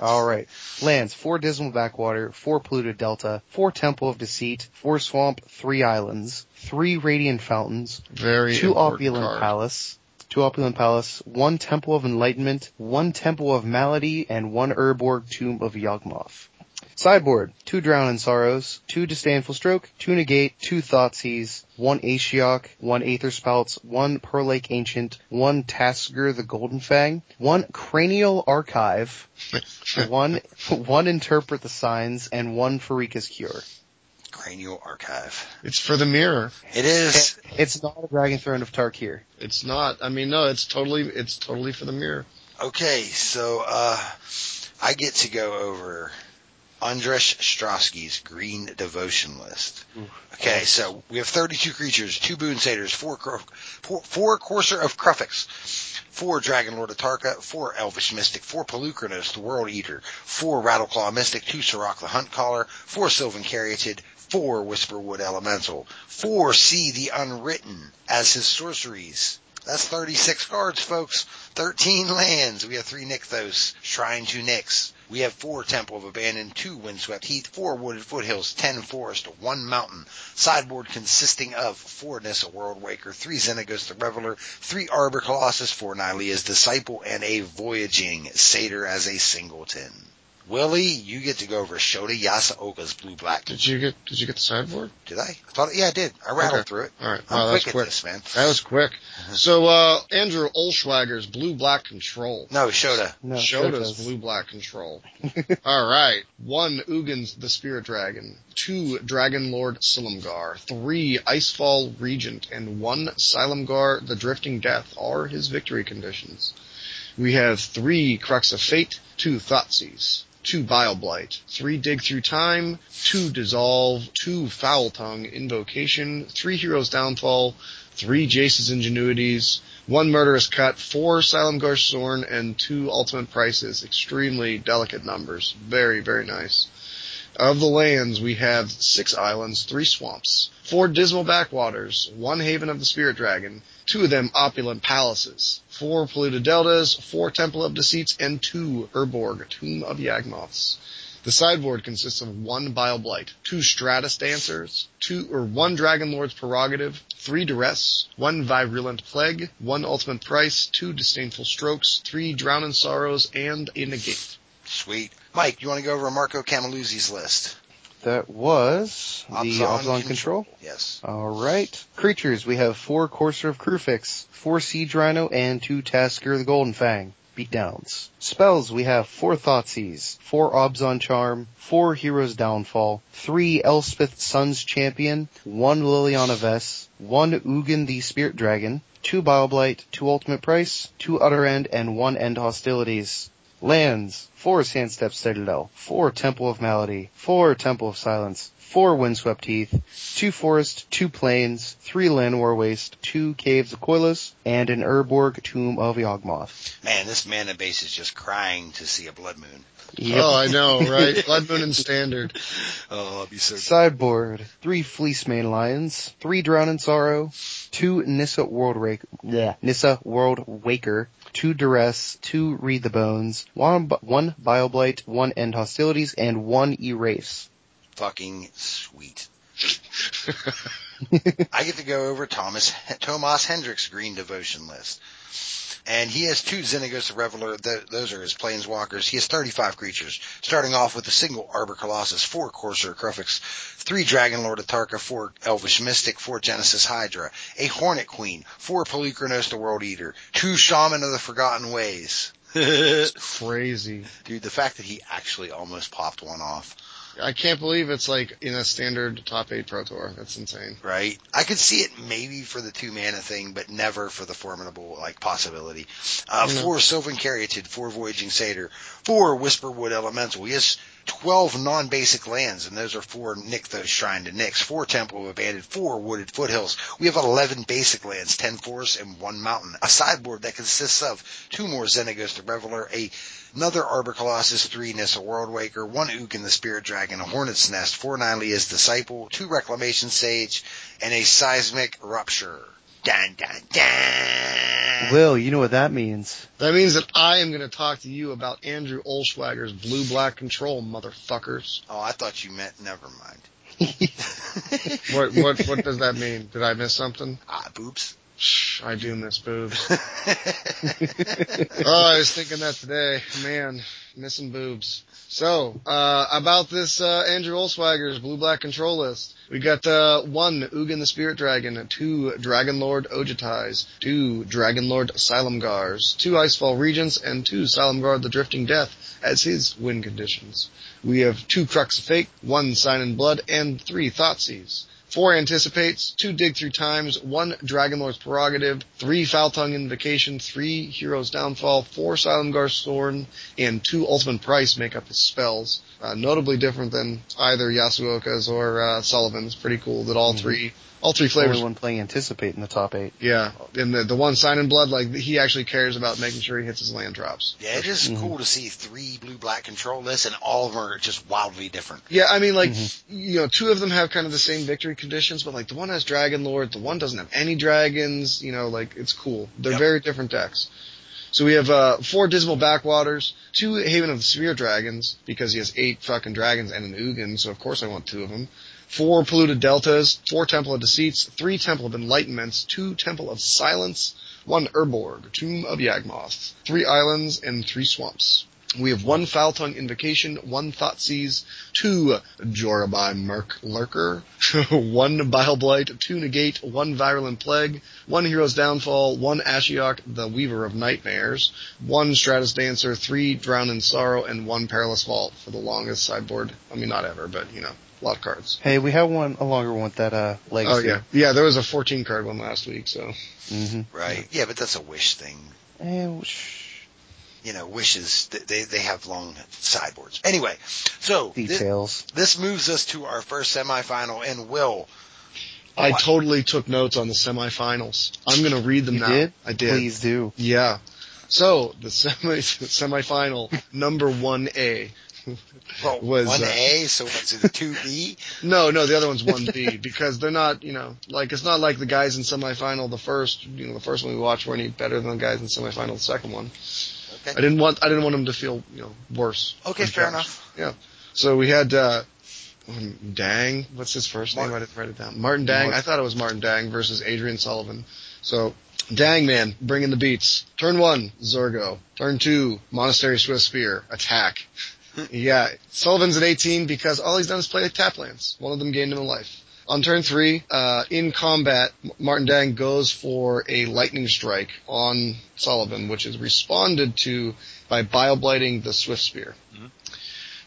S4: Alright. Lands, four Dismal Backwater, four Polluted Delta, four Temple of Deceit, four Swamp, three Islands, three Radiant Fountains,
S2: Very
S4: two Opulent
S2: card.
S4: Palace, two Opulent Palace, one Temple of Enlightenment, one Temple of Malady, and one Urborg Tomb of Yawgmoth. Sideboard, two Drown in Sorrows, two Disdainful Stroke, two Negate, two Thoughtseize, one Ashiok, one Aether Spouts, one Pearl Lake Ancient, one Tasigur the Golden Fang, one Cranial Archive, one, one Interpret the Signs, and one Pharika's Cure.
S1: Cranial Archive.
S2: It's for the mirror.
S1: It is.
S4: It's not a Dragon Throne of Tarkir.
S2: It's not. I mean, no, it's totally, it's totally for the mirror.
S1: Okay, so uh, I get to go over Andres Strosky's Green Devotion list. Okay, so we have 32 creatures, two Boon Satyrs, four, four, four Courser of Kruphix, four Dragon Lord Atarka, four Elvish Mystic, four Polukranos, the World Eater, four Rattleclaw Mystic, two Surrak the Hunt Caller, four Sylvan Caryatid, four Whisperwood Elemental, four See the Unwritten as his sorceries. That's 36 cards, folks. 13 lands. We have three Nykthos, Shrine to Nyx. We have four Temple of Abandon, two Windswept Heath, four Wooded Foothills, ten Forest, one Mountain. Sideboard consisting of four Nissa World Waker, three Xenagos the Reveler, three Arbor Colossus, four Nylea's Disciple, and a Voyaging Satyr as a singleton. Willie, you get to go over Shota Yasooka's Blue Black.
S2: Did you get, did you get the sideboard?
S1: Did I? I thought, yeah, I did. I rattled
S2: Okay.
S1: through it.
S2: Alright,
S1: I'm
S2: wow,
S1: quick at
S2: quick.
S1: this, man.
S2: That was quick. So, uh, Andrew Ohlschwager's Blue Black Control.
S1: No, Shota.
S4: No,
S2: Shota's
S4: Shota's.
S2: Blue Black Control. Alright. One Ugin's the Spirit Dragon. Two Dragon Lord Silumgar. Three Icefall Regent. And one Silumgar the Drifting Death are his victory conditions. We have three Crux of Fate, two Thoughtseize, two Bile Blight, three Dig Through Time, two Dissolve, two Foul Tongue Invocation, three Heroes Downfall, three Jace's Ingenuities, one Murderous Cut, four Silumgar Scorn, and two Ultimate Prices. Extremely delicate numbers. Very, very nice. Of the lands, we have six islands, three swamps, four dismal backwaters, one haven of the spirit dragon, two of them opulent palaces, four polluted deltas, four temple of deceits, and two Urborg, tomb of Yawgmoths. The sideboard consists of one Bile Blight, two Stratus Dancers, two or one Dragon Lord's Prerogative, three Duress, one Virulent Plague, one Ultimate Price, two Disdainful Strokes, three Drown in Sorrows, and a Negate.
S1: Sweet. Mike, you want to go over Marco Cammilluzzi's list?
S4: That was the
S1: Abzan
S4: Abzan Control.
S1: Yes.
S4: Alright. Creatures, we have four Courser of Kruphix, four Siege Rhino, and two Tasigur the Golden Fang. Beatdowns. Spells, we have four Thoughtseize, four Abzan Charm, four Heroes Downfall, three Elspeth Sun's Champion, one Liliana Vess, one Ugin the Spirit Dragon, two Bile Blight, two Ultimate Price, two Utter End, and one End Hostilities. Lands, four Sandsteppe Citadel, four Temple of Malady, four Temple of Silence, four Windswept Heath, two Forest, two Plains, three Llanowar Waste, two Caves of Koilos, and an Urborg Tomb of Yawgmoth.
S1: Man, this mana base is just crying to see a blood moon.
S2: Oh, I know, right? Blood Moon and Standard.
S1: Oh, I'll be so
S4: Sideboard, three Fleecemane Lions, three Drown in Sorrow, two Nissa World Rake, yeah, Nissa World Waker, two Duress, two Read the Bones, one, B- one Bile Blight, one End Hostilities, and one Erase.
S1: fucking sweet. I get to go over Thomas Tomas Hendrick's Green Devotion list. And he has two Xenagos the Reveler, th- those are his planeswalkers. He has 35 creatures, starting off with a single Arbor Colossus, four Courser Kruphix, three Dragonlord Atarka, four Elvish Mystic, four Genesis Hydra, a Hornet Queen, four Polukranos the World Eater, two Shaman of the Forgotten Ways. Dude,
S2: Crazy.
S1: the fact that he actually almost popped one off.
S2: I can't believe it's like in a standard top eight pro tour. That's insane.
S1: Right. I could see it maybe for the two mana thing, but never for the formidable like possibility. Uh,
S2: mm-hmm.
S1: Four Sylvan Caryatid, four Voyaging Satyr, four Whisperwood Elemental. Yes, 12 non-basic lands, and those are four Nykthos Shrine to Nyx, four Temple of Abandon, four Wooded Foothills. We have 11 basic lands, 10 forests, and one mountain. A sideboard that consists of two more Xenagos the Reveler, a, another Arbor Colossus, three Nissa World Waker, one Ugin the Spirit Dragon, a Hornet's Nest, four Nylea's Disciple, two Reclamation Sage, and a Seismic Rupture. Dun dun dun!
S4: Will, you know what that means.
S2: That means that I am going to talk to you about Andrew Olschwager's Blue Black Control, motherfuckers.
S1: Oh, I thought you meant never mind.
S2: What what what does that mean? Did I miss something?
S1: ah,
S2: I do miss boobs. oh, I was thinking that today. Man, missing boobs. So, uh, about this, uh, Andrew Olsweiger's blue black control list. We got, uh, one, Ugin the Spirit Dragon, two, Dragon Lord Ojutais, two, Dragon Lord Gars, two Icefall Regents, and two, Guard the Drifting Death as his win conditions. We have two Crux of Fate, one Sign in Blood, and three Thoughtseize. Four anticipates, two dig through times, one Dragonlord's prerogative, three foul tongue invocation, three heroes downfall, four Silumgar's Scorn, and two ultimate price make up his spells. Uh, notably different than either Yasooka's or uh, Sullivan's. Pretty cool that all mm-hmm. three all three flavors.
S4: Only one playing anticipate in the top eight.
S2: Yeah, and the the one sign in blood, like he actually cares about making sure he hits his land drops.
S1: Yeah, it's just mm-hmm. cool to see three blue black control lists, and all of them are just wildly different.
S2: Yeah, I mean, like mm-hmm. you know, two of them have kind of the same victory conditions, but like the one has Dragon Lord, the one doesn't have any dragons. You know, like it's cool. They're yep. very different decks. So we have uh, four Dismal Backwaters, two Haven of the Spear Dragons, because he has eight fucking dragons and an Ugin, so of course I want two of them four polluted deltas, four temple of deceits, three temple of enlightenments, two temple of silence, one Urborg, tomb of Yawgmoth, three islands, and three swamps. We have one foul tongue invocation, one Thoughtseize, two Jorubai Murk Lurker, one Bile Blight, two Negate, one Virulent Plague, one Hero's Downfall, one Ashiok, the Weaver of Nightmares, one Stratus Dancer, three Drown in Sorrow, and one Perilous Vault for the longest sideboard. I mean, not ever, but you know a lot of cards.
S4: Hey, we have one a longer one with that uh legacy.
S2: Oh yeah, yeah. There was a 14 card one last week, so.
S1: Mm-hmm. Right. Yeah, but that's a wish thing.
S4: Eh,
S1: you know, wishes they they have long sideboards. Anyway, so
S4: details.
S1: This, this moves us to our first semifinal, and Will.
S2: I what? totally took notes on the semifinals. I'm going to read them
S4: you
S2: now.
S4: Did?
S2: I did.
S4: Please do.
S2: Yeah. So the semi semifinal number one A
S1: well, was one A. Uh, so what's it? Two B?
S2: no, no, the other one's one B because they're not. You know, like it's not like the guys in semifinal. The first, you know, the first one we watched were any better than the guys in semifinal. The second one. Okay. I didn't want. I didn't want them to feel you know worse.
S1: Okay, fair enough.
S2: Yeah. So we had. uh Dang, what's his first Martin. name? I didn't write it down. Martin Dang. Martin. I thought it was Martin Dang versus Adrian Sullivan. So Dang man, bringing the beats. Turn one, Zurgo. Turn two, Monastery Swift Spear. Attack yeah, Sullivan's at 18 because all he's done is play tap lands. One of them gained him a life. On turn three, uh, in combat, Martin Dang goes for a lightning strike on Sullivan, which is responded to by bile blighting the Swift Spear. Mm-hmm.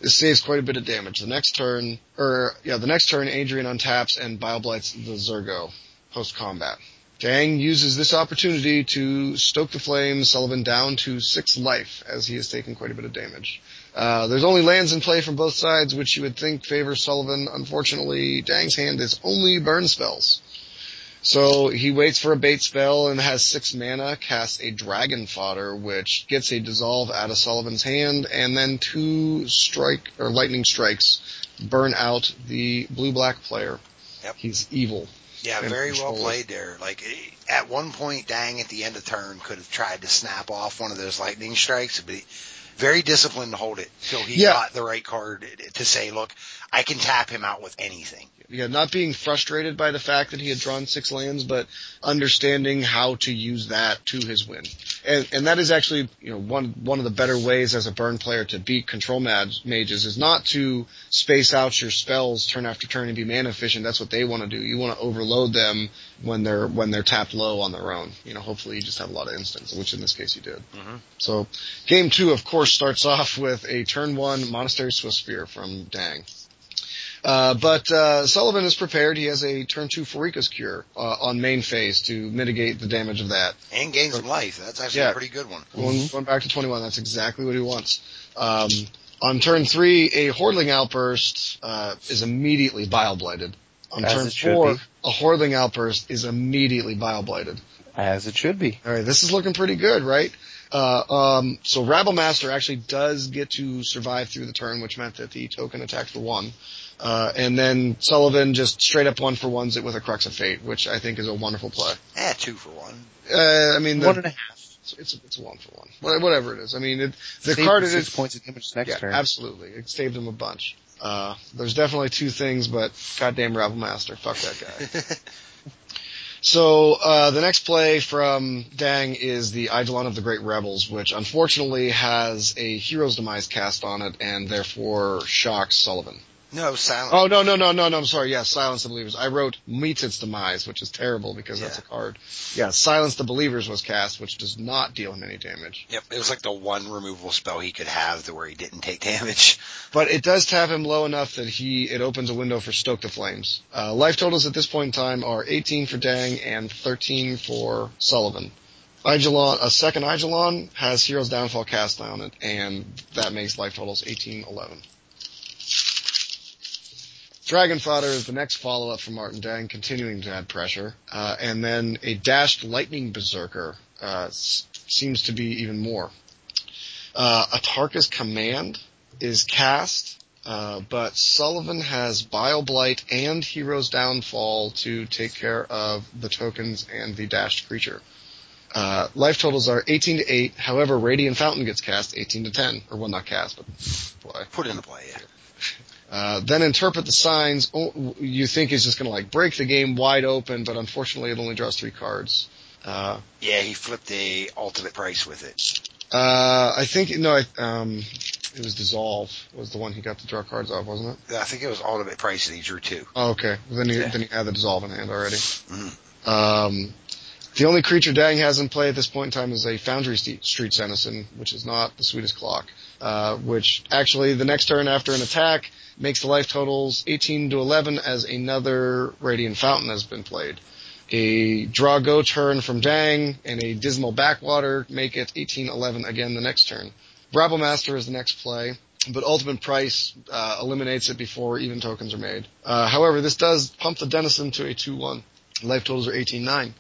S2: This saves quite a bit of damage. The next turn, or yeah, the next turn, Adrian untaps and bile blights the Zurgo post combat. Dang uses this opportunity to stoke the flames Sullivan down to six life as he has taken quite a bit of damage. Uh, there's only lands in play from both sides, which you would think favors Sullivan. Unfortunately, Dang's hand is only burn spells. So he waits for a bait spell and has six mana, casts a dragon fodder, which gets a dissolve out of Sullivan's hand, and then two strike or lightning strikes burn out the blue black player.
S1: Yep.
S2: He's evil.
S1: Yeah, very well played there. Like at one point, Dang at the end of turn could have tried to snap off one of those lightning strikes, but very disciplined to hold it till he yeah. got the right card to say, look, I can tap him out with anything.
S2: Yeah, not being frustrated by the fact that he had drawn six lands, but understanding how to use that to his win. And, and that is actually, you know, one, one of the better ways as a burn player to beat control mages is not to space out your spells turn after turn and be mana efficient. That's what they want to do. You want to overload them when they're, when they're tapped low on their own. You know, hopefully you just have a lot of instants, which in this case you did. Mm-hmm. So game two, of course, starts off with a turn one Monastery Swift Spear from Dang. Uh, but uh, Sullivan is prepared. He has a turn two Pharika's Cure uh, on main phase to mitigate the damage of that.
S1: And gain some life. That's actually yeah. a pretty good one.
S2: Going, mm-hmm. going back to 21, that's exactly what he wants. Um, on turn three, a Hordeling Outburst uh, is immediately Bile Blighted. On
S4: As
S2: turn four, a Hordeling Outburst is immediately Bile Blighted.
S4: As it should be.
S2: All right, this is looking pretty good, right? Uh, um, so Rabble Master actually does get to survive through the turn, which meant that the token attacked for one. Uh, and then Sullivan just straight up one for ones it with a Crux of Fate, which I think is a wonderful play.
S1: Eh, two for one.
S2: Uh, I mean,
S4: the, one and a half.
S2: It's, it's, a, it's a one for one. Whatever it is. I mean, it, the
S4: saved
S2: card
S4: six
S2: is
S4: points of damage next
S2: yeah,
S4: turn.
S2: Absolutely, it saved him a bunch. Uh, there's definitely two things, but goddamn Rabble Master, fuck that guy. So uh, the next play from Dang is the Eidolon of the Great Rebels, which unfortunately has a Hero's Demise cast on it, and therefore shocks Sullivan.
S1: No, Silence.
S2: Oh no no no no no! I'm sorry. Yeah, Silence the Believers. I wrote meets its demise, which is terrible because that's a
S1: Yeah.
S2: card. Yeah, Silence the Believers was cast, which does not deal him any damage,
S1: Yep, it was like the one removable spell he could have to where he didn't take damage.
S2: but it does tap him low enough that he it opens a window for Stoke the Flames. Uh, life totals at this point in time are 18 for Dang and 13 for Sullivan. Eidolon, a second Eidolon has Hero's Downfall cast on it, and that makes life totals 18, 11. Dragon Fodder is the next follow-up from Martin Dang, continuing to add pressure. Uh, and then a dashed Lightning Berserker uh, s- seems to be even more. Uh, Atarka's Command is cast, uh, but Sullivan has Bile Blight and Hero's Downfall to take care of the tokens and the dashed creature. Uh, life totals are 18 to 8. However, Radiant Fountain gets cast 18 to 10. Or, well, not cast, but play.
S1: Put into play, yeah.
S2: Uh, then interpret the signs. Oh, you think he's just going to like break the game wide open, but unfortunately it only draws three cards. Uh,
S1: Yeah, he flipped the ultimate price with it.
S2: uh, I think no, I, um, it was dissolve was the one he got to draw cards off, wasn't it?
S1: Yeah, I think it was ultimate price that he drew two.
S2: Oh, okay. Then he
S1: Yeah.
S2: then he had the dissolve in hand already.
S1: Mhm.
S2: Um, the only creature Dang has in play at this point in time is a Foundry Street, Street Citizen, which is not the sweetest clock. Uh, which actually the next turn after an attack makes the life totals 18 to 11 as another Radiant Fountain has been played. A draw go turn from Dang and a Dismal Backwater make it 18-11 again the next turn. Rabble Master is the next play, but Ultimate Price uh, eliminates it before even tokens are made. Uh, however, this does pump the Denizen to a 2-1. Life totals are 18-9.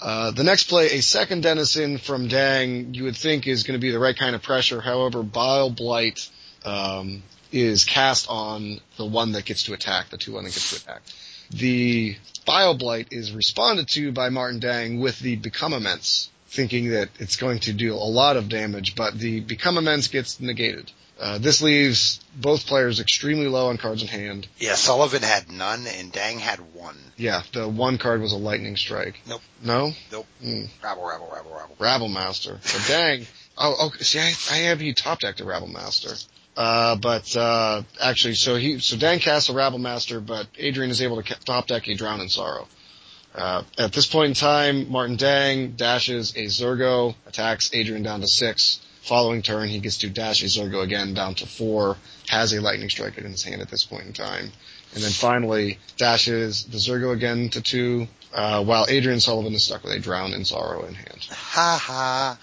S2: Uh, the next play, a second Denizen from Dang, you would think is going to be the right kind of pressure. However, Bile Blight um, is cast on the one that gets to attack, the 2-1 that gets to attack. The Bile Blight is responded to by Martin Dang with the Become Immense, thinking that it's going to deal a lot of damage, but the Become Immense gets negated. Uh, this leaves both players extremely low on cards in hand.
S1: Yeah, Sullivan had none and Dang had one.
S2: Yeah, the one card was a Lightning Strike.
S1: Nope.
S2: No?
S1: Nope.
S2: Hmm.
S1: Rabble, rabble, rabble, rabble.
S2: Rabble Master. But dang. Oh, okay. See, I, I have you top decked a Rabble Master. Uh, but, uh, actually, so he, so Dan casts a Rabble Master, but Adrian is able to top deck a Drown in Sorrow. Uh, at this point in time, Martin Dang dashes a Zurgo, attacks Adrian down to six. Following turn, he gets to dash a Zurgo again down to four, has a Lightning Strike in his hand at this point in time. And then finally, dashes the Zurgo again to two, uh, while Adrian Sullivan is stuck with a Drown in Sorrow in hand.
S1: Ha ha.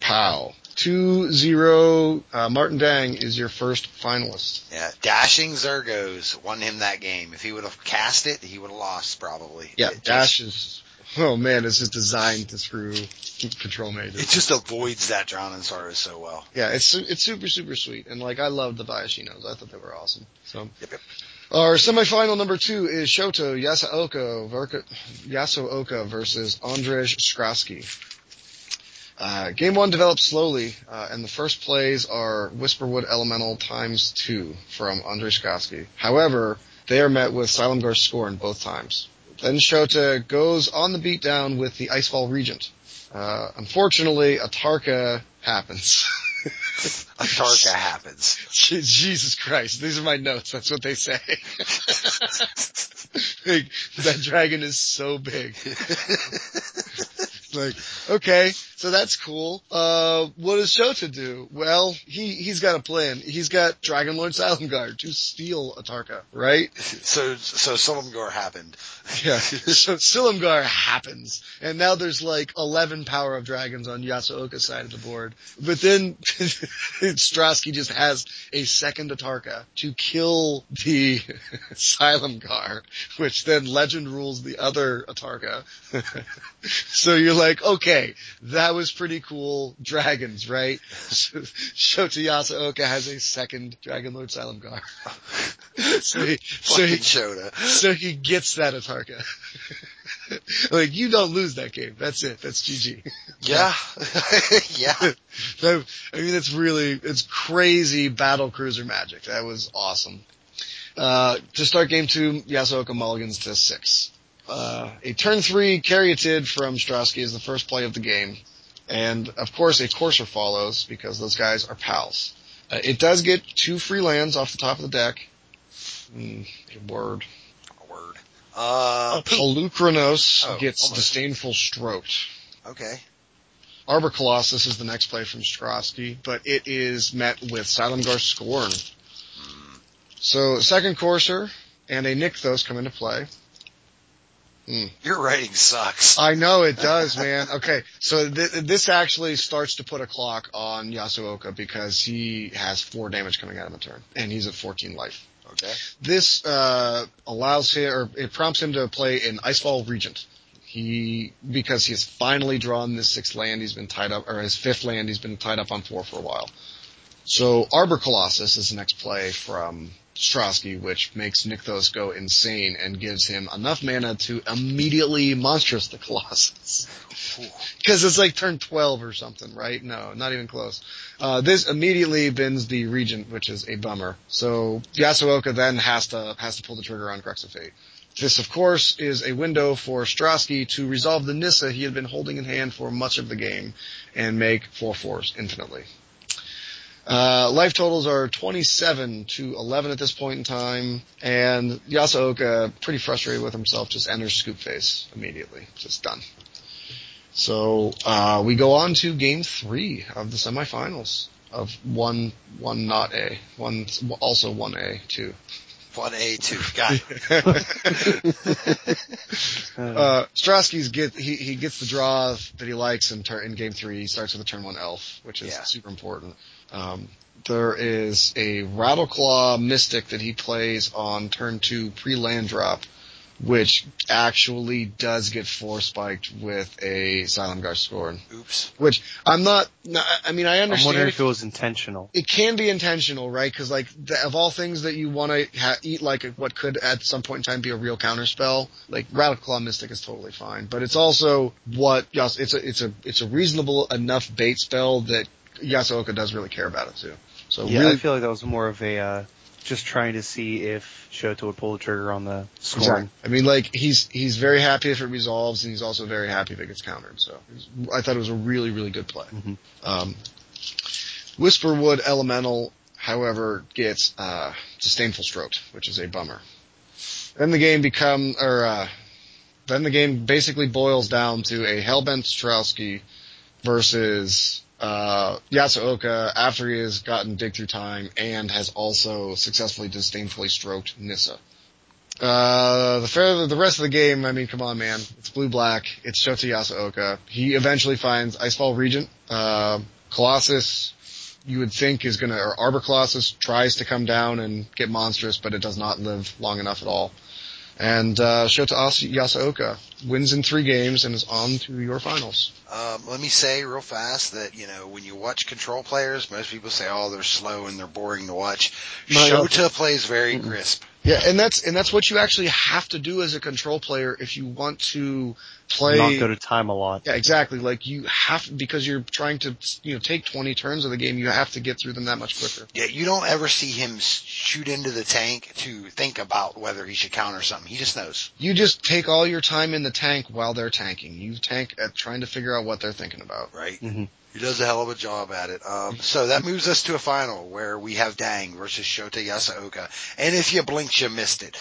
S2: Pow. 2-0, uh, Martin Dang is your first finalist.
S1: Yeah, dashing Zurgos won him that game. If he would have cast it, he would have lost probably.
S2: Yeah,
S1: It
S2: Dash is, oh man, it's just designed to screw control
S1: Just, it just avoids that Drown and Sorrow so well.
S2: Yeah, it's, it's super, super sweet. And like, I loved the Bayashinos. I thought they were awesome. So.
S1: Yep, yep.
S2: Our semifinal number two is Shota Yasooka, Verka, Yasooka versus Andrzej Skrasky. Uh, game one develops slowly, uh, and the first plays are Whisperwood Elemental times two from Andrzej Skrasky. However, they are met with Silumgar's Scorn both times. Then Shota goes on the beatdown with the Icefall Regent. Uh, unfortunately, Atarka. Happens. Jesus Christ, these are my notes. That's what they say. like, that dragon is so big. like, okay, so that's cool. Uh, what does Shota do? Well, he, he's got a plan. He's got Dragon Lord Silumgar to steal Atarka, right?
S1: so, so Silumgar happened.
S2: Yeah. so Silumgar happens, and now there's like 11 power of dragons on Yasooka's side of the board. But then Strasky just has a second Atarka to kill the Silumgar, which then legend rules the other Atarka. so you're like, okay, that was pretty cool. Dragons, right? Shota Yasooka has a second Dragon Lord Silumgar. so he, so he, so he gets that Atarka. like you don't lose that game. That's it. That's GG.
S1: Yeah. yeah.
S2: So, I mean, it's really it's crazy battle cruiser magic. That was awesome. Uh, to start game two, Yasooka mulligans to six. Uh, a turn three Caryatid from Strasky is the first play of the game. And of course a Courser follows because those guys are pals. Uh, it does get two free lands off the top of the deck. Mm, word.
S1: Uh.
S2: Polukranos
S1: Oh,
S2: gets
S1: almost.
S2: Disdainful Stroked.
S1: Okay.
S2: Arbor Colossus is the next play from Strasky, but it is met with Silumgar Scorn. So second Courser and a Nykthos come into play.
S1: Your writing sucks.
S2: I know it does, man. Okay, so th- this actually starts to put a clock on Yasooka because he has four damage coming out of the turn, and he's at 14 life.
S1: Okay.
S2: This uh, allows him, or it prompts him to play an Icefall Regent. He because he has finally drawn this sixth land he's been tied up, or his fifth land he's been tied up on four for a while. So Arbor Colossus is the next play from Strasky, which makes Nykthos go insane and gives him enough mana to immediately monstrous the Colossus. Because it's like turn 12 or something, right? No, not even close. Uh, this immediately bins the Regent, which is a bummer. So Yasooka then has to, has to pull the trigger on Crux of Fate. This, of course, is a window for Strosky to resolve the Nissa he had been holding in hand for much of the game and make 4-4s infinitely. Uh, life totals are 27 to 11 at this point in time, and Yasooka, pretty frustrated with himself, just enters scoop Face immediately. Just done. So, uh, we go on to game three of the semifinals of one, one not A, one, also one A, two.
S1: One A two. Got it.
S2: Uh, Strasky's get he he gets the draw that he likes in turn in game three. He starts with a turn one elf, which is
S1: Yeah.
S2: super important. Um, there is a Rattleclaw Mystic that he plays on turn two pre land drop, which actually does get four spiked with a Silumgar Scorn.
S1: Oops.
S2: Which I'm not. I mean, I understand.
S3: I'm wondering
S2: if-
S3: if it was intentional.
S2: it can be intentional, right? Because like the, of all things that you want to ha- eat, like what could at some point in time be a real counter spell, like Rattleclaw Mystic is totally fine. But it's also what Yas- it's a it's a it's a reasonable enough bait spell that Yasooka does really care about it too. So
S3: Yeah,
S2: really,
S3: I feel like that was more of a uh, just trying to see if Shota would pull the trigger on the scoring.
S2: Exactly. I mean, like he's he's very happy if it resolves, and he's also very happy if it gets countered. So I thought it was a really really good play.
S3: Mhm.
S2: Um, Whisperwood Elemental, however, gets uh, disdainful stroked, which is a bummer. Then the game become or uh, then the game basically boils down to a Hellbent Strowski versus uh, Yasooka after he has gotten dig through time and has also successfully disdainfully stroked Nissa. Uh, the the rest of the game, I mean, come on, man. It's blue black. It's Shota Yasooka. He eventually finds Icefall Regent. Uh, Colossus, you would think is gonna, or Arbor Colossus tries to come down and get monstrous, but it does not live long enough at all. And, uh, Shota As- Yasooka wins in three games and is on to your finals.
S1: Um, let me say real fast that, you know, when you watch control players, most people say, oh, they're slow and they're boring to watch.
S3: No.
S1: Shota plays very crisp.
S2: Yeah, and that's, and that's what you actually have to do as a control player if you want to play.
S3: Not go to time a lot.
S2: Yeah, exactly. Like you have because you're trying to you know take 20 turns of the game, you have to get through them that much quicker.
S1: Yeah, you don't ever see him shoot into the tank to think about whether he should counter something. He just knows.
S2: You just take all your time in the tank while they're tanking. You tank at trying to figure out what they're thinking about.
S1: Right?
S3: Mhm.
S1: He does a hell of a job at it. Um, so that moves us to a final where we have Dang versus Shota Yasooka. And if you blinked, you missed it.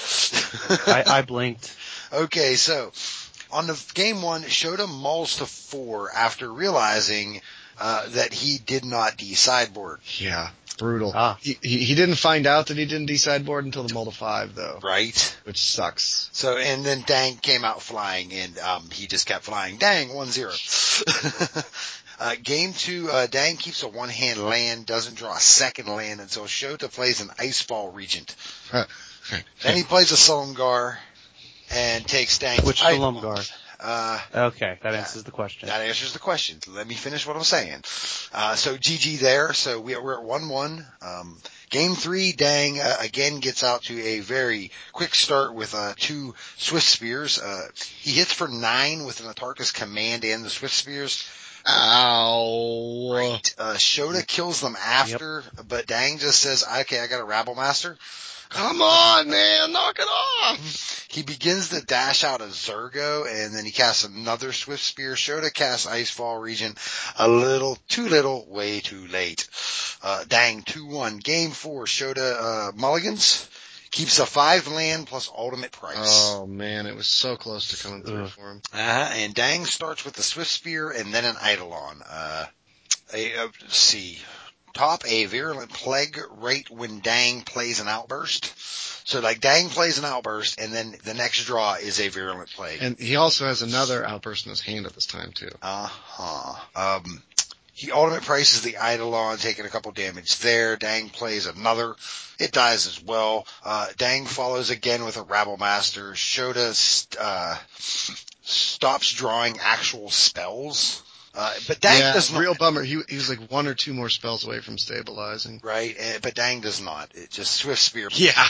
S3: I, I blinked.
S1: Okay, so on the game one, Shota mauls to four after realizing uh, that he did not de-sideboard.
S2: Yeah, brutal.
S3: Ah.
S2: He, he he didn't find out that he didn't decide board until the Multi five though,
S1: Right?
S2: which sucks.
S1: So, and then Dang came out flying and, um, he just kept flying. Dang, one zero. uh, game two, uh, Dang keeps a one hand land, doesn't draw a second land until Shota plays an Icefall Regent. Then he plays a Silumgar and takes Dang's
S3: Which
S1: I-
S3: to Lumgard.
S1: Uh,
S3: Okay, that answers the question.
S1: that answers the question. Let me finish what I'm saying. Uh, so GG there. So we, we're at 1-1. Um, game three, Dang, uh, again gets out to a very quick start with, uh, two Swift Spears. Uh, he hits for nine with an Atarka's command and the Swift Spears.
S2: Ow.
S1: Right. Uh, Shota kills them after, but Dang just says, okay, I got a Rabble Master.
S2: Come on, man, knock it off.
S1: He begins to dash out of Zurgo and then he casts another Swift Spear. Shota casts Icefall Regent a little, too little, way too late. Uh, dang, 2-1. Game 4, Shota, uh, Mulligans keeps a 5 land plus ultimate price.
S2: Oh man, it was so close to coming through
S3: Ugh.
S2: for him.
S1: Uh-huh, and Dang starts with the Swift Spear and then an Eidolon. Uh, a, uh, let's see. Top a virulent plague right when Dang plays an outburst. So like Dang plays an outburst and then the next draw is a virulent plague.
S2: And he also has another outburst in his hand at this time too.
S1: Uh-huh. Um, he ultimate prices the Eidolon, taking a couple damage there. Dang plays another. It dies as well. Uh, Dang follows again with a Rabble Master. Shota, st- uh, stops drawing actual spells. Uh, but Dang
S2: yeah,
S1: does not.
S2: real bummer. He he was like one or two more spells away from stabilizing.
S1: Right, eh, but Dang does not. It just Swift Spear
S2: Yeah.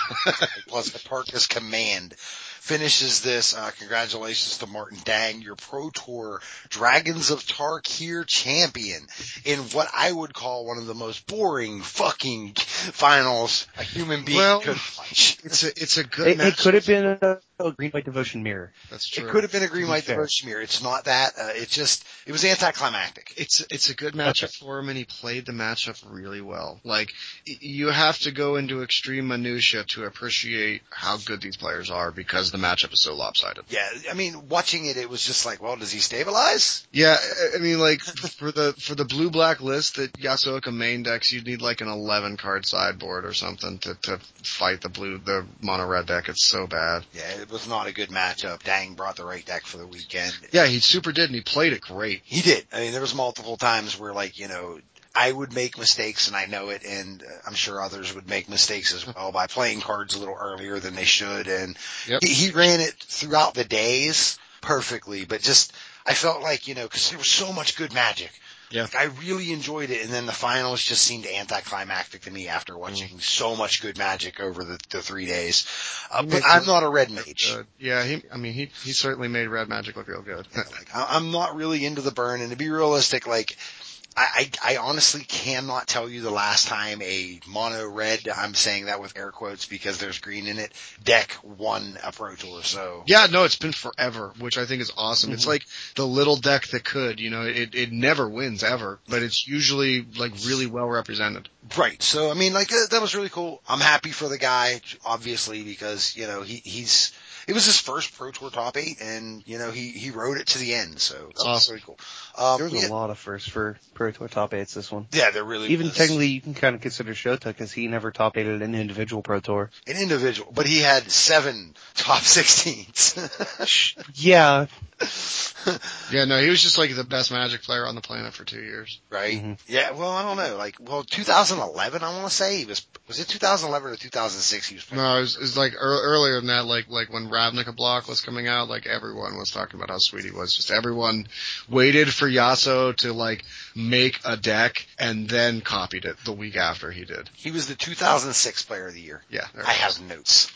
S1: plus the Hipparchus Command finishes this. Uh, congratulations to Martin Dang, your Pro Tour Dragons of Tarkir champion in what I would call one of the most boring fucking finals a human being
S2: Well,
S1: could watch.
S2: it's a it's a good
S3: It,
S2: match.
S3: it could have been a, a green white devotion mirror.
S2: That's true.
S1: It could have been a green
S3: To be
S1: white
S3: fair.
S1: devotion mirror. It's not that. Uh, it just it was anticlimactic.
S2: It's it's a good matchup for him, and he played the matchup really well. Like you have to go into extreme minutia to appreciate how good these players are because the matchup is so lopsided.
S1: Yeah, I mean, watching it, it was just like, well, does he stabilize?
S2: Yeah, I- I mean, like for the for the blue black list that Yasooka main decks, you'd need like an eleven card sideboard or something to to fight the blue the mono red deck. It's so bad.
S1: Yeah, it was not a good matchup. Dang brought the right deck for the weekend.
S2: Yeah, he super did, and he played it great.
S1: He did. I mean, there was multiple times where like, you know, I would make mistakes and I know it and uh, I'm sure others would make mistakes as well by playing cards a little earlier than they should and
S2: Yep.
S1: he, he ran it throughout the days perfectly, but just, I felt like, you know, cause there was so much good magic.
S2: Yeah.
S1: Like, I really enjoyed it and then the finals just seemed anticlimactic to me after watching so much good magic over the, the three days. Uh, but I'm not a red mage.
S2: Good. Yeah, he. I mean, he he certainly made red magic look real good.
S1: Like, I- I'm not really into the burn, and to be realistic, like, I, I, I honestly cannot tell you the last time a mono red, I'm saying that with air quotes because there's green in it, deck won a Pro Tour, so.
S2: Yeah, no, it's been forever, which I think is awesome. It's like the little deck that could, you know, it, it never wins ever, but it's usually like really well represented.
S1: Right, so I mean, like, uh, that was really cool. I'm happy for the guy, obviously, because, you know, he, he's, it was his first Pro Tour top eight, and, you know, he, he rode it to the end, so. That was
S2: awesome.
S1: really cool. Um,
S3: There was
S1: yeah,
S3: a lot of firsts for Pro Tour top eights this one.
S1: yeah, there really
S3: Even
S1: was.
S3: technically, you can kind of consider Shota because he never top eighted an individual Pro Tour.
S1: An individual, but he had seven top 16s.
S3: Yeah,
S2: Yeah, no, he was just like the best magic player on the planet for two years.
S1: right?
S3: Mhm.
S1: Yeah, well, I don't know. Like, well, 2011, I want to say he was. Was it 2011 or 2006? He was. Playing?
S2: No, it was, it was like ear earlier than that, like like when Ravnica block was coming out, like everyone was talking about how sweet he was. Just everyone waited for Yasuo to like make a deck and then copied it the week after he did.
S1: He was the 2006 Player of the Year.
S2: Yeah,
S1: I have notes.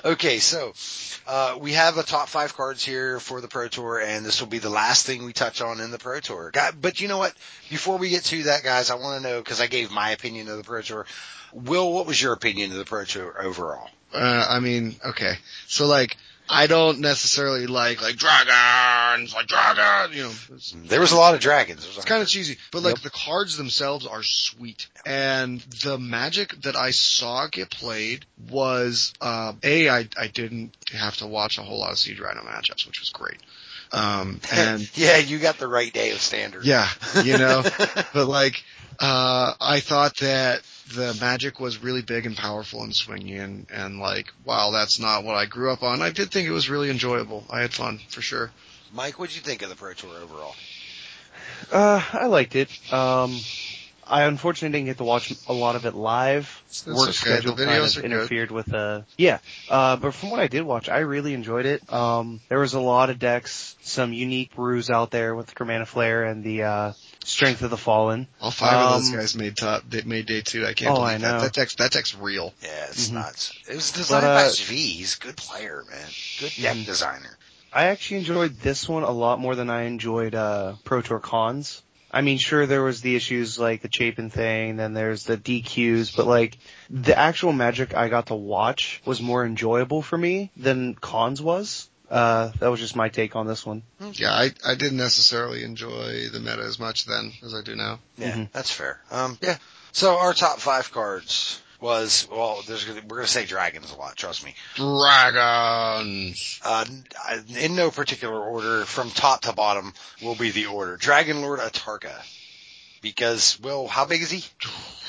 S1: okay, so uh, we have a top five cards here for the Pro Tour, and this will be the last thing we touch on in the Pro Tour. But you know what? Before we get to that, guys, I want to know because I gave my opinion of the Pro Tour. Will, what was your opinion of the Pro Tour overall?
S2: Uh, I mean, okay. So like, I don't necessarily like, like dragons, like dragon, you know,
S1: There was a lot of dragons.
S2: It's kind of cheesy, but like the cards themselves are sweet. And the magic that I saw get played was, uh, A, I, I didn't have to watch a whole lot of Siege Rhino matchups, which was great. Um, and
S1: yeah, you got the right day of standard.
S2: yeah, you know, but like, uh, I thought that the magic was really big and powerful and swingy and, and like, wow, that's not what I grew up on. I did think it was really enjoyable. I had fun, for sure.
S1: Mike, what'd you think of the Pro Tour overall?
S3: uh, I liked it. Um, I unfortunately didn't get to watch a lot of it live.
S2: It's
S3: Work
S2: okay. The
S3: schedule kind of
S2: are good.
S3: interfered with uh yeah. Uh but from what I did watch, I really enjoyed it. Um there was a lot of decks, some unique brews out there with the Chromatic Flare and the uh Strength of the Fallen.
S2: All five of those
S3: Um,
S2: guys made top, they made day two. I can't
S3: Oh,
S2: believe
S3: I
S2: that.
S3: know.
S2: That deck's, that deck's real.
S1: Yeah, it's
S3: Mhm.
S1: nuts. It was designed
S3: But,
S1: by
S3: uh,
S1: Zvi. He's a good player, man. Good deck
S3: Mhm.
S1: designer.
S3: I actually enjoyed this one a lot more than I enjoyed uh Pro Tour Khans.
S4: I mean, sure, there was the issues like the Chapin thing, then there's the DQs, but like the actual Magic I got to watch was more enjoyable for me than Khans was. Uh, that was just my take on this one.
S2: Yeah, I, I didn't necessarily enjoy the meta as much then as I do now.
S1: Yeah,
S4: Mhm.
S1: that's fair. Um, yeah. So our top five cards was well, there's gonna, we're gonna say dragons a lot. Trust me.
S2: Dragons!
S1: Uh, in no particular order, from top to bottom will be the order. Dragon Lord Atarka. Because, well, how big is he?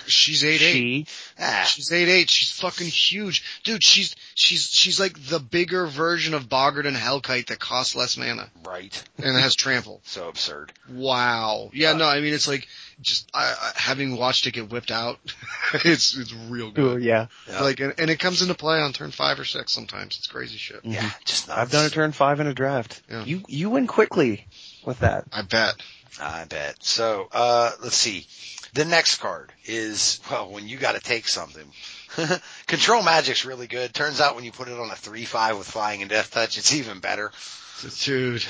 S2: She's 8'8".
S4: She,
S1: Ah,
S2: She's 8'8". She's fucking huge. Dude, she's, she's, she's like the bigger version of Bogardan Hellkite that costs less mana.
S1: right.
S2: And has trample.
S1: So absurd.
S2: Wow. Yeah,
S1: Uh,
S2: no, I mean, it's like, just, I, I, having watched it get whipped out, it's, it's real
S4: Ooh,
S2: good.
S4: yeah,
S1: Yeah.
S2: Like, and, and it comes into play on turn five or six sometimes. It's crazy shit.
S1: Yeah, just nuts.
S4: I've done a turn five in a draft.
S2: Yeah.
S4: You you win quickly with that.
S2: I bet.
S1: I bet. So, uh, let's see. The next card is, well, when you gotta take something. Control Magic's really good. Turns out when you put it on a 3-5 with Flying and Death Touch, it's even better.
S2: Dude,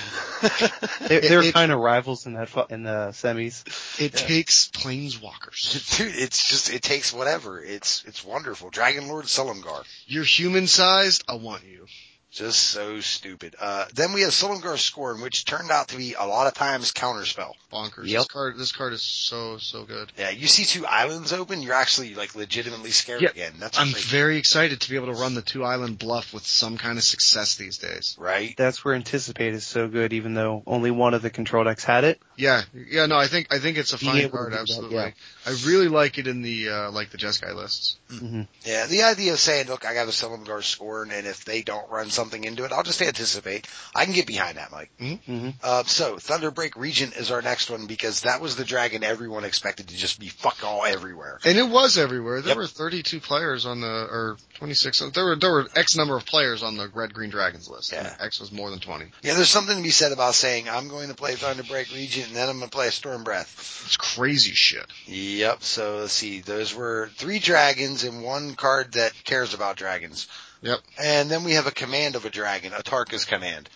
S4: They, they were kind of rivals in that fu- in the semis.
S2: it
S1: Yeah.
S2: takes planeswalkers.
S1: Dude, it's just, it takes whatever. It's, it's wonderful. Dragon Lord Silumgar.
S2: You're human sized, I want you.
S1: Just so stupid. Uh, then we have Silumgar Scorn, which turned out to be a lot of times counterspell.
S2: Bonkers.
S4: Yep.
S2: This card, this card is so, so good.
S1: Yeah, you see two islands open, you're actually like legitimately scared
S2: Yeah,
S1: again. That's
S2: I'm
S1: great.
S2: very excited to be able to run the two island bluff with some kind of success these days.
S1: right?
S4: That's where Anticipate is so good, even though only one of the control decks had it.
S2: Yeah, yeah, no, I think, I think it's a fine card,
S4: do that,
S2: absolutely.
S4: yeah.
S2: I really like it in the, uh, like the Jeskai lists.
S4: hmm
S1: Yeah, the idea of saying, look, I got a Silumgar Scorn, and if they don't run something into it, I'll just anticipate. I can get behind that, Mike.
S4: hmm
S1: Uh, so, Thunderbreak Regent is our next one because that was the dragon everyone expected to just be fuck all everywhere.
S2: And it was everywhere. There
S1: Yep.
S2: were 32 players on the, or 26, there were, there were X number of players on the Red Green Dragons list.
S1: Yeah.
S2: X was more than 20.
S1: Yeah, there's something to be said about saying, I'm going to play Thunderbreak Regent, and then I'm going to play a Storm Breath.
S2: It's crazy shit.
S1: Yep, so let's see, those were three dragons and one card that cares about dragons.
S2: Yep.
S1: And then we have a command of a dragon, Atarka's command.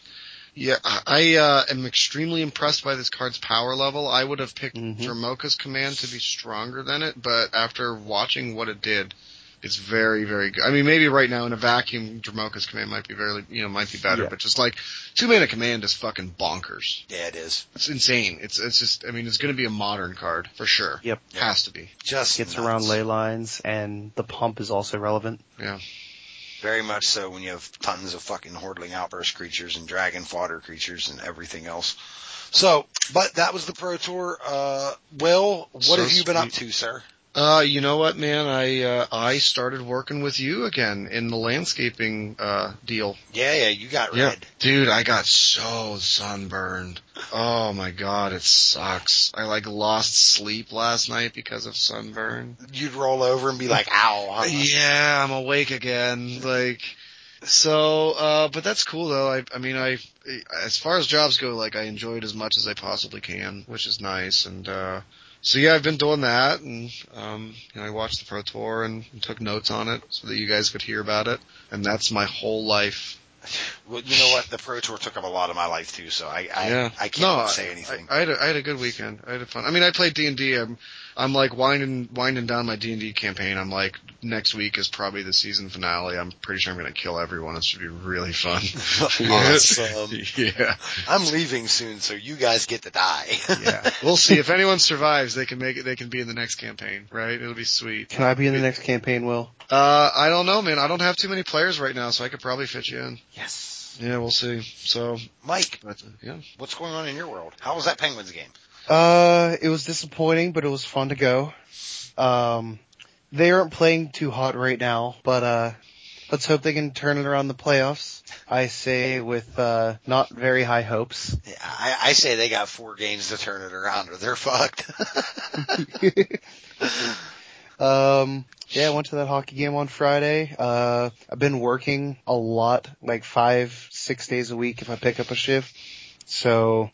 S2: Yeah, I uh, am extremely impressed by this card's power level. I would have picked
S4: Mhm.
S2: Command to be stronger than it, but after watching what it did, it's very, very good. I mean, maybe right now in a vacuum, Dromoka's command might be very, you know, might be better,
S4: Yeah.
S2: but just like two mana command is fucking bonkers.
S1: Yeah, it is.
S2: It's insane. It's it's just, I mean, it's going to be a modern card for sure.
S4: Yep.
S2: Has to be.
S1: Just
S4: Gets
S1: nuts.
S4: around ley lines, and the pump is also relevant. Yeah.
S1: Very much so when you have tons of fucking Hordeling Outburst creatures and Dragon Fodder creatures and everything else. So, but that was the Pro Tour. Uh, Will, what
S2: So
S1: have you been up to, sir?
S2: Uh, you know what, man? I uh, I started working with you again in the landscaping uh deal.
S1: Yeah, yeah, you got
S2: Yeah.
S1: red.
S2: Dude, I got so sunburned. Oh my god, it sucks. I like lost sleep last night because of sunburn.
S1: You'd roll over and be like, ow. huh?
S2: Yeah, I'm awake again. Like, so, uh, but that's cool though. I, I mean, I, as far as jobs go, like I enjoy it as much as I possibly can, which is nice. And, uh, so yeah, I've been doing that and, um, you know, I watched the Pro Tour and took notes on it so that you guys could hear about it. And that's my whole life.
S1: Well, you know what? The Pro Tour took up a lot of my life too, so I, I,
S2: yeah.
S1: I can't
S2: no,
S1: say anything.
S2: I, I had a, I had a good weekend. I had a fun. I mean, I played D and D. I'm I'm like winding winding down my D and D campaign. I'm like next week is probably the season finale. I'm pretty sure I'm gonna kill everyone. It should be really fun.
S1: awesome.
S2: yeah,
S1: I'm leaving soon, so you guys get to die.
S2: yeah. We'll see if anyone survives. They can make it. They can be in the next campaign, right? It'll be sweet.
S4: Can I be in the next campaign, Will?
S2: Uh, I don't know, man. I don't have too many players right now, so I could probably fit you in.
S4: Yes.
S2: Yeah, we'll see. So,
S1: Mike,
S2: but, yeah.
S1: what's going on in your world? How was that Penguins game?
S4: Uh, it was disappointing, but it was fun to go. Um, they aren't playing too hot right now, but uh, let's hope they can turn it around the playoffs. I say with uh, not very high hopes.
S1: Yeah, I, I say they got four games to turn it around, or they're fucked.
S4: Um, yeah, I went to that hockey game on Friday. Uh, I've been working a lot, like five, six days a week if I pick up a shift. So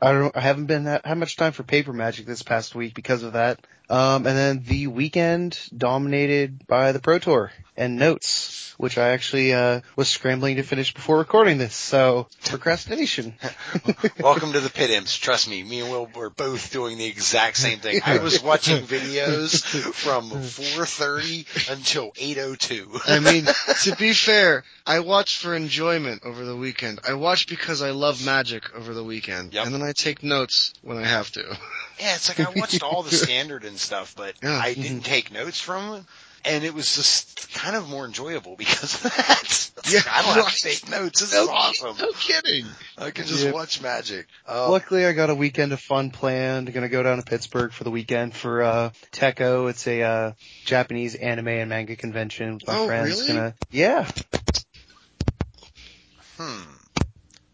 S4: I don't, I haven't been that, had much time for paper magic this past week because of that. Um, and then the weekend dominated by the Pro Tour and notes, which I actually uh, was scrambling to finish before recording this. So procrastination.
S1: Welcome to the Pitt Imps. Trust me, me and Will were both doing the exact same thing. I was watching videos from 4.30 until 8.02.
S2: I mean, to be fair, I watch for enjoyment over the weekend. I watch because I love magic over the weekend.
S1: Yep.
S2: And then I take notes when I have to.
S1: Yeah, it's like I watched all the standard and stuff, but
S2: Yeah.
S1: I didn't take notes from it. And it was just kind of more enjoyable because of that.
S2: Yeah,
S1: I don't have to take notes. This
S2: No
S1: is awesome.
S2: No kidding.
S1: I can just
S4: Yep.
S1: watch magic. Uh,
S4: Luckily, I got a weekend of fun planned. Gonna go down to Pittsburgh for the weekend for uh Tekko. It's a uh Japanese anime and manga convention with my
S2: Oh,
S4: friends.
S2: really?
S4: Gonna yeah.
S1: hmm.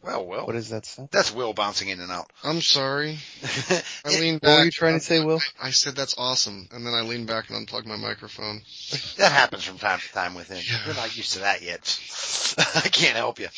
S1: Well, well.
S4: What is that? Sound?
S1: That's Will bouncing in and out.
S2: I'm sorry. I
S1: It-
S2: leaned
S4: What were you trying to say, Will?
S2: I said that's awesome, and then I leaned back and unplugged my microphone.
S1: that happens from time to time with him.
S2: Yeah.
S1: You're not used to that yet. I can't help you.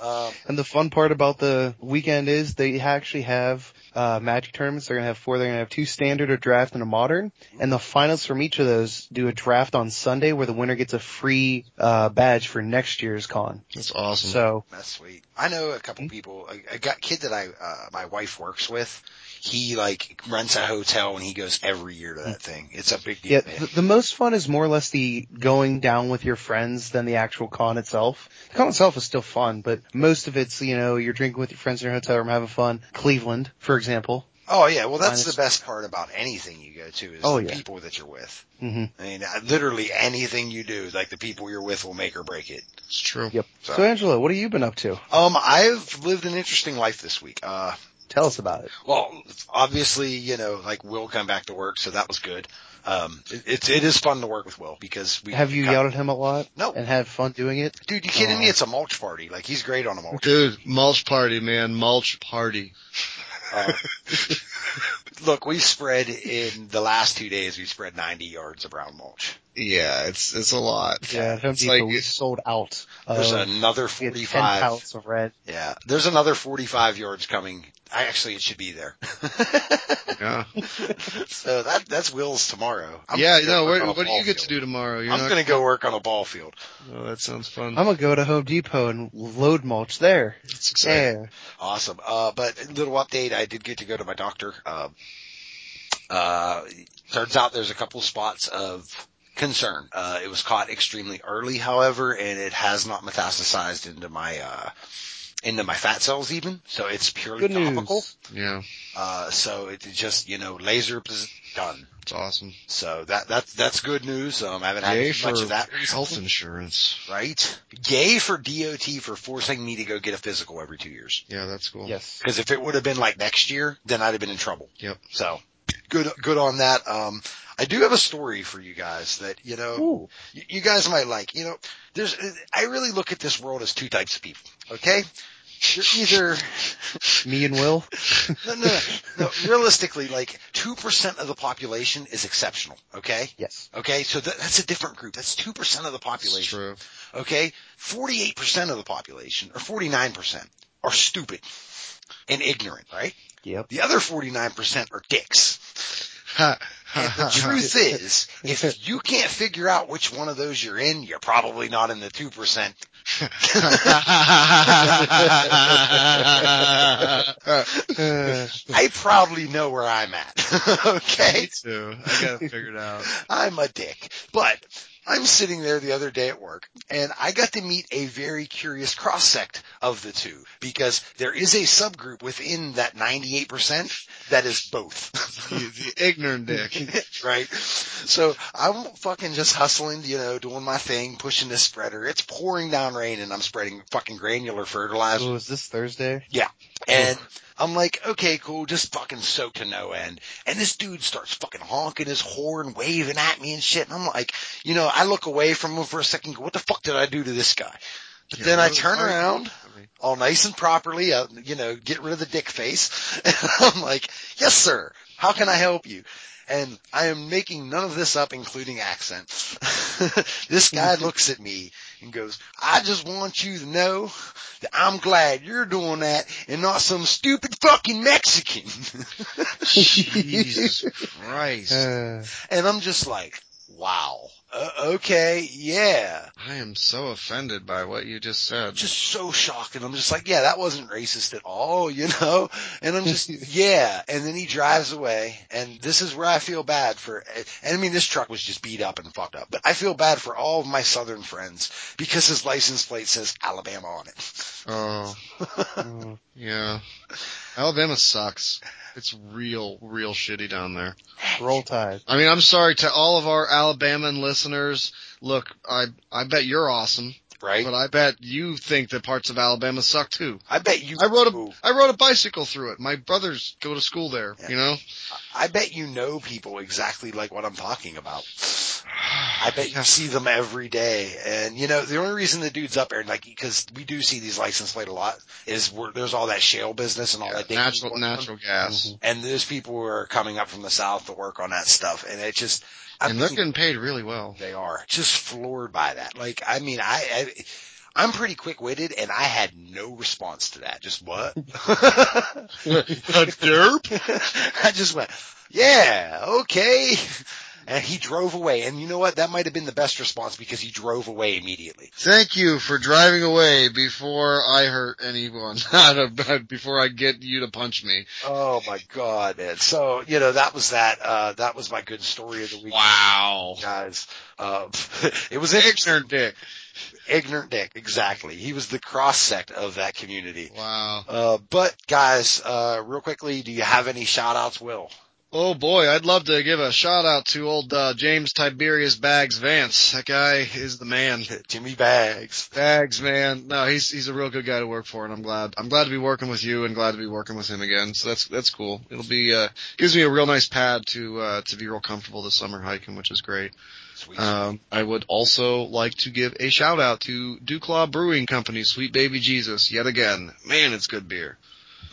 S1: Um,
S4: And the fun part about the weekend is they actually have uh, magic tournaments. They're gonna have four. They're gonna have two standard, a draft, and a modern. And the finals from each of those do a draft on Sunday, where the winner gets a free uh, badge for next year's con.
S2: That's awesome.
S4: So
S1: That's sweet. I know a couple people. A, a kid that I, uh, my wife works with. He like rents a hotel and he goes every year to that thing. It's a big deal.
S4: yeah, the, the most fun is more or less the going down with your friends than the actual con itself. The con itself is still fun, but most of it's you know you're drinking with your friends in your hotel room, having fun. Cleveland, for example.
S1: Oh yeah, well that's
S4: Minus-
S1: the best part about anything you go to is
S4: Oh,
S1: the
S4: yeah.
S1: people that you're with.
S4: hmm
S1: I mean, uh, literally anything you do, like the people you're with will make or break it.
S2: it's true.
S4: Yep.
S1: So-
S4: So Angela, what have you been up to?
S1: Um, I've lived an interesting life this week. Uh,
S4: Tell us about it.
S1: well, obviously, you know, like Will come back to work, so that was good. Um, it, it's it is fun to work with Will because we
S4: Have you
S1: got-
S4: yelled at him a lot?
S1: No.
S4: And had fun doing it?
S1: Dude, you kidding me? It's a mulch party. Like he's great on a mulch.
S2: Dude, mulch party, man. Mulch party.
S1: Uh, look, we spread in the last two days. We spread 90 yards of brown mulch.
S2: Yeah, it's it's a lot.
S4: Yeah, at Home
S2: It's
S4: Depot,
S2: like-
S4: we sold out.
S1: There's
S4: of,
S1: another
S4: we had 10
S1: 45.
S4: pallets of red.
S1: Yeah, there's another 45 yards coming. I actually, it should be there.
S2: Yeah.
S1: so that that's Will's tomorrow. I'm
S2: yeah, no, where, what do you get to do tomorrow? You're
S1: I'm
S2: not
S1: gonna go work on a ball field.
S2: Oh, that sounds fun.
S4: I'm gonna go to Home Depot and load mulch there.
S2: It's exciting.
S4: Yeah.
S1: Awesome. Uh, but a little update. I did get to go to my doctor. Um, uh, turns out there's a couple spots of concern. Uh, it was caught extremely early, however, and it has not metastasized into my, uh, into my fat cells even. So it's purely
S4: Good
S1: topical.
S4: news.
S2: Yeah,
S1: Uh, so it's just, you know, laser pos- done.
S2: it's awesome.
S1: So that, that's, that's good news. Um, I haven't had
S2: Yay
S1: too much
S2: for
S1: of that
S2: health insurance.
S1: Right? Yay for DOT for forcing me to go get a physical every two years.
S2: Yeah, that's cool.
S4: Yes.
S1: Because if it would have been like next year, then I'd have been in trouble.
S2: Yep.
S1: So good, good on that. Um, I do have a story for you guys that you know you, you guys might like. You know, there's I really look at this world as two types of people. Okay, you're either
S4: Me and Will.
S1: no, no, no, no. Realistically, like two percent of the population is exceptional. Okay,
S4: Yes.
S1: okay, so that, that's a different group. That's two percent of the population.
S2: true.
S1: Okay, forty-eight percent of the population, or forty-nine percent, are stupid and ignorant. Right.
S4: Yep.
S1: The other forty-nine percent are dicks. And the truth is, if you can't figure out which one of those you're in, you're probably not in the 2%.
S4: Uh,
S1: I probably know where I'm at. okay?
S2: Me too. I got it out.
S1: I'm a dick. But I'm sitting there the other day at work and I got to meet a very curious cross sect of the two because there is a subgroup within that 98% that is both.
S2: The, the ignorant dick.
S1: right? So I'm fucking just hustling, you know, doing my thing, pushing this spreader. It's pouring down rain and I'm spreading fucking granular fertilizer.
S4: is this Thursday?
S1: And I'm like, okay, cool, just fucking soak to no end. And this dude starts fucking honking his horn, waving at me and shit. And I'm like, you know, I look away from him for a second, go, what the fuck did I do to this guy? But then I turn around, all nice and properly, uh, you know, get rid of the dick face. And I'm like, yes, sir. How can I help you? And I am making none of this up, including accent. this guy looks at me and goes, I just want you to know that I'm glad you're doing that and not some stupid fucking Mexican.
S2: Jesus Christ.
S5: Uh,
S1: and I'm just like, wow. Uh, okay, yeah.
S2: I am so offended by what you just said.
S1: Just so shocking. I'm just like, yeah, that wasn't racist at all, you know? And I'm just, yeah. And then he drives away and this is where I feel bad for, and I mean, this truck was just beat up and fucked up, but I feel bad for all of my southern friends because his license plate says Alabama on it.
S2: Oh,
S5: uh,
S2: yeah. Alabama sucks. It's real, real shitty down there.
S5: roll tide.
S2: I mean, I'm sorry to all of our Alabama listeners. Listeners, look, I, I bet you're awesome,
S1: Right?
S2: but I bet you think that parts of Alabama suck too.
S1: I bet you,
S2: I rode a, I rode a bicycle through it. My brothers go to school there,
S1: Yeah.
S2: you know?
S1: I bet you know people exactly like what I'm talking about. I bet you see them every day. And you know, the only reason the dude's up there, like, because we do see these license plate a lot, is where there's all that shale business and all that digging
S2: natural, natural gas. Mm-hmm.
S1: And those people who are coming up from the south to work on that stuff, and it just, I'm
S2: And they're getting paid really well.
S1: they are just floored by that. Like, I mean, I, I I'm pretty quick witted, and I had no response to that. Just what?
S2: a derp?
S1: I just went, yeah, okay. And he drove away. And you know what? That might have been the best response because he drove away immediately.
S2: Thank you for driving away before I hurt anyone. before I get you to punch me.
S1: Oh my god, man. So, you know, that was that, uh, that was my good story of the week.
S2: Wow.
S1: Guys, uh, it was.
S2: Ignorant dick.
S1: Ignorant Dick, exactly. He was the cross sect of that community.
S2: Wow.
S1: Uh, but guys, uh, real quickly, do you have any shout outs, Will?
S2: Oh boy, I'd love to give a shout out to old uh, James Tiberius Bags Vance. That guy is the man.
S1: Jimmy Bags.
S2: Bags, man. No, he's he's a real good guy to work for, and I'm glad I'm glad to be working with you, and glad to be working with him again. So that's that's cool. It'll be uh gives me a real nice pad to uh to be real comfortable this summer hiking, which is great.
S1: Sweet.
S2: Um, I would also like to give a shout out to Dewclaw Brewing Company, Sweet Baby Jesus, yet again. Man, it's good beer.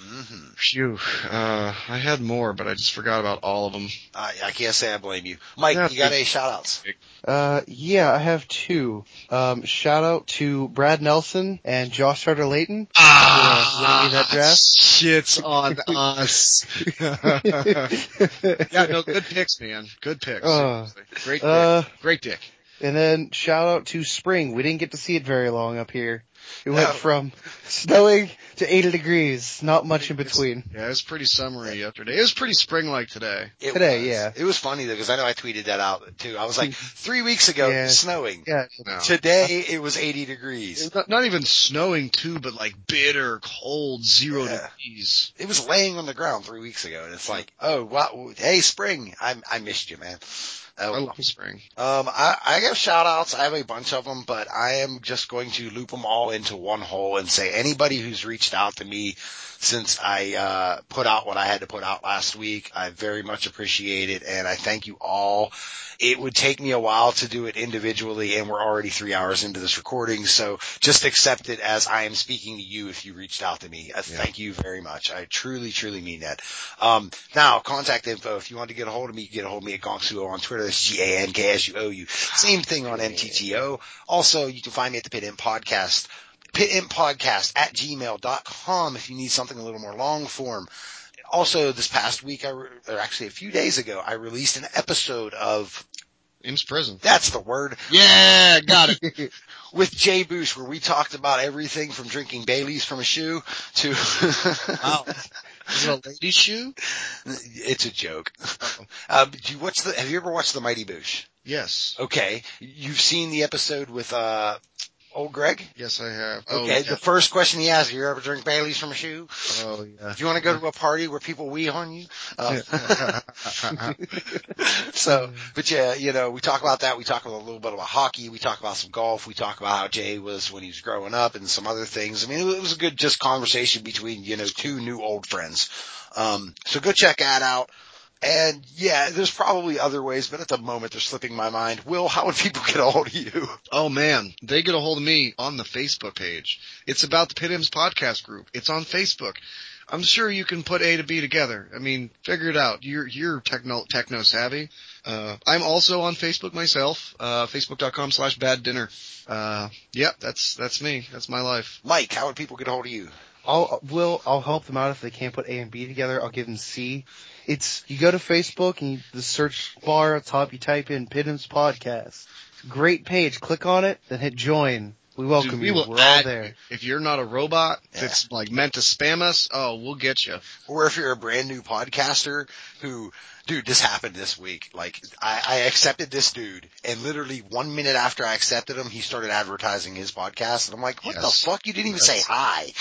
S1: Hmm
S2: Phew. Uh, I had more, but I just forgot about all of them.
S1: I, I can't say I blame you. Mike,
S2: Yeah,
S1: you got any shout outs?
S5: Uh, yeah, I have two. Um, shout out to Brad Nelson and Josh Utter-Leyton.
S2: Ah,
S5: that draft?
S2: shit's on us. yeah, no, good picks, man. Good picks.
S5: Uh,
S2: Great dick.
S5: Uh,
S2: Great dick.
S5: and then shout out to spring. We didn't get to see it very long up here. It went
S1: No.
S5: from snowing to 80 degrees, not much in between.
S2: Yeah, it was pretty summery yesterday. It was pretty spring-like today.
S1: It
S5: Today,
S1: was.
S5: yeah.
S1: It was funny though, because I know I tweeted that out too. I was like, three weeks ago, it
S5: Yeah.
S1: was snowing.
S5: Yeah.
S2: No.
S1: Today, it was 80 degrees.
S2: Not, not even snowing too, but like bitter, cold, zero
S1: Yeah.
S2: degrees.
S1: It was laying on the ground three weeks ago, and it's like, oh, wow, hey, spring, I, I missed you, man.
S2: I
S1: Oh,
S2: love spring.
S1: Um, I, I have shout outs. I have a bunch of them, but I am just going to loop them all into one hole and say anybody who's reached out to me since I, uh, put out what I had to put out last week, I very much appreciate it and I thank you all. It would take me a while to do it individually and we're already three hours into this recording. So just accept it as I am speaking to you if you reached out to me. Uh, Thank you very much. I truly, truly mean that. Um, now contact info. If you want to get a hold of me, you can get a hold of me at Gongsuo on Twitter. That's G-A-N-K-S-U-O-U. Same thing on MTGO. Also, you can find me at the Pitt Imp Podcast. Podcast at gmail.com if you need something a little more long form. Also, this past week, I re- or actually a few days ago, I released an episode of
S2: Im's prison.
S1: that's the word
S2: Yeah, got it.
S1: with Jay Boosh, where we talked about everything from drinking Bailey's from a shoe to
S2: Wow. Is it a lady shoe?
S1: it's a joke. Um, do you watch the? Have you ever watched the Mighty Boosh?
S2: Yes.
S1: Okay, you've seen the episode with uh old Greg.
S2: Yes, I have. Oh,
S1: Okay,
S2: yeah.
S1: the first question he asked, you ever drink Bailey's from a shoe?
S2: Oh, yeah.
S1: Do you want to go to a party where people wee on you? Uh, so, but yeah, you know, we talk about that. We talk a little bit about hockey. We talk about some golf. We talk about how Jay was when he was growing up and some other things. I mean, it was a good just conversation between, you know, two new old friends. Um, so go check that out. And yeah, there's probably other ways, but at the moment they're slipping my mind. Will, how would people get a hold of you?
S2: Oh man, they get a hold of me on the Facebook page. It's about the Pitt Imps podcast group. It's on Facebook. I'm sure you can put A to B together. I mean, figure it out. You're you're techno techno savvy. Uh, I'm also on Facebook myself. Uh, Facebook.com slash bad dinner. Uh, yep, that's that's me. That's my life.
S1: Mike, how would people get a hold of you?
S4: I'll will I'll help them out if they can't put A and B together. I'll give them C. It's you go to Facebook and you, the search bar at top you type in Pitt Imps Podcast. Great page. Click on it, then hit join. We welcome
S2: Dude, we
S4: you.
S2: will
S4: We're all there.
S2: you. If you're not a robot
S1: Yeah.
S2: that's like meant to spam us, oh, we'll get you.
S1: Or if you're a brand new podcaster who, dude, this happened this week. Like, I, I accepted this dude, and literally one minute after I accepted him, he started advertising his podcast, and I'm like, what
S2: Yes.
S1: the fuck? You didn't even
S2: Yes.
S1: say hi.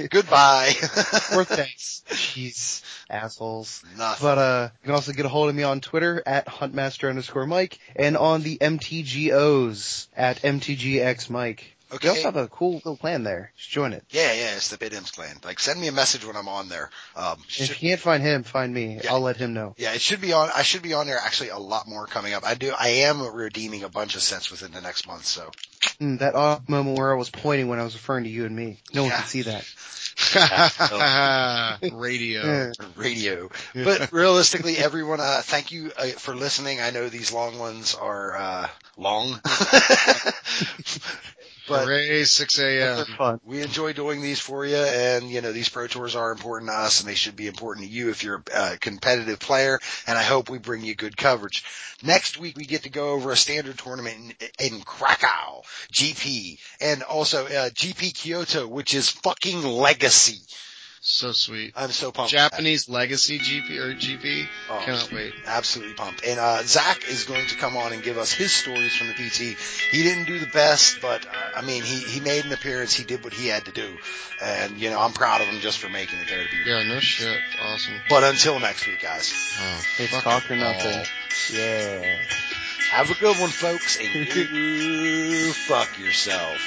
S2: Yeah.
S1: Goodbye.
S4: or thanks. Jeez, assholes.
S1: Nothing.
S4: But uh, you can also get a hold of me on Twitter at huntmaster underscore Mike and on the MTGOs at MTGX Mike.
S1: Okay.
S4: We also have a cool little plan there. Just join it.
S1: Yeah, yeah, it's the Pitt Imps clan. Like, send me a message when I'm on there. Um,
S4: If you can't find him, find me.
S1: Yeah.
S4: I'll let him know.
S1: yeah, it should be on. I should be on there. Actually, a lot more coming up. I do. I am redeeming a bunch of sets within the next month. So
S4: Mm, that odd moment where I was pointing when I was referring to you and me. No one can see that.
S2: Radio.
S1: radio. But realistically, everyone, uh, thank you uh, for listening. I know these long ones are uh, long, but
S2: Hooray, 6 a.m.
S4: fun.
S1: we enjoy doing these for you. And you know, these pro tours are important to us, and they should be important to you if you're a competitive player. And I hope we bring you good coverage. Next week, we get to go over a standard tournament in, in Krakow, GP, and also uh, GP Kyoto, which is fucking legacy.
S2: So sweet.
S1: I'm so pumped.
S2: Japanese legacy GP or GP.
S1: Oh,
S2: Cannot wait.
S1: absolutely pumped. And uh, Zach is going to come on and give us his stories from the PT. He didn't do the best, but uh, I mean, he he made an appearance. He did what he had to do, and you know, I'm proud of him just for making it there to be.
S2: Yeah, no shit. Awesome.
S1: But until next week, guys,
S2: Oh,
S4: It's
S2: fuck
S4: talk or nothing.
S2: all.
S4: Yeah.
S1: have a good one, folks, and you fuck yourself.